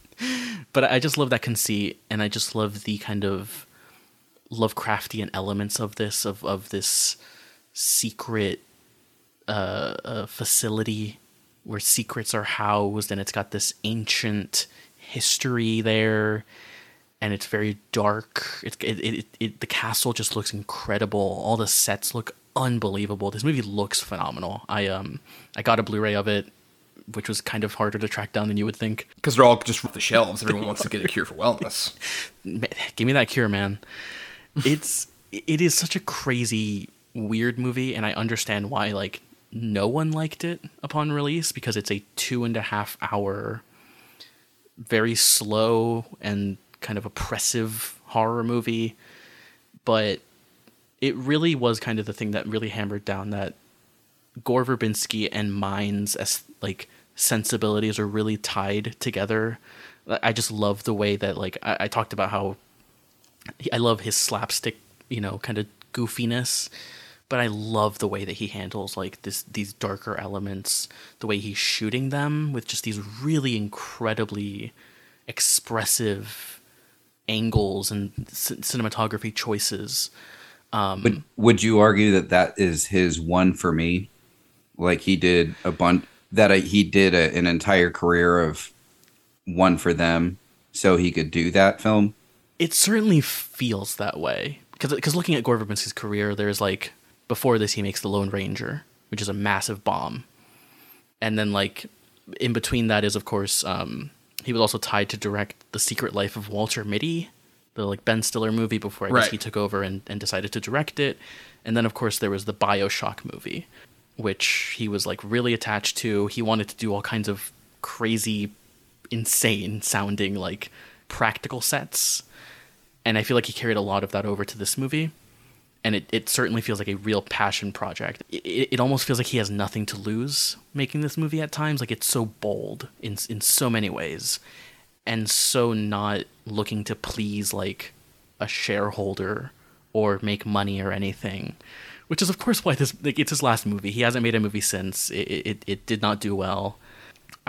but i just love that conceit and i just love the kind of lovecraftian elements of this of of this secret uh, uh facility where secrets are housed and it's got this ancient history there and it's very dark. It's it, it, it, the castle just looks incredible. All the sets look unbelievable. This movie looks phenomenal. I um i got a blu-ray of it which was kind of harder to track down than you would think. Because they're all just off the shelves. Everyone wants to get a cure for wellness. Give me that cure man. It's it is such a crazy weird movie and i understand why like no one liked it upon release because it's a two and a half hour very slow and kind of oppressive horror movie. But it really was kind of the thing that really hammered down that Gore Verbinski and mine's as like sensibilities are really tied together. I just love the way that like I, I talked about how I love his slapstick, you know, kind of goofiness, but I love the way that he handles like this these darker elements, the way he's shooting them with just these really incredibly expressive angles and c- cinematography choices. Um, But would you argue that that is his one for me? Like he did a bunch that uh, he did a, an entire career of one for them, so he could do that film. it certainly feels that way because because looking at Gore Verbinski's career, there's like before this he makes the Lone Ranger, which is a massive bomb, and then like in between that is of course um, he was also tied to direct The Secret Life of Walter Mitty, the like Ben Stiller movie before I guess Right. he took over and, and decided to direct it, and then of course there was the Bioshock movie, which he was like really attached to. He wanted to do all kinds of crazy, insane sounding like practical sets and I feel like he carried a lot of that over to this movie. And it, it certainly feels like a real passion project. It, it, it almost feels like he has nothing to lose making this movie at times. Like it's so bold in in so many ways, and so not looking to please like a shareholder or make money or anything. Which is of course why this like it's his last movie. He hasn't made a movie since. It it, it did not do well.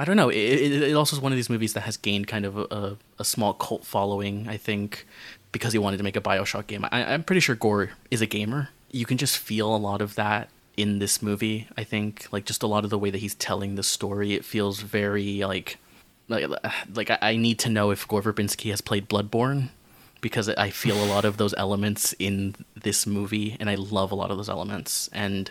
I don't know. It, it, it also is one of these movies that has gained kind of a, a, small cult following, I think, because he wanted to make a Bioshock game. I, I'm pretty sure Gore is a gamer. You can just feel a lot of that in this movie, I think. Like, just a lot of the way that he's telling the story. It feels very, like, like, like I, need to know if Gore Verbinski has played Bloodborne because I feel a lot of those elements in this movie, and I love a lot of those elements. And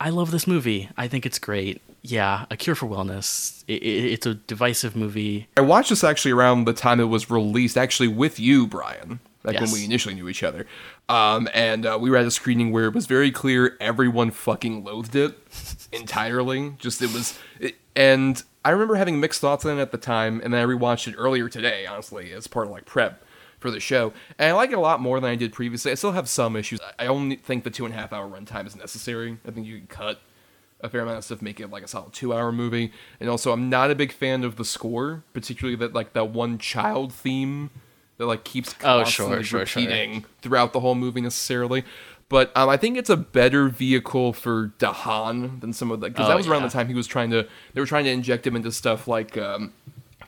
I love this movie. I think it's great. Yeah, A Cure for Wellness. It, it, it's a divisive movie. I watched this actually around the time it was released, actually with you, Bryan, back when we initially knew each other. Um, and uh, we were at a screening where it was very clear everyone fucking loathed it entirely. Just it was, it, and I remember having mixed thoughts on it at the time, and then I rewatched it earlier today, honestly, as part of like prep for the show. And I like it a lot more than I did previously. I still have some issues. I only think the two and a half hour runtime is necessary. I think you can cut a fair amount of stuff, make it like a solid two hour movie. And also, I'm not a big fan of the score, particularly that like that one child theme that like keeps Oh, constantly sure, sure, sure. repeating throughout the whole movie necessarily. But um, I think it's a better vehicle for DeHaan than some of the because Oh, that was around yeah. the time he was trying to they were trying to inject him into stuff like um,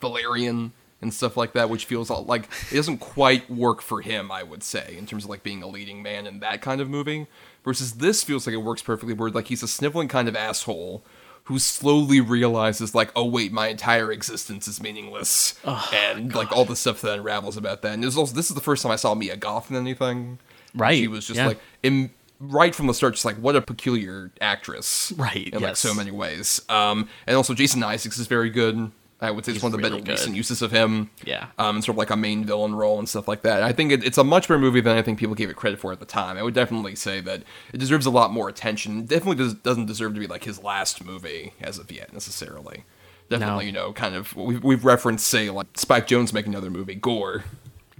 Valerian and stuff like that, which feels all- like it doesn't quite work for him. I would say in terms of like being a leading man in that kind of movie. Versus this feels like it works perfectly. Where like he's a sniveling kind of asshole who slowly realizes like, oh wait, my entire existence is meaningless, and like all the stuff that unravels about that. And this is also this is the first time I saw Mia Goth in anything. Right, She was just yeah. like in right from the start, just like what a peculiar actress. Right, In like so many ways. Um, and also Jason Isaacs is very good. I would say it's He's one of the really better good. recent uses of him. Yeah. Um, sort of like a main villain role and stuff like that. I think it, it's a much better movie than I think people gave it credit for at the time. I would definitely say that it deserves a lot more attention. Definitely does, doesn't deserve to be like his last movie as of yet necessarily. Definitely, No. you know, kind of we've, we've referenced say like Spike Jonze making another movie, Gore.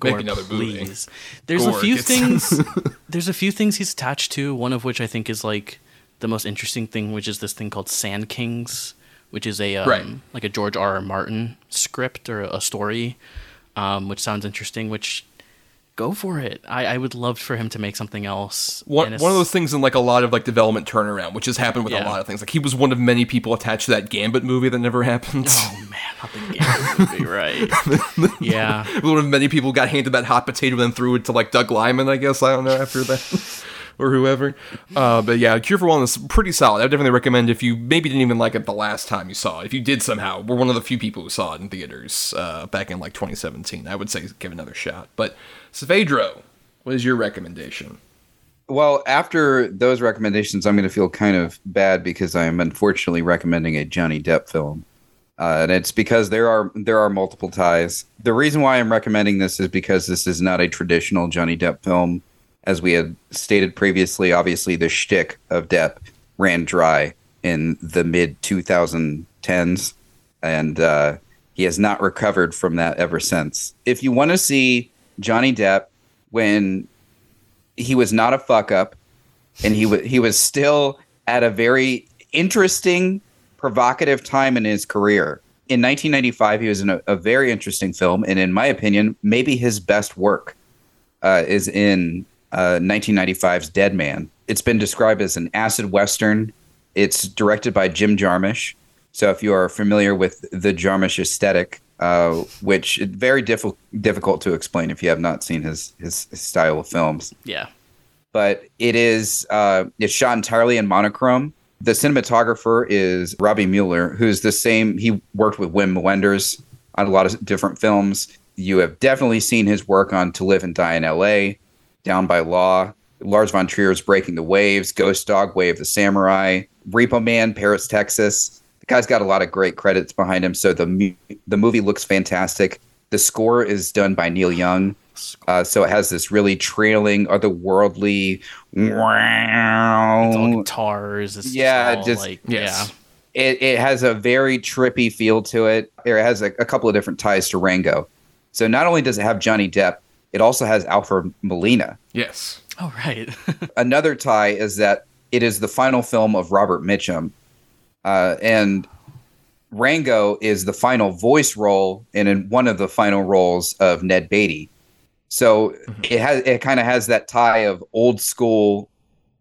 Gore, make another movie. please. There's a few gets- things. there's a few things he's attached to. One of which I think is like the most interesting thing, which is this thing called Sand Kings, which is a um, Right. like a George R. R. Martin script or a story, um, which sounds interesting. Which go for it. I, I would love for him to make something else. One, one of those things in like a lot of like development turnaround, which has happened with a lot of things. Like he was one of many people attached to that Gambit movie that never happened. Oh man, not the game movie, right? yeah. one of many people got handed that hot potato and then threw it to like Doug Liman, I guess. I don't know after that. Or whoever, uh, but yeah, Cure for Wellness is pretty solid. I definitely recommend if you maybe didn't even like it the last time you saw it. If you did somehow, we're one of the few people who saw it in theaters uh, back in like 2017. I would say give another shot. But Saveydro, what is your recommendation? Well, after those recommendations, I'm going to feel kind of bad because I am unfortunately recommending a Johnny Depp film, uh, and it's because there are there are multiple ties. The reason why I'm recommending this is because this is not a traditional Johnny Depp film, as we had stated previously. Obviously, the shtick of Depp ran dry in the mid 2010s, and uh, he has not recovered from that ever since. If you want to see Johnny Depp when he was not a fuck up and he was he was still at a very interesting provocative time in his career in 1995 he was in a, a very interesting film and in my opinion maybe his best work uh, is in uh, 1995's Dead Man. It's been described as an acid western. It's directed by Jim Jarmusch. So if you are familiar with the Jarmusch aesthetic, uh, which is very diffi- difficult to explain if you have not seen his, his his style of films, Yeah. but it is uh, it's shot entirely in monochrome. The cinematographer is Robby Müller, who's the same. He worked with Wim Wenders on a lot of different films. You have definitely seen his work on To Live and Die in L.A., Down by Law, Lars von Trier's Breaking the Waves, Ghost Dog, Way of the Samurai, Repo Man, Paris, Texas. The guy's got a lot of great credits behind him, so the mu- the movie looks fantastic. The score is done by Neil Young, uh, so it has this really trailing, otherworldly. It's all guitars. It's Yeah, all, just- like Yes. It, it has a very trippy feel to it. It has a, a couple of different ties to Rango. So not only does it have Johnny Depp, it also has Alfred Molina. Yes. yeah. Oh right. Another tie is that it is the final film of Robert Mitchum, uh, and Rango is the final voice role and in one of the final roles of Ned Beatty. So it has it kind of has that tie of old school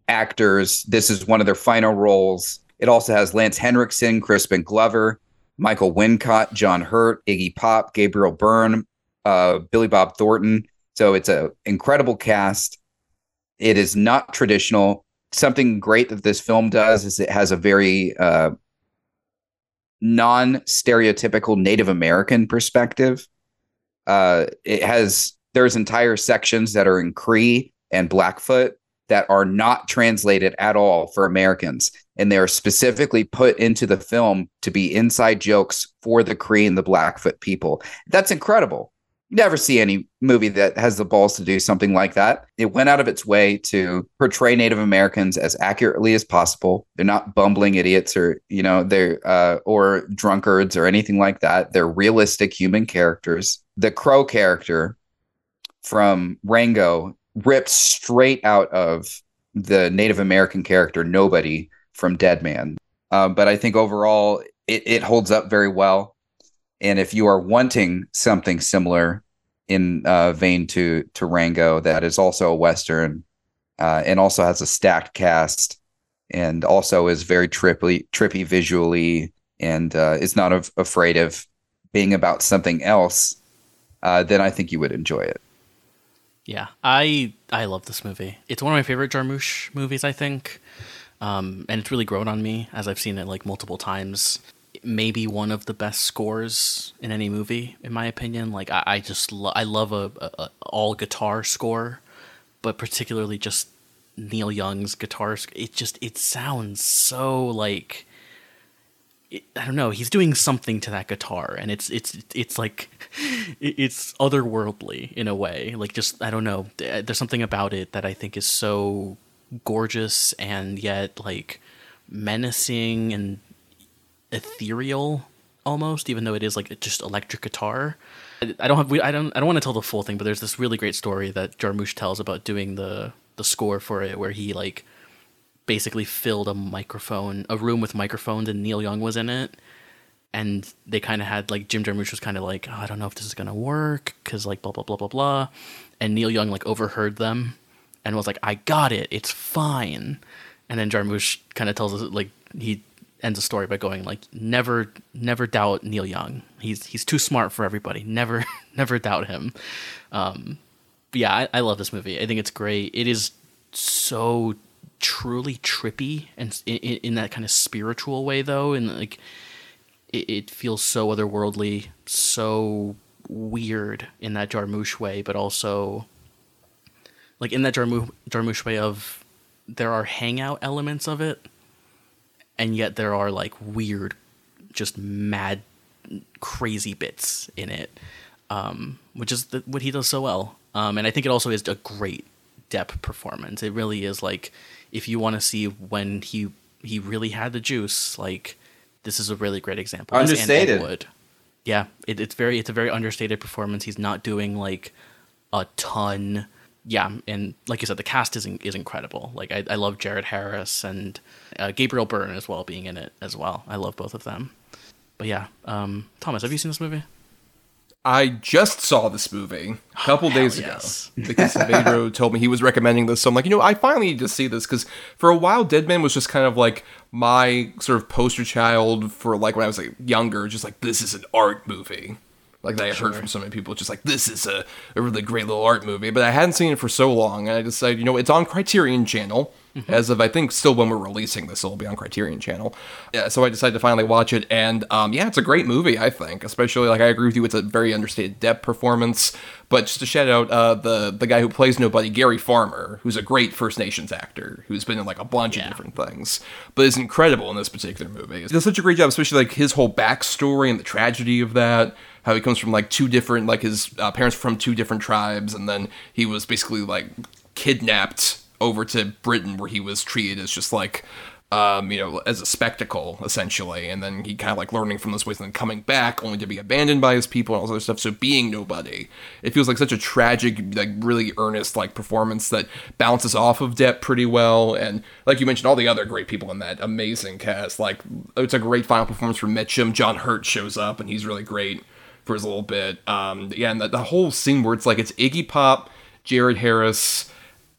actors. This is one of their final roles. It also has Lance Henriksen, Crispin Glover, Michael Wincott, John Hurt, Iggy Pop, Gabriel Byrne, uh, Billy Bob Thornton. So it's an incredible cast. It is not traditional. Something great that this film does is it has a very uh, non-stereotypical Native American perspective. Uh, it has there's entire sections that are in Cree and Blackfoot that are not translated at all for Americans, and they are specifically put into the film to be inside jokes for the Cree and the Blackfoot people. That's incredible. Never see any movie that has the balls to do something like that. It went out of its way to portray Native Americans as accurately as possible. They're not bumbling idiots or you know they're uh, or drunkards or anything like that. They're realistic human characters. The Crow character from Rango ripped straight out of the Native American character Nobody from Dead Man. Uh, but I think overall it, it holds up very well. And if you are wanting something similar in uh, vein to to Rango, that is also a western, uh, and also has a stacked cast, and also is very trippy, trippy visually, and uh, is not af- afraid of being about something else, uh, then I think you would enjoy it. Yeah, I I love this movie. It's one of my favorite Jarmusch movies, I think, um, and it's really grown on me as I've seen it like multiple times. Maybe one of the best scores in any movie, in my opinion. Like I, I just lo- I love a, a, a all guitar score, but particularly just Neil Young's guitar. It just it sounds so like it, I don't know. He's doing something to that guitar, and it's it's it's like it's otherworldly in a way. Like just I don't know. Uh, there's something about it that I think is so gorgeous and yet like menacing and ethereal almost, even though it is like just electric guitar. I- don't have I don't I don't want to tell the full thing, but there's this really great story that Jarmusch tells about doing the the score for it, where he like basically filled a microphone, a room with microphones, and Neil Young was in it. And they kind of had like Jim Jarmusch was kind of like, oh, I don't know if this is gonna work because like blah blah blah blah blah, and Neil Young like overheard them and was like, I got it, it's fine. And then Jarmusch kind of tells us like he ends the story by going like, never never doubt Neil Young. He's he's too smart for everybody. Never never doubt him. Um, yeah, I, I love this movie. I think it's great. It is so truly trippy and in, in, that kind of spiritual way though and like it, it feels so otherworldly so weird in that jarmusch way but also like in that jarmusch way of there are hangout elements of it and yet there are like weird just mad crazy bits in it um, which is the, what he does so well um, and i think it also is a great Depp performance. It really is like if you want to see when he he really had the juice, like this is a really great example. This and Ed Understated. Wood. Yeah, it, it's very it's a very understated performance. He's not doing like a ton. Yeah, and like you said, the cast is in, is incredible. Like I, I love Jared Harris and uh, Gabriel Byrne as well being in it as well. I love both of them. But yeah, um, Thomas, have you seen this movie? I just saw this movie a couple days ago because Pedro told me he was recommending this. So I'm like, you know, I finally need to see this because for a while, Dead Man was just kind of like my sort of poster child for like when I was like younger, just like this is an art movie. Like that I heard from so many people, just like this is a, a really great little art movie. But I hadn't seen it for so long, and I decided, you know, it's on Criterion Channel. As of I think still when we're releasing this, it'll be on Criterion Channel. Yeah, so I decided to finally watch it, and um, yeah, it's a great movie. I think, especially like I agree with you, it's a very understated Depp performance. But just to shout out uh, the the guy who plays nobody, Gary Farmer, who's a great First Nations actor, who's been in like a bunch of different things, but is incredible in this particular movie. He does such a great job, especially like his whole backstory and the tragedy of that how he comes from like two different like his uh, parents from two different tribes and then he was basically like kidnapped over to britain where he was treated as just like um, you know, as a spectacle, essentially, and then he kind of like learning from those ways and then coming back only to be abandoned by his people and all this other stuff. So being nobody, it feels like such a tragic, like really earnest, like performance that bounces off of Depp pretty well. And like you mentioned, all the other great people in that amazing cast. Like it's a great final performance from Mitchum. John Hurt shows up and he's really great for his little bit. Um, yeah, and the, the whole scene where it's like it's Iggy Pop, Jared Harris,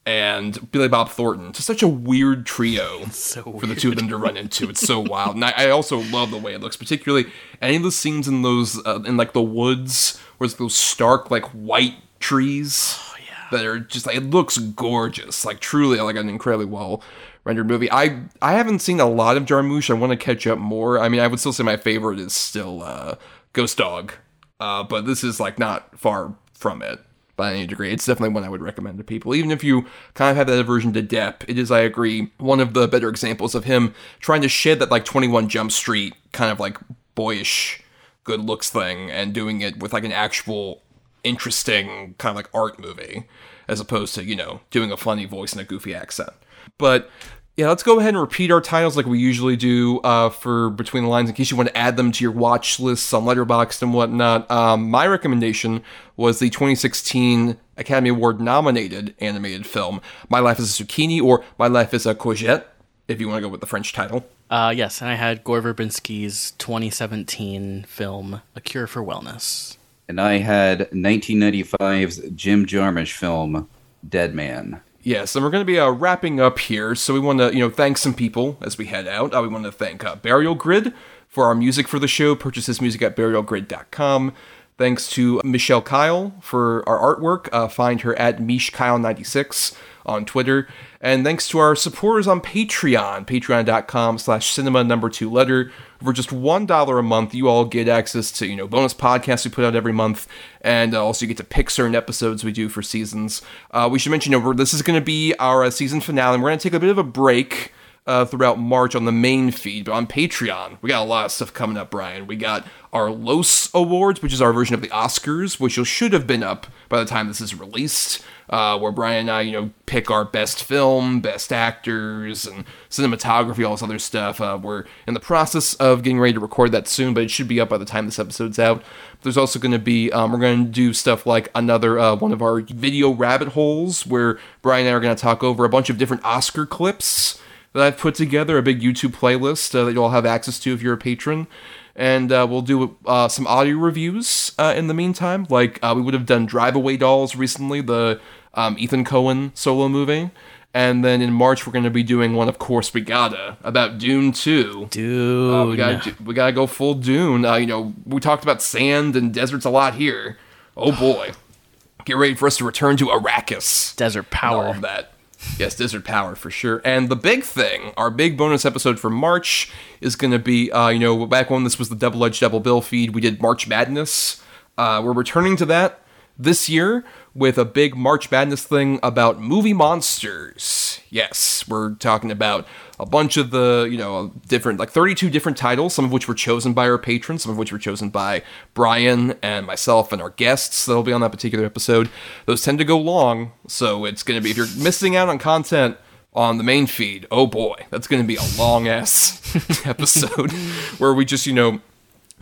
and Billy Bob Thornton. Just such a weird trio So for the two of them to run into. It's so wild, and I, I also love the way it looks. Particularly any of the scenes in those uh, in like the woods, where it's those stark like white trees yeah that are just like it looks gorgeous, like truly like an incredibly well rendered movie. I I haven't seen a lot of Jarmusch. I want to catch up more. I mean, I would still say my favorite is still uh, Ghost Dog, uh, but this is like not far from it by any degree. It's definitely one I would recommend to people. Even if you kind of have that aversion to Depp, it is, I agree, one of the better examples of him trying to shed that like 21 Jump Street kind of like boyish good looks thing and doing it with like an actual interesting kind of like art movie as opposed to, you know, doing a funny voice and a goofy accent. But yeah, let's go ahead and repeat our titles like we usually do uh, for Between the Lines in case you want to add them to your watch lists on Letterboxd and whatnot. Um, my recommendation was the 2016 Academy Award nominated animated film, My Life as a Zucchini or My Life as a Courgette, if you want to go with the French title. Uh, yes, and I had Gore Verbinski's 2017 film A Cure for Wellness. And I had 1995's Jim Jarmusch film, Dead Man. Yes, and we're going to be uh, wrapping up here. So we want to, you know, thank some people as we head out. Uh, we want to thank uh, Burial Grid for our music for the show. Purchase his music at burialgrid.com. Thanks to Michelle Kyle for our artwork. Uh, find her at MishKyle96 on Twitter. And thanks to our supporters on Patreon, patreon.com slash cinema number two letter. For just $1 a month, you all get access to, you know, bonus podcasts we put out every month. And uh, also you get to pick certain episodes we do for seasons. Uh, we should mention, you know, this is going to be our uh, season finale. And we're going to take a bit of a break uh, throughout March on the main feed, but on Patreon, we got a lot of stuff coming up, Bryan. We got our Los Awards, which is our version of the Oscars, which should have been up by the time this is released, uh, where Bryan and I, you know, pick our best film, best actors, and cinematography, all this other stuff. Uh, we're in the process of getting ready to record that soon, but it should be up by the time this episode's out. There's also going to be, um, we're going to do stuff like another uh, one of our video rabbit holes, where Bryan and I are going to talk over a bunch of different Oscar clips that I've put together, a big YouTube playlist uh, that you'll have access to if you're a patron. And uh, we'll do uh, some audio reviews uh, in the meantime. Like uh, we would have done Drive Away Dolls recently, the um, Ethan Coen solo movie. And then in March, we're going to be doing one, of course, we gotta, about Dune 2. Dude. Uh, we gotta do- we gotta go full Dune. Uh, you know, we talked about sand and deserts a lot here. Oh boy, get ready for us to return to Arrakis. Desert all Power. of that. Yes, Desert Power for sure. And the big thing, our big bonus episode for March is going to be, uh, you know, back when this was the Double Edged Double Bill feed, we did March Madness. Uh, we're returning to that this year with a big March Madness thing about movie monsters. Yes, we're talking about a bunch of the, you know, different, like 32 different titles, some of which were chosen by our patrons, some of which were chosen by Bryan and myself and our guests that'll be on that particular episode. Those tend to go long, so it's going to be, if you're missing out on content, on the main feed, oh boy, that's going to be a long ass episode where we just, you know,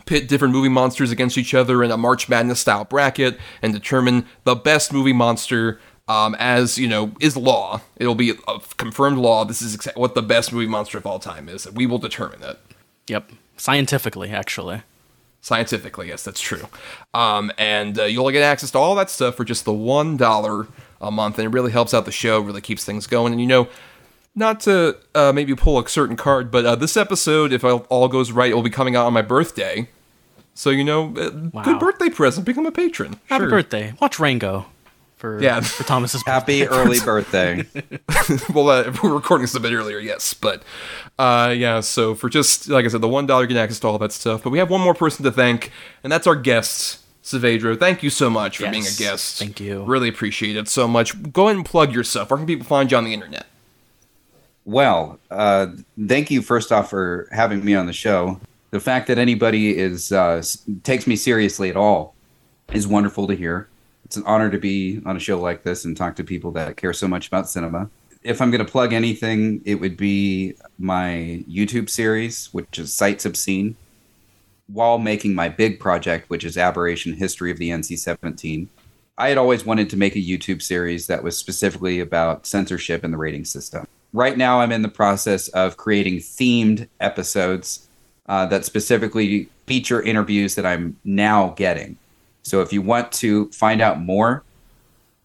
pit different movie monsters against each other in a March Madness style bracket and determine the best movie monster um, as, you know, is law. It'll be a confirmed law. This is exa- what the best movie monster of all time is. We will determine it. Yep. Scientifically, actually. Scientifically, yes, that's true. Um, and uh, you'll get access to all that stuff for just the one dollar a month, and it really helps out the show. Really keeps things going. And you know, not to uh, maybe pull a certain card, but uh, this episode, if all goes right, will be coming out on my birthday. So you know, uh, Wow. good birthday present. Become a patron. Happy Sure. birthday. Watch Rango for Yeah. for Thomas's Happy early birthday. well, uh, we're recording this a bit earlier, yes, but uh, yeah. So for just like I said, the one dollar get access to all that stuff. But we have one more person to thank, and that's our guest, Saveydro. Thank you so much for being a guest. thank you. Really appreciate it so much. Go ahead and plug yourself. Where can people find you on the internet? Well, uh, thank you first off for having me on the show. The fact that anybody is uh, takes me seriously at all is wonderful to hear. It's an honor to be on a show like this and talk to people that care so much about cinema. If I'm going to plug anything, it would be my YouTube series, which is Sights Obscene, while making my big project, which is Aberration History of the NC 17. I had always wanted to make a YouTube series that was specifically about censorship and the rating system. Right now, I'm in the process of creating themed episodes uh, that specifically feature interviews that I'm now getting. So if you want to find out more,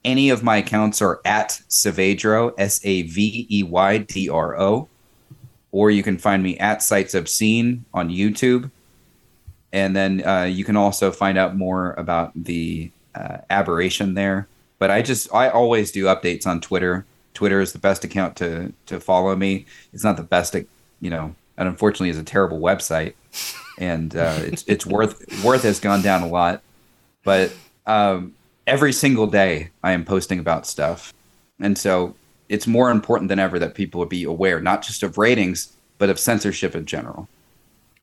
any of my accounts are at Saveydro, S A V E Y D R O, or you can find me at Sites Obscene on YouTube. And then uh, you can also find out more about the uh, aberration there. But I just, I always do updates on Twitter. Twitter is the best account to to follow me. It's not the best, you know, and unfortunately, is a terrible website, and uh, it's it's worth worth has gone down a lot. But um, every single day, I am posting about stuff, and so it's more important than ever that people would be aware, not just of ratings, but of censorship in general.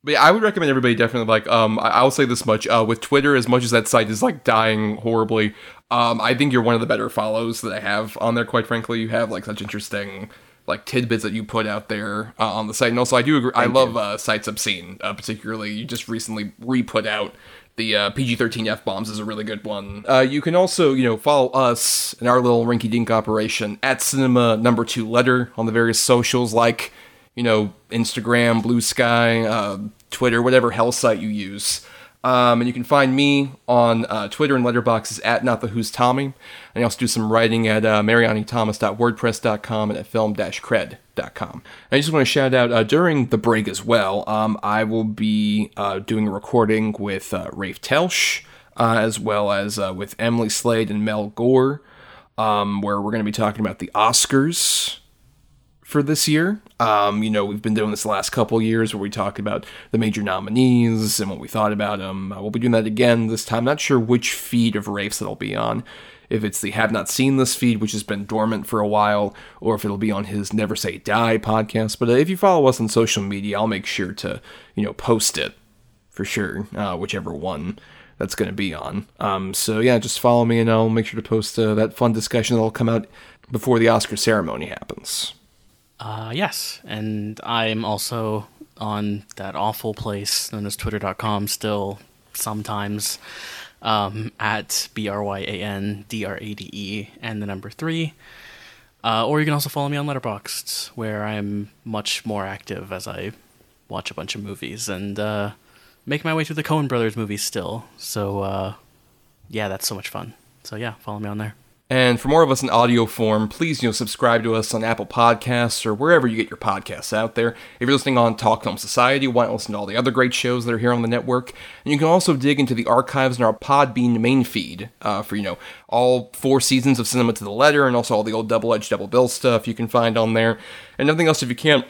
But yeah, I would recommend everybody definitely like. Um, I- I'll say this much: uh, with Twitter, as much as that site is like dying horribly, um, I think you're one of the better follows that I have on there. Quite frankly, you have like such interesting like tidbits that you put out there uh, on the site, and also I do agree. I love uh, sites obscene, uh, particularly. You just recently re-put out the uh, PG-13 f bombs is a really good one. Uh, you can also you know follow us in our little rinky-dink operation at Cinema Number Two Letter on the various socials like you know, Instagram, Blue Sky, uh, Twitter, whatever hell site you use. Um, and you can find me on uh, Twitter and Letterboxd at not the who's Tommy. And I also do some writing at uh, marianithomas.wordpress.com and at film-cred.com. And I just want to shout out uh, during the break as well. Um, I will be uh, doing a recording with uh, Rafe Telsch, uh, as well as uh, with Emily Slade and Mel Gore, um, where we're going to be talking about the Oscars for this year. Um, you know, we've been doing this the last couple years where we talk about the major nominees and what we thought about them. Uh, we'll be doing that again this time. Not sure which feed of Rafes it'll be on. If it's the Have Not Seen This feed, which has been dormant for a while, or if it'll be on his Never Say Die podcast. But uh, if you follow us on social media, I'll make sure to, you know, post it for sure, uh, whichever one that's going to be on. Um, so yeah, just follow me and I'll make sure to post uh, that fun discussion that'll come out before the Oscar ceremony happens. Uh, yes, and I'm also on that awful place known as Twitter.com still sometimes um, at B R Y A N D R A D E and the number three. Uh, or you can also follow me on Letterboxd, where I'm much more active as I watch a bunch of movies and uh, make my way through the Coen Brothers movies still. So, uh, yeah, that's so much fun. So, yeah, follow me on there. And for more of us in audio form, please you know subscribe to us on Apple Podcasts or wherever you get your podcasts out there. If you're listening on Talk Film Society, why not listen to all the other great shows that are here on the network? And you can also dig into the archives in our Podbean main feed uh, for you know all four seasons of Cinema to the Letter and also all the old double edged double bill stuff you can find on there. And nothing else if you can't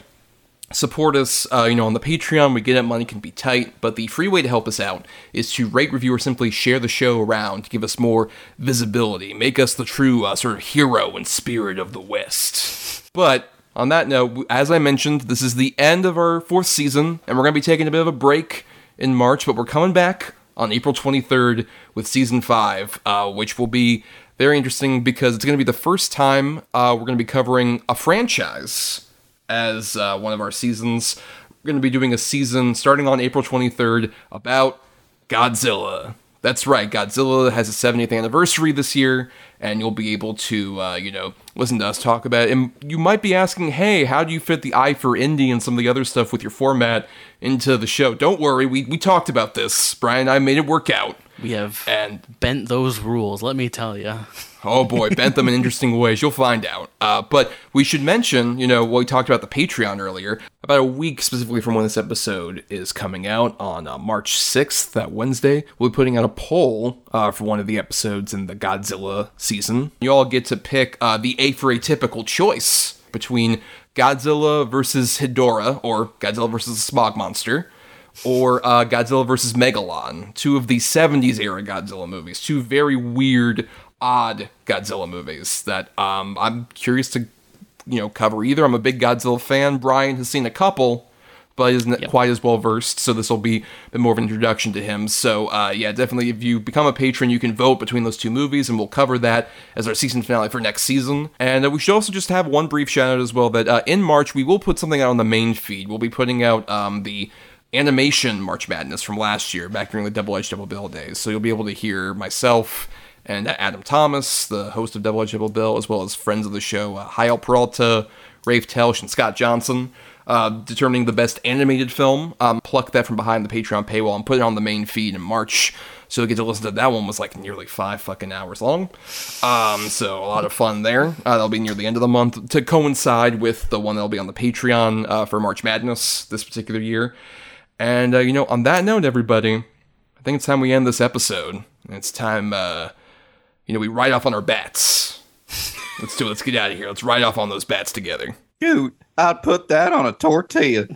support us uh, you know on the patreon. We get it money can be tight but the free way to help us out is to rate review or simply share the show around to give us more visibility make us the true uh, sort of hero and spirit of the west. But on that note as i mentioned this is the end of our fourth season and we're going to be taking a bit of a break in march but we're coming back on april 23rd with season 5 uh, which will be very interesting because it's going to be the first time uh, we're going to be covering a franchise as uh, one of our seasons. We're going to be doing a season starting on April 23rd about Godzilla, That's right. Godzilla has its 70th anniversary this year, and you'll be able to, uh, you know, listen to us talk about it. And you might be asking, hey, how do you fit the I for Indie and some of the other stuff with your format into the show? Don't worry, we, we talked about this. Bryan and I made it work out. We have And bent those rules, let me tell you. Oh boy, bent them in interesting ways. You'll find out. Uh, but we should mention, you know, what we talked about the Patreon earlier. About a week specifically from when this episode is coming out on uh, March 6th, that Wednesday, we'll be putting out a poll uh, for one of the episodes in the Godzilla season. You all get to pick uh, the A for Atypical choice between Godzilla versus Hedorah, or Godzilla versus the Smog Monster or uh, Godzilla vs. Megalon, two of the 70s era Godzilla movies, two very weird, odd Godzilla movies that um, I'm curious to, you know, cover either. I'm a big Godzilla fan. Bryan has seen a couple, but isn't Yep. quite as well versed, so this will be a bit more of an introduction to him. So, uh, yeah, definitely, if you become a patron, you can vote between those two movies, and we'll cover that as our season finale for next season. And uh, we should also just have one brief shout out as well that uh, in March we will put something out on the main feed. We'll be putting out um, the animation March Madness from last year, back during the Double Edge Double Bill days. So you'll be able to hear myself and Adam Thomas, the host of Double Edge Double Bill, as well as friends of the show, uh, Peralta, Rafe Telsch, and Scott Johnson, uh, determining the best animated film. Um, pluck that from behind the Patreon paywall and put it on the main feed in March. So you get to listen to that one was like nearly five fucking hours long. Um, so a lot of fun there. Uh, that'll be near the end of the month to coincide with the one that'll be on the Patreon uh, for March Madness this particular year. And uh, you know, on that note, everybody, I think it's time we end this episode. It's time, uh, you know, we ride off on our bats. Let's do it. Let's get out of here. Let's ride off on those bats together. Dude, I'd put that on a tortilla.